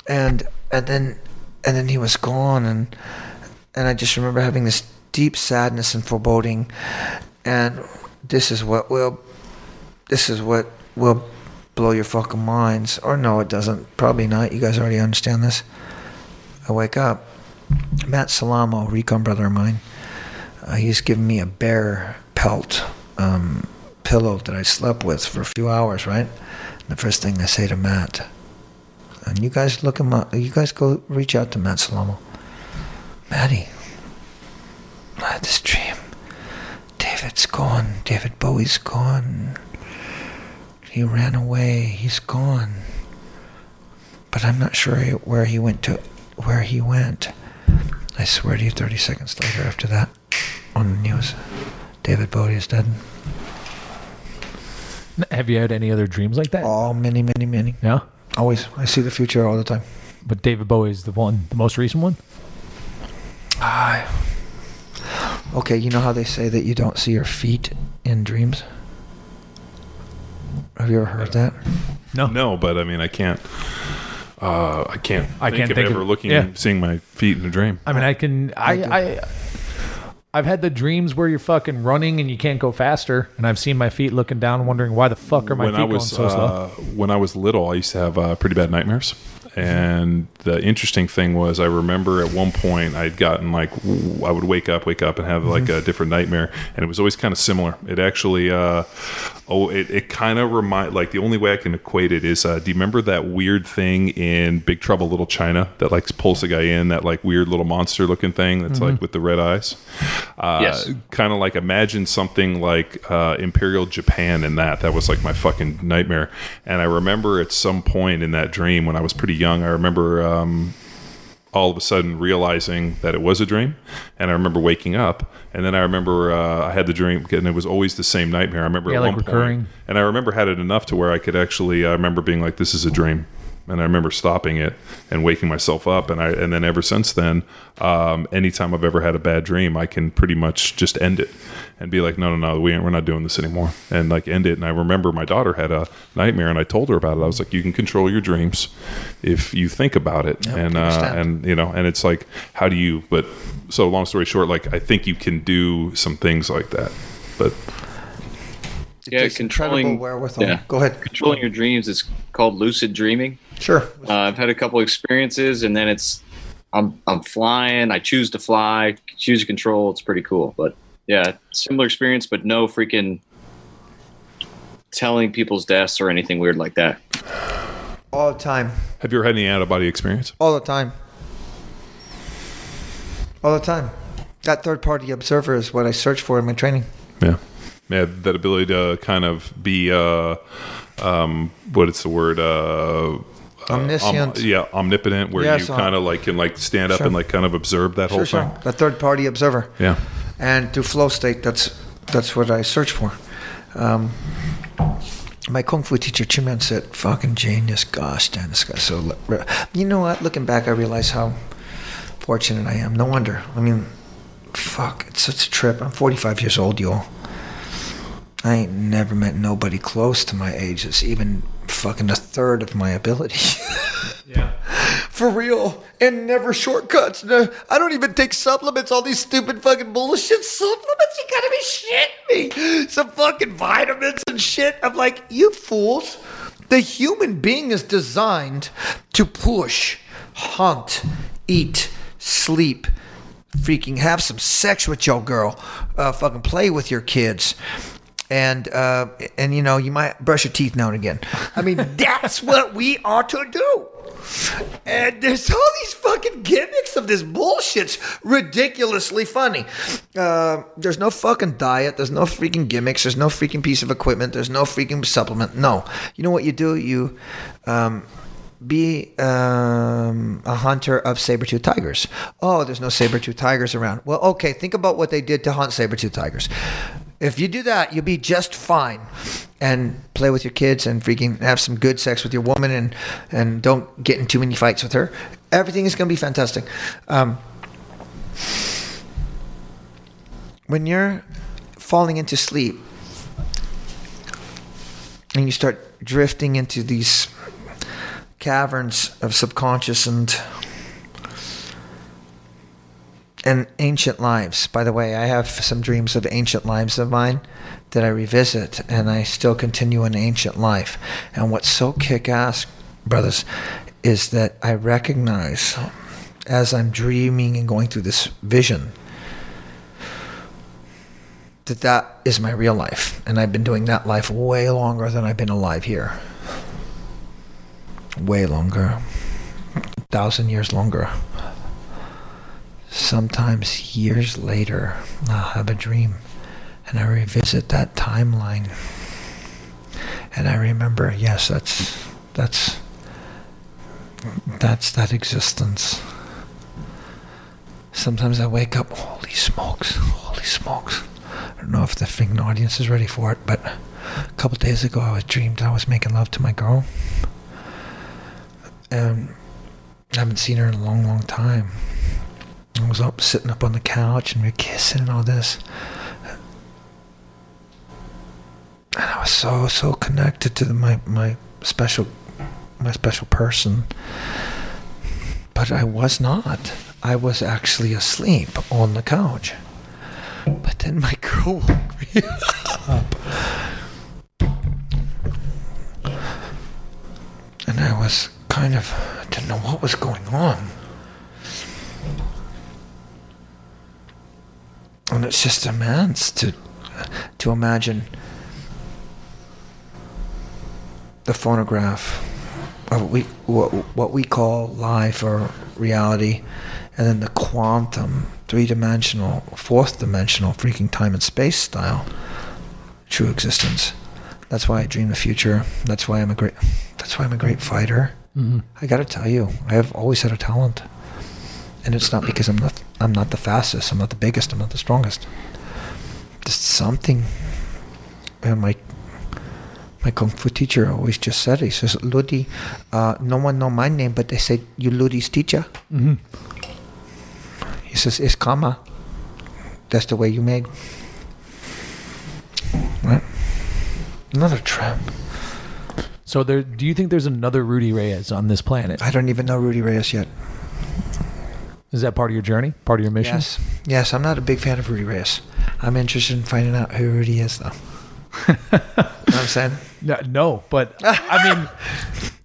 and and then and then he was gone, and and I just remember having this deep sadness and foreboding, and this is what will, this is what will blow your fucking minds, or no, it doesn't. Probably not. You guys already understand this. I wake up. Matt Salamo, recon brother of mine, uh, he's given me a bear pelt um, pillow that I slept with for a few hours, right? And the first thing I say to Matt, and you guys look him up, you guys go reach out to Matt Salamo. Matty, I had this dream. David's gone. David Bowie's gone. He ran away. He's gone. But I'm not sure where he went to. Where he went. I swear to you, 30 seconds later after that, on the news, David Bowie is dead. Have you had any other dreams like that? Oh, many, many, many. Yeah. Always. I see the future all the time. But David Bowie is the one, the most recent one. Ah. Okay, you know how they say that you don't see your feet in dreams? Have you ever heard that? No. No, but I mean, I can't. Uh, I can't. I think can't of think of- ever looking, yeah. seeing my feet in a dream. I mean, I can. I. do. I I've had the dreams where you're fucking running and you can't go faster, and I've seen my feet looking down, wondering why the fuck are my when feet I was going so slow. uh, when I was little, I used to have uh, pretty bad nightmares. And the interesting thing was, I remember at one point I'd gotten like I would wake up, wake up, and have like a different nightmare, and it was always kind of similar. It actually, uh, oh, it, it kind of remind like the only way I can equate it is, uh, do you remember that weird thing in Big Trouble Little China that like pulls a guy in that like weird little monster looking thing that's like with the red eyes? Uh, Yes. kind of like imagine something like uh, Imperial Japan and that. That was like my fucking nightmare. And I remember at some point in that dream when I was pretty young, I remember um, all of a sudden realizing that it was a dream. And I remember waking up. And then I remember uh, I had the dream, and it was always the same nightmare. I remember Yeah, at like one recurring. point, and I remember had it enough to where I could actually. I remember being like, "This is a dream." And I remember stopping it and waking myself up, and I and then ever since then, um, anytime I've ever had a bad dream, I can pretty much just end it and be like, no, no, no, we ain't, we're not doing this anymore, and like end it. And I remember my daughter had a nightmare, and I told her about it. I was like, you can control your dreams if you think about it, and uh, and you know, and it's like, how do you? But so long story short, like I think you can do some things like that, but Yeah, takes incredible controlling wherewithal. yeah. Go ahead. controlling your dreams is called lucid dreaming. Sure. Uh, I've had a couple experiences, and then it's I'm I'm flying. I choose to fly, choose to control. It's pretty cool. But yeah, similar experience, but no freaking telling people's deaths or anything weird like that. All the time. have you ever had any out of body experience? All the time. All the time. That third party observer is what I search for in my training. Yeah. Yeah, that ability to kind of be uh um what is the word uh Omniscient. om- yeah, omnipotent, where Yes, you uh, kind of like can like stand up sure. and like kind of observe that whole thing. sure. The third party observer. Yeah, and to flow state that's that's what i search for um, my kung fu teacher Chiman said fucking genius gosh damn this guy's so you know what looking back i realize how fortunate i am no wonder i mean fuck it's such a trip i'm 45 years old y'all i ain't never met nobody close to my age that's even fucking a third of my ability. Yeah. for real. And never shortcuts. No, i don't even take supplements. All these stupid fucking bullshit supplements. You gotta be shitting me. Some fucking vitamins and shit. I'm like you fools. The human being is designed to push hunt eat sleep freaking have some sex with your girl uh, fucking play with your kids and uh, and you know you might brush your teeth now and again. I mean that's what we are to do. And there's all these fucking gimmicks of this bullshit's ridiculously funny. Uh, there's no fucking diet. There's no freaking gimmicks. There's no freaking piece of equipment. There's no freaking supplement. No. You know what you do? You um, be um, a hunter of saber-tooth tigers. Oh, there's no saber-tooth tigers around. Well, okay, think about what they did to hunt saber-tooth tigers. If you do that, you'll be just fine. And play with your kids and freaking have some good sex with your woman and, and don't get in too many fights with her. Everything is going to be fantastic. Um, when you're falling into sleep and you start drifting into these caverns of subconscious and and ancient lives. By the way, I have some dreams of ancient lives of mine that I revisit, and I still continue an ancient life. And what's so kick ass, brothers, is that I recognize as I'm dreaming and going through this vision that that is my real life. And I've been doing that life way longer than I've been alive here. Way longer. A thousand years longer. Sometimes years later, I'll have a dream and I revisit that timeline. And I remember, yes, that's that's that's that existence. Sometimes I wake up, holy smokes, holy smokes. I don't know if the freaking audience is ready for it, but a couple days ago I was dreamed I was making love to my girl. And I haven't seen her in a long, long time. I was up sitting up on the couch and we were kissing and all this. And I was so so connected to my my special my special person. But I was not. I was actually asleep on the couch. But then my girl woke me up. And I was kind of didn't know what was going on. And it's just immense to to imagine the phonograph of what we what, what we call life or reality, and then the quantum, three-dimensional, fourth-dimensional, freaking time and space style, true existence. That's why I dream the future. That's why I'm a great. That's why I'm a great fighter. Mm-hmm. I got to tell you, I have always had a talent, and it's not because I'm not. I'm not the fastest. I'm not the biggest. I'm not the strongest. Just something. And my my kung fu teacher always just said. He says, Ludi, uh, no one know my name, but they say you Ludi's teacher. Mm-hmm. He says, it's karma. That's the way you made. Right? Another trap. So there, do you think there's another Rudy Reyes on this planet? I don't even know Rudy Reyes yet. Is that part of your journey? Part of your mission? Yes. Yes, I'm not a big fan of Rudy Reyes. I'm interested in finding out who Rudy is, though. you know what I'm saying? No, no, but I mean,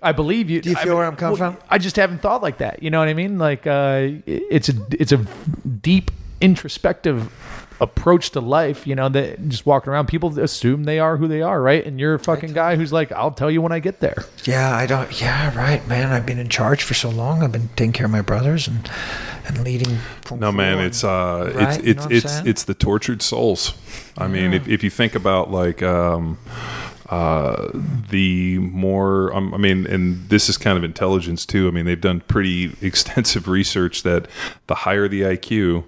I believe you. Do you I feel mean, where I'm coming well, from? I just haven't thought like that. You know what I mean? Like, uh, it's a it's a deep introspective approach to life. You know, that just walking around, people assume they are who they are, right? And you're a fucking guy who's like, I'll tell you when I get there. Yeah, I don't. Yeah, right, man. I've been in charge for so long. I've been taking care of my brothers and and leading. No man, and- it's uh, right? it's You it's know it's it's the tortured souls. I mean, if if you think about like um, uh, the more, um, I mean, and this is kind of intelligence too. I mean, they've done pretty extensive research that the higher the IQ,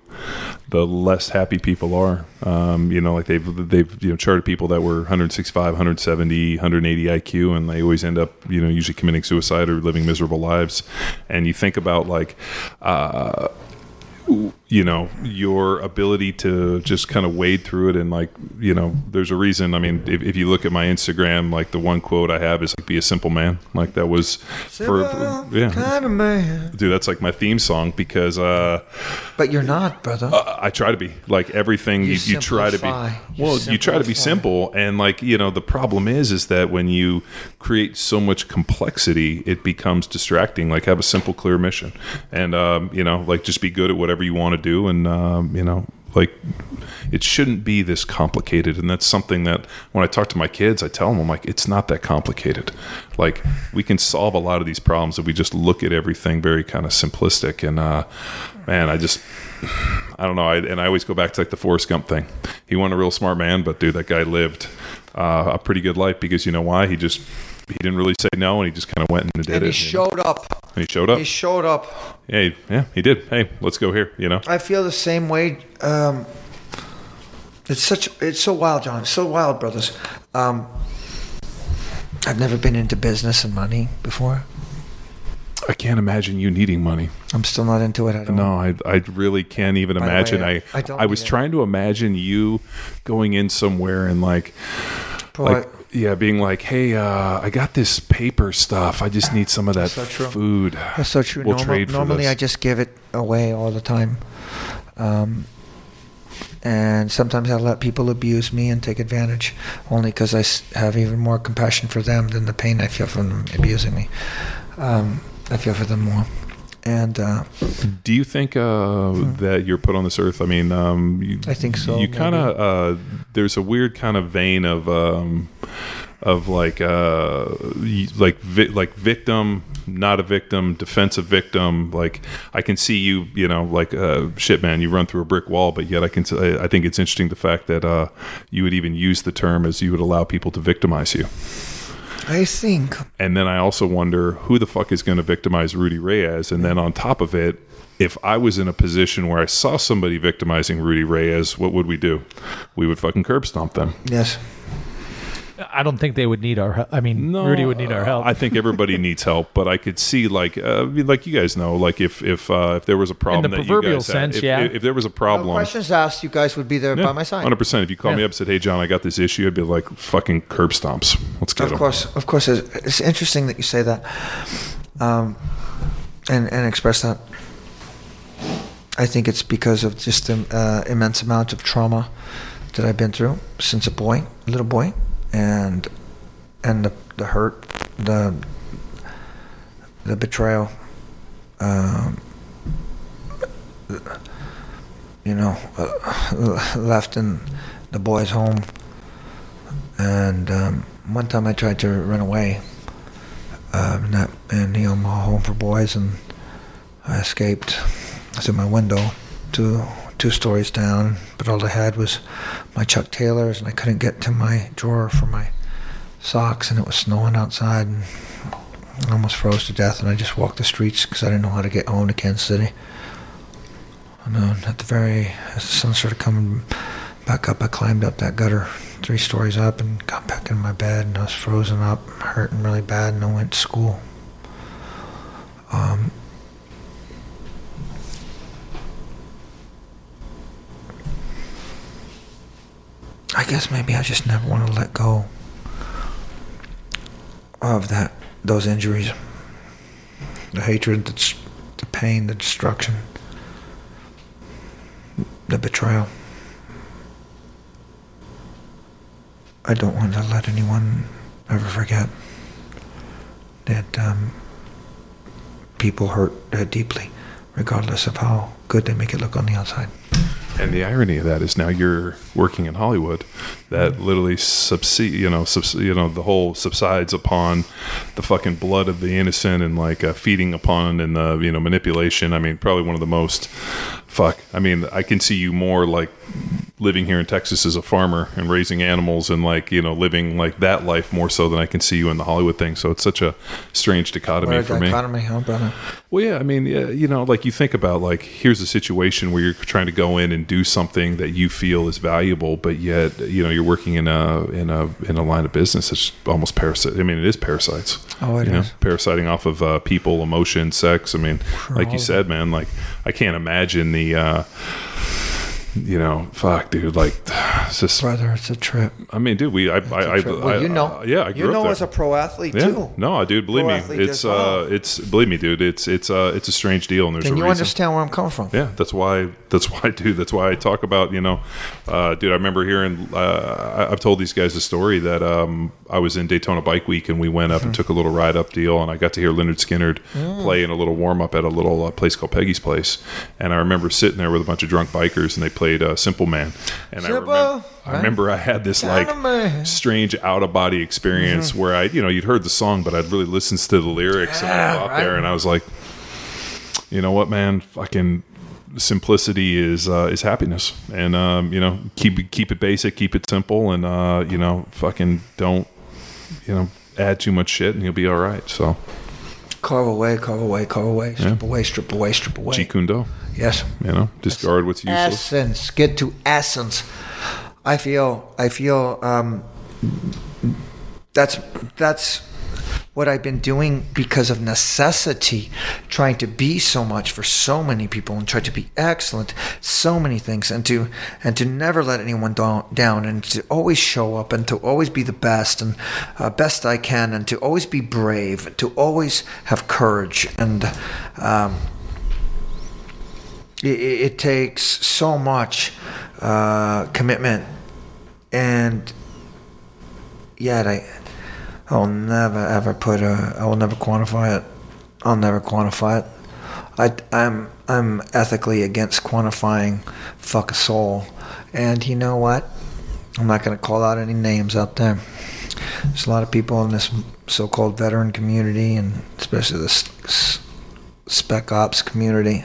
the less happy people are. Um, you know, like they've they've you know charted people that were 165, 170, 180 IQ, and they always end up you know usually committing suicide or living miserable lives. And you think about like. Uh, you know your ability to just kind of wade through it and like you know there's a reason i mean if, if you look at my instagram like the one quote i have is like be a simple man like that was for, for yeah kind of man. dude that's like my theme song because uh But you're not, brother. I try to be like everything you, You you, try to be. simplify. You Well, you try to be simple, and like you know, the problem is, is that when you create so much complexity, it becomes distracting. Like have a simple, clear mission, and um, you know, like just be good at whatever you want to do, and um, you know, like it shouldn't be this complicated. And that's something that when I talk to my kids, I tell them, I'm like, it's not that complicated. Like we can solve a lot of these problems if we just look at everything very kind of simplistic. And uh, man, I just I don't know. I, and I always go back to like the Forrest Gump thing. He wasn't a real smart man, but dude, that guy lived uh, a pretty good life because you know why? He just he didn't really say no, and he just kind of went and did and it. he you know? showed up. And he showed up. He showed up. Yeah, he, yeah, he did. Hey, let's go here. You know. I feel the same way. Um, it's such. It's so wild, John. It's so wild, brothers. Um, I've never been into business and money before. I can't imagine you needing money. I'm still not into it. I don't. No, I, I really can't even By the way, imagine. I- I I don't I was trying to imagine you going in somewhere and like like yeah, being like, hey, uh, I got this paper stuff. I just need some of that so true. food. That's so true. We'll Normal- trade for normally, this. I just give it away all the time. Um, and sometimes I let people abuse me and take advantage, only because I have even more compassion for them than the pain I feel from them abusing me. Um, I feel for them more. And uh, Do you think uh, that you're put on this earth? I mean, um, you, Hmm. I think so, You kind of uh, there's a weird kind of vein of um, of like uh, like vi- like victim, not a victim, defensive victim. Like I can see you, you know, like uh, shit, man. You run through a brick wall, but yet I can. I I think it's interesting the fact that uh, you would even use the term as you would allow people to victimize you. I think And then I also wonder who the fuck is going to victimize Rudy Reyes. And then on top of it, if I was in a position where I saw somebody victimizing Rudy Reyes, what would we do? We would fucking curb stomp them. yes. I don't think they would need our. he- I mean, Rudy would need our help. I think everybody needs help, but I could see like, uh, like you guys know, like if if uh, if there was a problem in the that you proverbial guys had, sense, if, yeah. if, if there was a No problem, questions asked. You guys would be there by my side. hundred percent. If you called me up and said, "Hey, John, I got this issue," I'd be like, "Fucking curb stomps. Let's get Of 'em." course, of course. It's, it's interesting that you say that, um, and and express that. I think it's because of just the uh, immense amount of trauma that I've been through since a boy, a little boy, and and the the hurt, the the betrayal. Um, you know, uh, left in the boys' home and um, one time I tried to run away, um, and, that, know, my home for boys, and I escaped through my window, two two stories down. But all I had was my Chuck Taylors, and I couldn't get to my drawer for my socks, and it was snowing outside, and I almost froze to death. And I just walked the streets because I didn't know how to get home to Kansas City. And then at the very, as the sun started coming back up, I climbed up that gutter three stories up and got back in my bed and I was frozen up, hurting really bad, and I went to school. Um, I guess maybe I just never want to let go of that those injuries, the hatred, the, the pain, the destruction, the betrayal. I don't want to let anyone ever forget that um, people hurt uh, deeply, regardless of how good they make it look on the outside. And the irony of that is now you're working in Hollywood, that literally subside, you know, subs- you know, the whole subsides upon the fucking blood of the innocent and like uh, feeding upon and the you know manipulation. I mean, probably one of the most fuck. I mean, I can see you more like living here in Texas as a farmer and raising animals and like you know living like that life more so than I can see you in the Hollywood thing. So it's such a strange dichotomy for me. dichotomy, huh, brother? Well, yeah, I mean, yeah, you know, like you think about like here's a situation where you're trying to go in and do something that you feel is valuable, but yet you know you're working in a in a in a line of business that's almost parasite. I mean, it is parasites. Oh, it you know, parasiting off of uh, people, emotion, sex. I mean, like you said, man, like I can't imagine the. Uh, you know, fuck, dude. Like, it's just. Brother, it's a trip. I mean, dude, we, I, I, I, Well, I- you know, uh, yeah, I grew you know, up there. as a pro athlete Yeah. too. No, dude, believe Pro me, it's as well. uh, it's believe me, dude, it's it's uh, it's a strange deal, and there's Then you reason. understand where I'm coming from. Yeah, that's why. That's why, dude. That's why I talk about. You know, uh, dude. I remember hearing. Uh, I've told these guys a story that um, I was in Daytona Bike Week and we went up Hmm. and took a little ride up deal, and I got to hear Lynyrd Skynyrd play in a little warm up at a little uh, place called Peggy's Place, and I remember sitting there with a bunch of drunk bikers, and they played uh, Simple Man, and I Simple remember. I remember I had this like strange out of body experience Mm-hmm. where I, you know, you'd heard the song, but I'd really listened to the lyrics and I Yeah, thought right. there, and I was like, you know what, man, fucking simplicity is uh, is happiness, and um, you know, keep it- keep it basic, keep it simple, and uh, you know, fucking don't, you know, add too much shit, and you'll be all right. So, Carve away, carve away, carve away, strip away, strip away, strip away. Jeet Kune Do, Yes. you know, discard what's useless. Essence. Get to essence. I feel. I feel. Um, that's that's what I've been doing because of necessity, trying to be so much for so many people and try to be excellent, so many things, and to and to never let anyone down, and to always show up and to always be the best and uh, best I can, and to always be brave, to always have courage and. Um, it, it it takes so much uh, commitment and yet I I'll never ever put a I will never quantify it. I'll never quantify it. I, I'm I'm ethically against quantifying fuck a soul. And you know what? I'm not going to call out any names out there. There's a lot of people in this so-called veteran community and especially the spec ops community.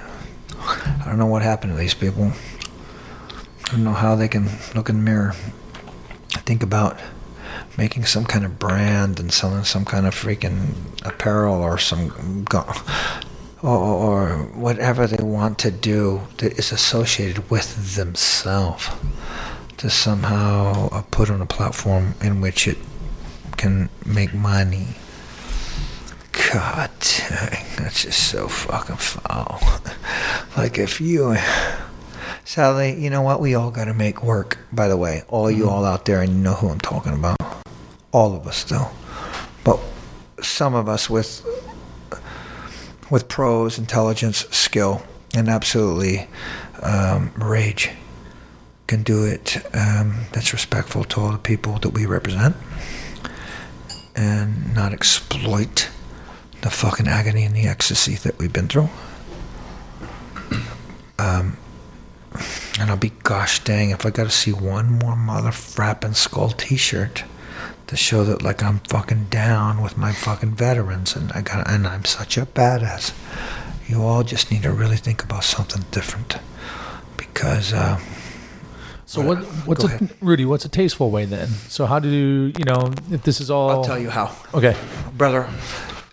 I don't know what happened to these people. I don't know how they can look in the mirror, think about making some kind of brand and selling some kind of freaking apparel or some or whatever they want to do that is associated with themselves to somehow uh, put on a platform in which it can make money. God dang, that's just so fucking foul. like if you, Sally, you know what? We all got to make work. By the way, all you all out there, and you know who I'm talking about. All of us, though, but some of us with with pros, intelligence, skill, and absolutely um, rage can do it. Um, that's respectful to all the people that we represent, and not exploit the fucking agony and the ecstasy that we've been through. Um, and I'll be gosh dang if I got to see one more mother frapping skull T-shirt to show that like I'm fucking down with my fucking veterans and I got and I'm such a badass. You all just need to really think about something different because. Uh, So what? What's a. Rudy? What's a tasteful way then? So how do you, you know, if this is all? I'll tell you how. Okay. brother.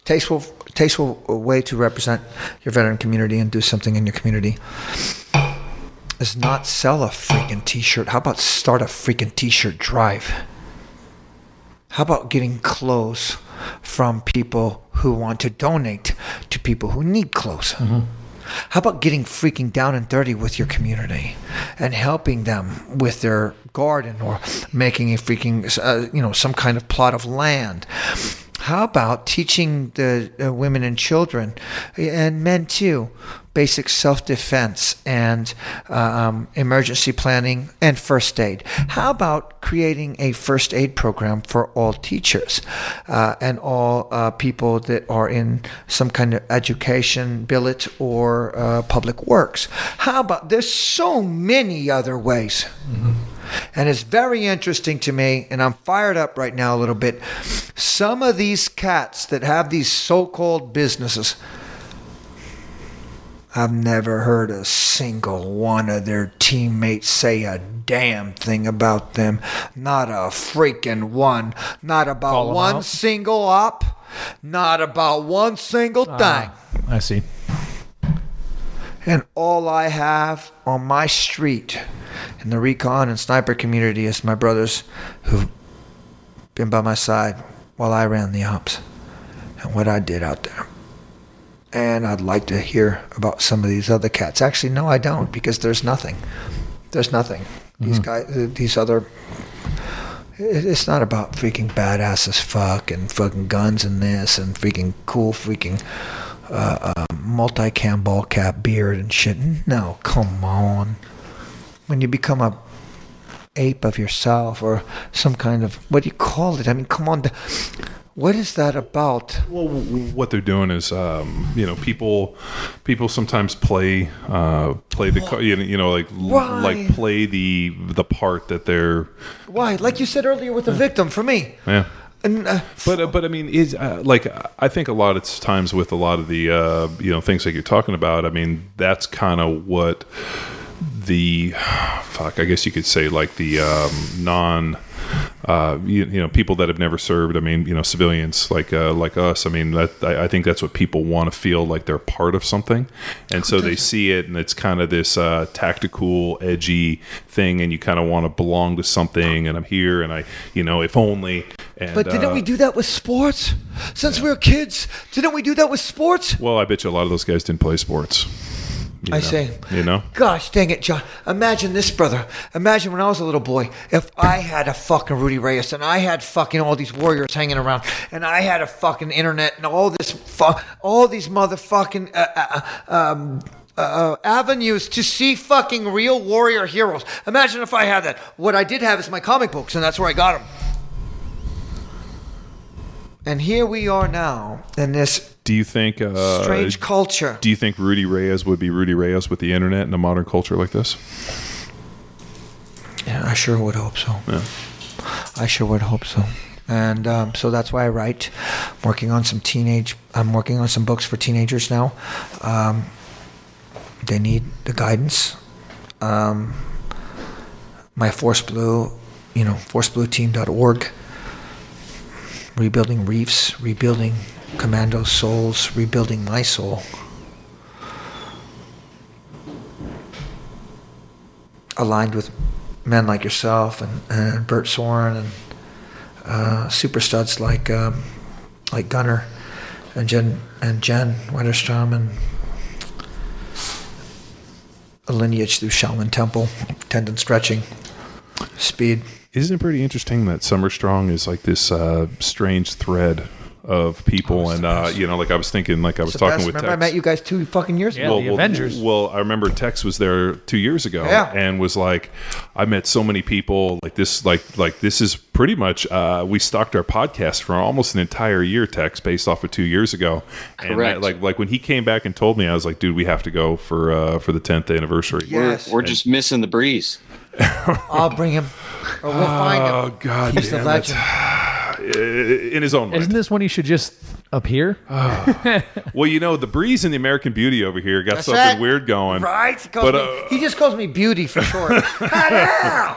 Tasteful, tasteful way to represent your veteran community and do something in your community is not sell a freaking t-shirt. How about start a freaking t-shirt drive? How about getting clothes from people who want to donate to people who need clothes? How about getting freaking down and dirty with your community and helping them with their garden or making a freaking, uh, you know, some kind of plot of land? How about teaching the uh, women and children and men too basic self defense and um, emergency planning and first aid? How about creating a first aid program for all teachers uh, and all uh, people that are in some kind of education, billet, or uh, public works? How about there's so many other ways. And it's very interesting to me, and I'm fired up right now a little bit. Some of these cats that have these so called businesses, I've never heard a single one of their teammates say a damn thing about them. Not a freaking one. Not about Call one single op. Not about one single ah, thing. I see. And all I have on my street in the recon and sniper community is my brothers who've been by my side while I ran the ops and what I did out there. And I'd like to hear about some of these other cats. Actually, no, I don't, because there's nothing. There's nothing. These guys, uh, these other. It's not about freaking badass as fuck and fucking guns and this and freaking cool freaking uh, uh, multi-cam ball cap beard and shit. No, come on. When you become a ape of yourself or some kind of what do you call it? I mean, come on. What is that about? Well, what they're doing is, um, you know, people, people sometimes play, uh, play the, you know, like, Why? like play the the part that they're, Why? Like you said earlier with the victim for me. yeah. And uh, But uh, but I mean, is uh, like I think a lot of times with a lot of the uh, you know things that you're talking about. I mean, that's kind of what the fuck. I guess you could say like the um, non. Uh, you, you know, people that have never served. I mean, you know, civilians like uh, like us. I mean, that I, I think that's what people want to feel like they're part of something, and so they see it, and it's kind of this uh, tactical, edgy thing, and you kind of want to belong to something. And I'm here, and I, you know, if only. And, but didn't uh, we do that with sports? Since we were kids, didn't we do that with sports? Well, I bet you a lot of those guys didn't play sports. You I know. see. You know? Gosh dang it, John. Imagine this, brother. Imagine when I was a little boy, if I had a fucking Rudy Reyes and I had fucking all these warriors hanging around and I had a fucking internet and all this, fu- all these motherfucking uh, uh, um, uh, avenues to see fucking real warrior heroes. Imagine if I had that. What I did have is my comic books, and that's where I got them. And here we are now in this Do you think uh, strange culture. Do you think Rudy Reyes would be Rudy Reyes with the internet in a modern culture like this? Yeah, I sure would hope so. Yeah. I sure would hope so. And um, so that's why I write. I'm working on some teenage. I'm working on some books for teenagers now. Um, they need the guidance. Um, my Force Blue, you know, forceblueteam.org. Rebuilding reefs, rebuilding commando souls, rebuilding my soul. aligned with men like yourself and, and Bert Soren and uh, super studs like um, like Gunner and Jen and Jen Wetterstrom and a lineage through Shaolin Temple, tendon stretching, speed. Isn't it pretty interesting that Summer Strong is like this uh, strange thread of people? and uh, you know, like I was thinking, like I was talking best. with Remember, I met you guys two fucking years Yeah. ago. the Avengers. Well, I remember Tex was there two years ago, Yeah. and was like, I met so many people. Like this, like like this is pretty much. Uh, we stocked our podcast for almost an entire year, Tex, based off of two years ago. And Correct. like like when he came back and told me, I was like, dude, we have to go for uh, for the tenth anniversary. Yeah. Yes. We're just missing the breeze. I'll bring him, or we'll find him. Oh God, He's the damn it. legend. In his own right. Isn't this when he should just Up here, Well, you know, the breeze and the American Beauty over here got That's something it. weird going. Right? He, calls But, me- uh, he just calls me Beauty for short.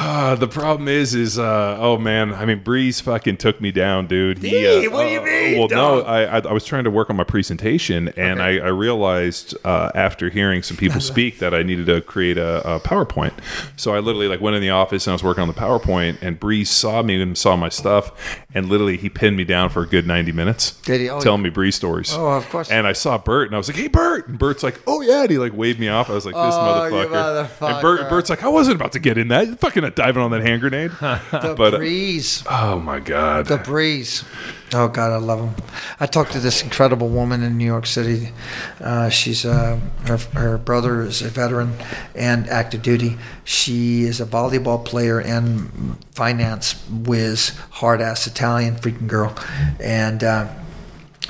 Uh, the problem is, is uh, oh man, I mean, Breeze fucking took me down, dude. He, Hey, uh, what do you uh, mean, Well, no. I, I I was trying to work on my presentation, and I, I realized uh, after hearing some people speak that I needed to create a, a PowerPoint. So I literally like went in the office and I was working on the PowerPoint, and Breeze saw me and saw my stuff, and literally he pinned me down for a good ninety minutes, Did he? Oh, telling me Breeze stories. Oh, of course. And I saw Bert, and I was like, "Hey, Bert!" And Bert's like, "Oh yeah," and he like waved me off. I was like, "This Oh, you motherfucker!" And Bert. Bert's like, "I wasn't about to get in that. You're fucking not diving on that hand grenade." the but uh, breeze. oh my god, The breeze. Oh God, I love him. I talked to this incredible woman in New York City. Uh, she's uh, her her brother is a veteran and active duty. She is a volleyball player and finance whiz, hard ass Italian freaking girl, and uh,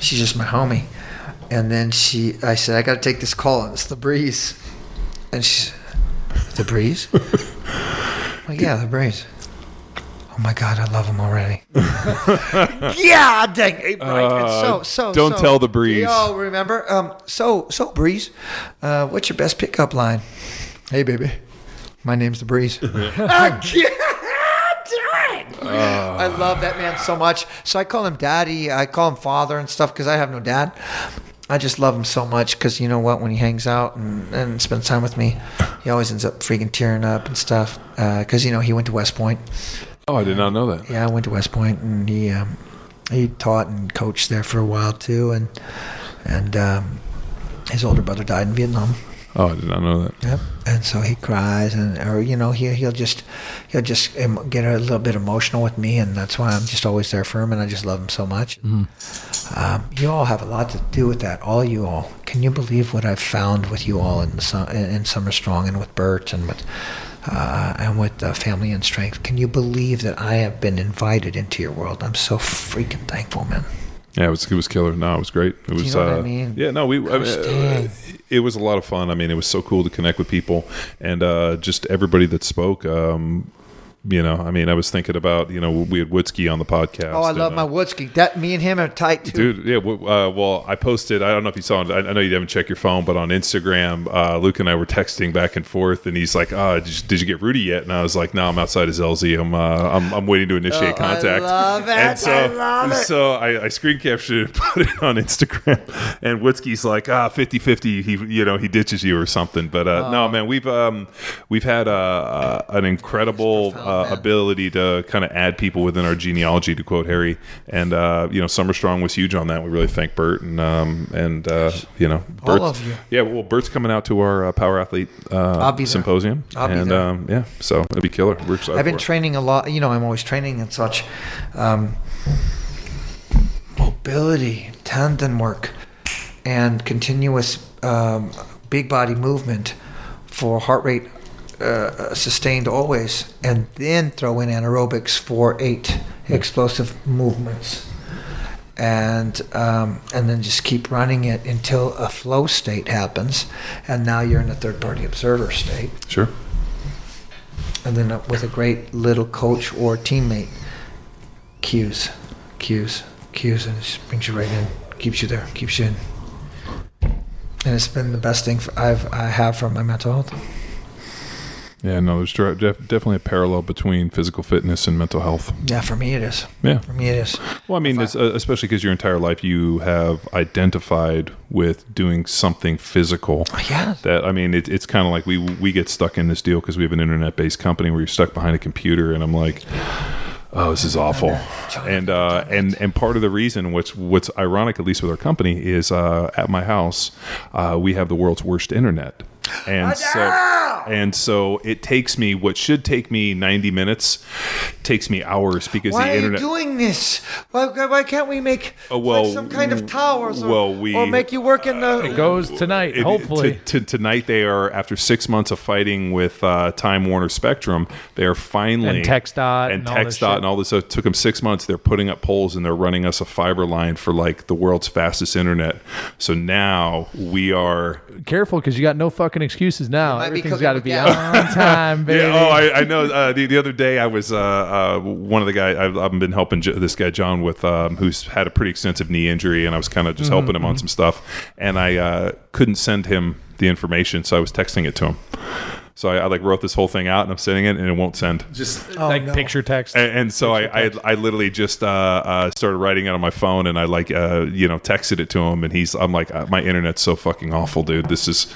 she's just my homie. And then she, I said, I got to take this call, and it's the breeze. And she's, the breeze. Well, yeah, the breeze. Oh my God, I love him already. yeah, dang it, right. And so, so, Uh, don't so- tell the breeze. Yo, remember? Um, so, so breeze. Uh, what's your best pickup line? Hey, baby, my name's the breeze. Ah, yeah, dang. I love that man so much. So I call him daddy. I call him father and stuff because I have no dad. I just love him so much because you know what? When he hangs out and, and spends time with me, he always ends up freaking tearing up and stuff. Because you know he went to West Point. Oh, I did not know that. Yeah, I went to West Point and he um, he taught and coached there for a while too. And and um, his older brother died in Vietnam. Oh, I did not know that. Yep. And so he cries, and or you know he he'll just he'll just get a little bit emotional with me, and that's why I'm just always there for him, and I just love him so much. Um, you all have a lot to do with that, all you all. Can you believe what I've found with you all in the, Su- in Summer Strong and with Bert and with uh, and with uh, Family and Strength? Can you believe that I have been invited into your world? I'm so freaking thankful, man. Yeah, it was it was killer. No, it was great. It was. know what uh, I mean? Yeah, no, we. I mean, uh, it was a lot of fun. I mean, it was so cool to connect with people and uh, just everybody that spoke. Um, you know, I mean, I was thinking about you know we had Woodsky on the podcast. Oh, I love and, my uh, Woodsky. That me and him are tight too. Dude, yeah. w- Uh, well, I posted. I don't know if you saw it. I, I know you haven't checked your phone, but on Instagram, uh, Luke and I were texting back and forth, and he's like, "Oh, did you, did you get Rudy yet?" And I was like, "No, I'm outside of LZ. I'm, uh, I'm, I'm waiting to initiate Oh, I contact." love it. And so, I love it. so I, I screen captured it and put it on Instagram, and Woodsky's like, "Ah, 50-50, He, you know, he ditches you or something." But uh, no, man, we've um, we've had uh, an incredible uh, ability to kind of add people within our genealogy, to quote Harry. And uh, you know, Summer Strong was huge on that. We really thank Bert and um, and uh, you know, All Bert's, of you. Yeah, well, Bert's coming out to our uh, Power Athlete uh, I'll be there. symposium, I'll and. Um, yeah, so it'll be killer. We're excited. I've been training a lot. You know, I'm always training and such. Um, mobility, tendon work, and continuous um, big body movement for heart rate uh, sustained always, and then throw in anaerobics for eight explosive movements. And um, and then just keep running it until a flow state happens, and now you're in a third party observer state Sure. and then uh, with a great little coach or teammate, cues, cues, cues, and it just brings you right in, keeps you there, keeps you in. And it's been the best thing for, I've I have for my mental health. Yeah, no, there's def- definitely a parallel between physical fitness and mental health. Yeah, for me it is. Yeah. For me it is. Well, I mean, it's, uh, especially because your entire life you have identified with doing something physical. Yeah. That I mean, it, it's kind of like we we get stuck in this deal because we have an internet-based company where you're stuck behind a computer, and I'm like, oh, this is awful. And uh, and and part of the reason, what's what's ironic, at least with our company, is uh, at my house uh, we have the world's worst internet. And so, and so it takes me what should take me 90 minutes takes me hours because Why the are internet you doing this? Why, why can't we make Oh, well, like some kind of towers or, well, we- or make you work in the it goes tonight. It- hopefully, to, to, tonight they are after six months of fighting with uh, Time Warner Spectrum. They are finally And TxDOT and, and all this TxDOT and all this. So it took them six months. They're putting up poles and they're running us a fiber line for like the world's fastest internet. So now we are careful because you got no fucking excuses now. Everything's got to be on time, baby. Yeah, oh, I, I know. Uh, the, the other day, I was uh, uh, one of the guys. I've, I've been helping J- this guy John with, um, who's had a pretty extensive knee injury, and I was kind of just helping him on some stuff. And I uh, couldn't send him the information, so I was texting it to him. So I, I like wrote this whole thing out, and I'm sending it, and it won't send. Just Oh, like no. picture text. And, and so I, I, I literally just uh, uh, started writing it on my phone, and I like uh, you know texted it to him, and he's I'm like uh, my internet's so fucking awful, dude. This is,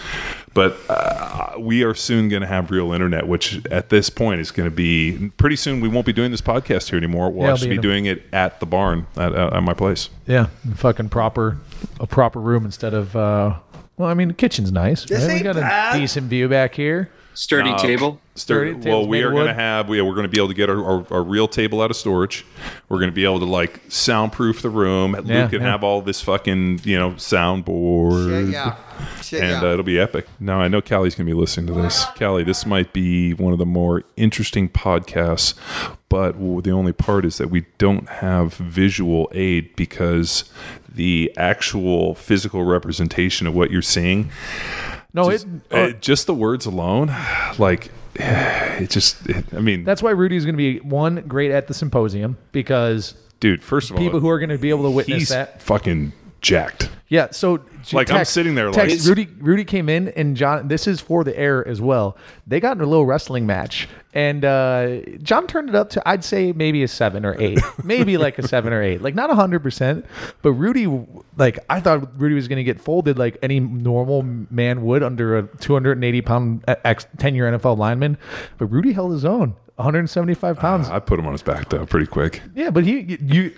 but uh, we are soon going to have real internet, which at this point is going to be pretty soon. We won't be doing this podcast here anymore. We'll Yeah, it'll actually be be doing it at the barn at, at, at my place. yeah, fucking proper, a proper room instead of. uh Well, I mean, the kitchen's nice. Right? We ain't got bad. a decent view back here. Sturdy No. table. Sturdy. Sturdy Well, we are going to have we, we're going to be able to get our, our, our real table out of storage. We're going to be able to like soundproof the room. Luke can yeah. have all this fucking you know soundboard. Shit, yeah. Shit, and yeah. uh, it'll be epic. Now I know Callie's gonna be listening to this. Callie, this might be one of the more interesting podcasts, but the only part is that we don't have visual aid because the actual physical representation of what you're seeing, No, just, it. uh, uh, just the words alone, like it just. It, I mean, that's why Rudy is going to be one great at the symposium because dude. First of all, people who are going to be able to witness he's that. fucking jacked. Yeah, so Like, I'm sitting there like- text, Rudy. Rudy came in and John. This is for the air as well. They got in a little wrestling match, and uh, John turned it up to I'd say maybe a seven or eight, maybe like a seven or eight, like not hundred percent. But Rudy, like I thought Rudy was going to get folded like any normal man would under a 280 pound ex 10 year NFL lineman, but Rudy held his own. 175 pounds. I put him on his back though, pretty quick. yeah, but he you,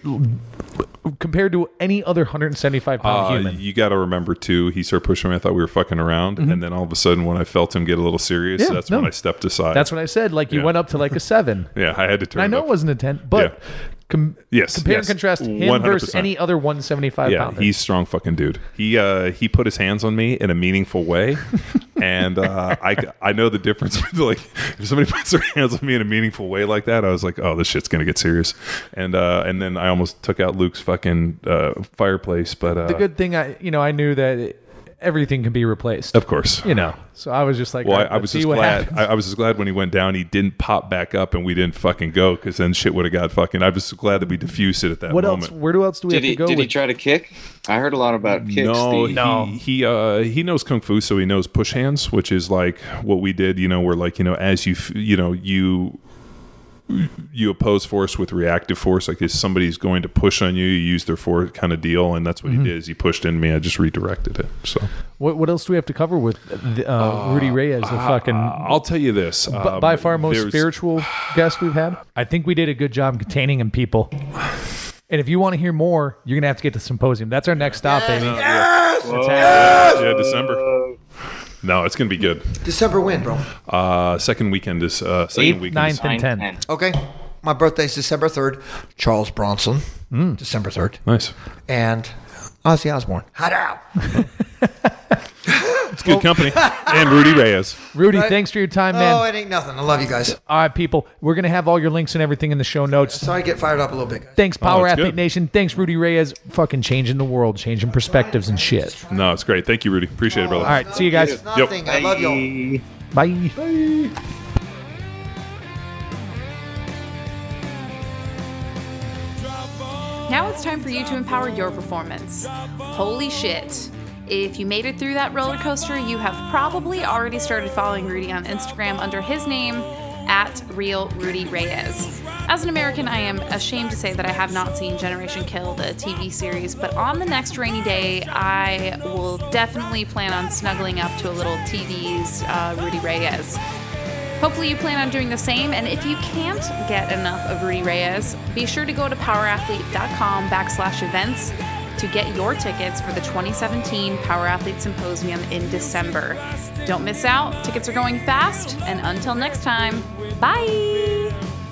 compared to any other 175 pound Uh, human. you got to remember too. He started pushing me. I thought we were fucking around, and then all of a sudden, when I felt him get a little serious, Mm-hmm. Yeah, that's no. when I stepped aside. That's what I said. Like you Yeah. went up to like a seven. yeah, I had to turn. I know up. it wasn't a ten, but Yeah. Com- Yes, compare yes. and contrast him 100%. versus any other 175 Yeah, pounder. he's strong fucking dude. He uh he put his hands on me in a meaningful way, and uh, I I know the difference. like if somebody puts their hands on me in a meaningful way like that, I was like, oh, this shit's gonna get serious, and uh and then I almost took out Luke's fucking uh, fireplace, but uh, the good thing I you know I knew that it- everything can be replaced. of course. You know, so I was just like, Well, all I, I was see just what glad. I, I was just glad when he went down, he didn't pop back up, and we didn't fucking go because then shit would have got fucking. I was so glad that we diffused it at that what moment. else? Where do else do we Did have he to go did with? he try to kick? I heard a lot about kicks. No, the- No. he he uh he knows kung fu, so he knows push hands, which is like what we did. You know, where like you know, as you you know you you oppose force with reactive force. Like if somebody's going to push on you, you use their force kind of deal, and that's what Mm-hmm. he did. Is he pushed in me, I just redirected it. So what, what else do we have to cover with the, uh, Rudy Reyes, the fucking I'll tell you this: b- um, by far most spiritual guest we've had? I think we did a good job containing him, people. And if you want to hear more, you're gonna have to get to symposium. That's our next stop, baby. That's happening. Yeah, December. No, it's gonna be good. December when, bro? Uh, second weekend is uh, second Eighth, weekend. is- ninth, and Nine, tenth. Okay. My birthday's December 3rd. Charles Bronson, December 3rd. Nice. And Ozzy Osbourne. Hot out. It's good company. and Rudy Reyes. Rudy, Right. thanks for your time, man. Oh, it ain't nothing. I love you guys. All right, people. We're gonna have all your links and everything in the show notes. Sorry to get fired up a little bit, guys. Thanks, oh, Power it's Athlete good. Nation. Thanks, Rudy Reyes. Fucking changing the world, changing perspectives and shit. No, it's great. Thank you, Rudy. Appreciate it, brother. All right, see you guys. It's nothing. I love y'all. Bye. Now it's time for you to empower your performance. Holy shit. If you made it through that roller coaster, you have probably already started following Rudy on Instagram under his name at Real Rudy Reyes. As an American, I am ashamed to say that I have not seen Generation Kill, the TV series, but on the next rainy day, I will definitely plan on snuggling up to a little TV's uh, Rudy Reyes. Hopefully, you plan on doing the same. And if you can't get enough of Rudy Reyes, be sure to go to powerathlete.com backslash events to get your tickets for the 2017 Power Athlete Symposium in December. Don't miss out. Tickets are going fast. And until next time, bye.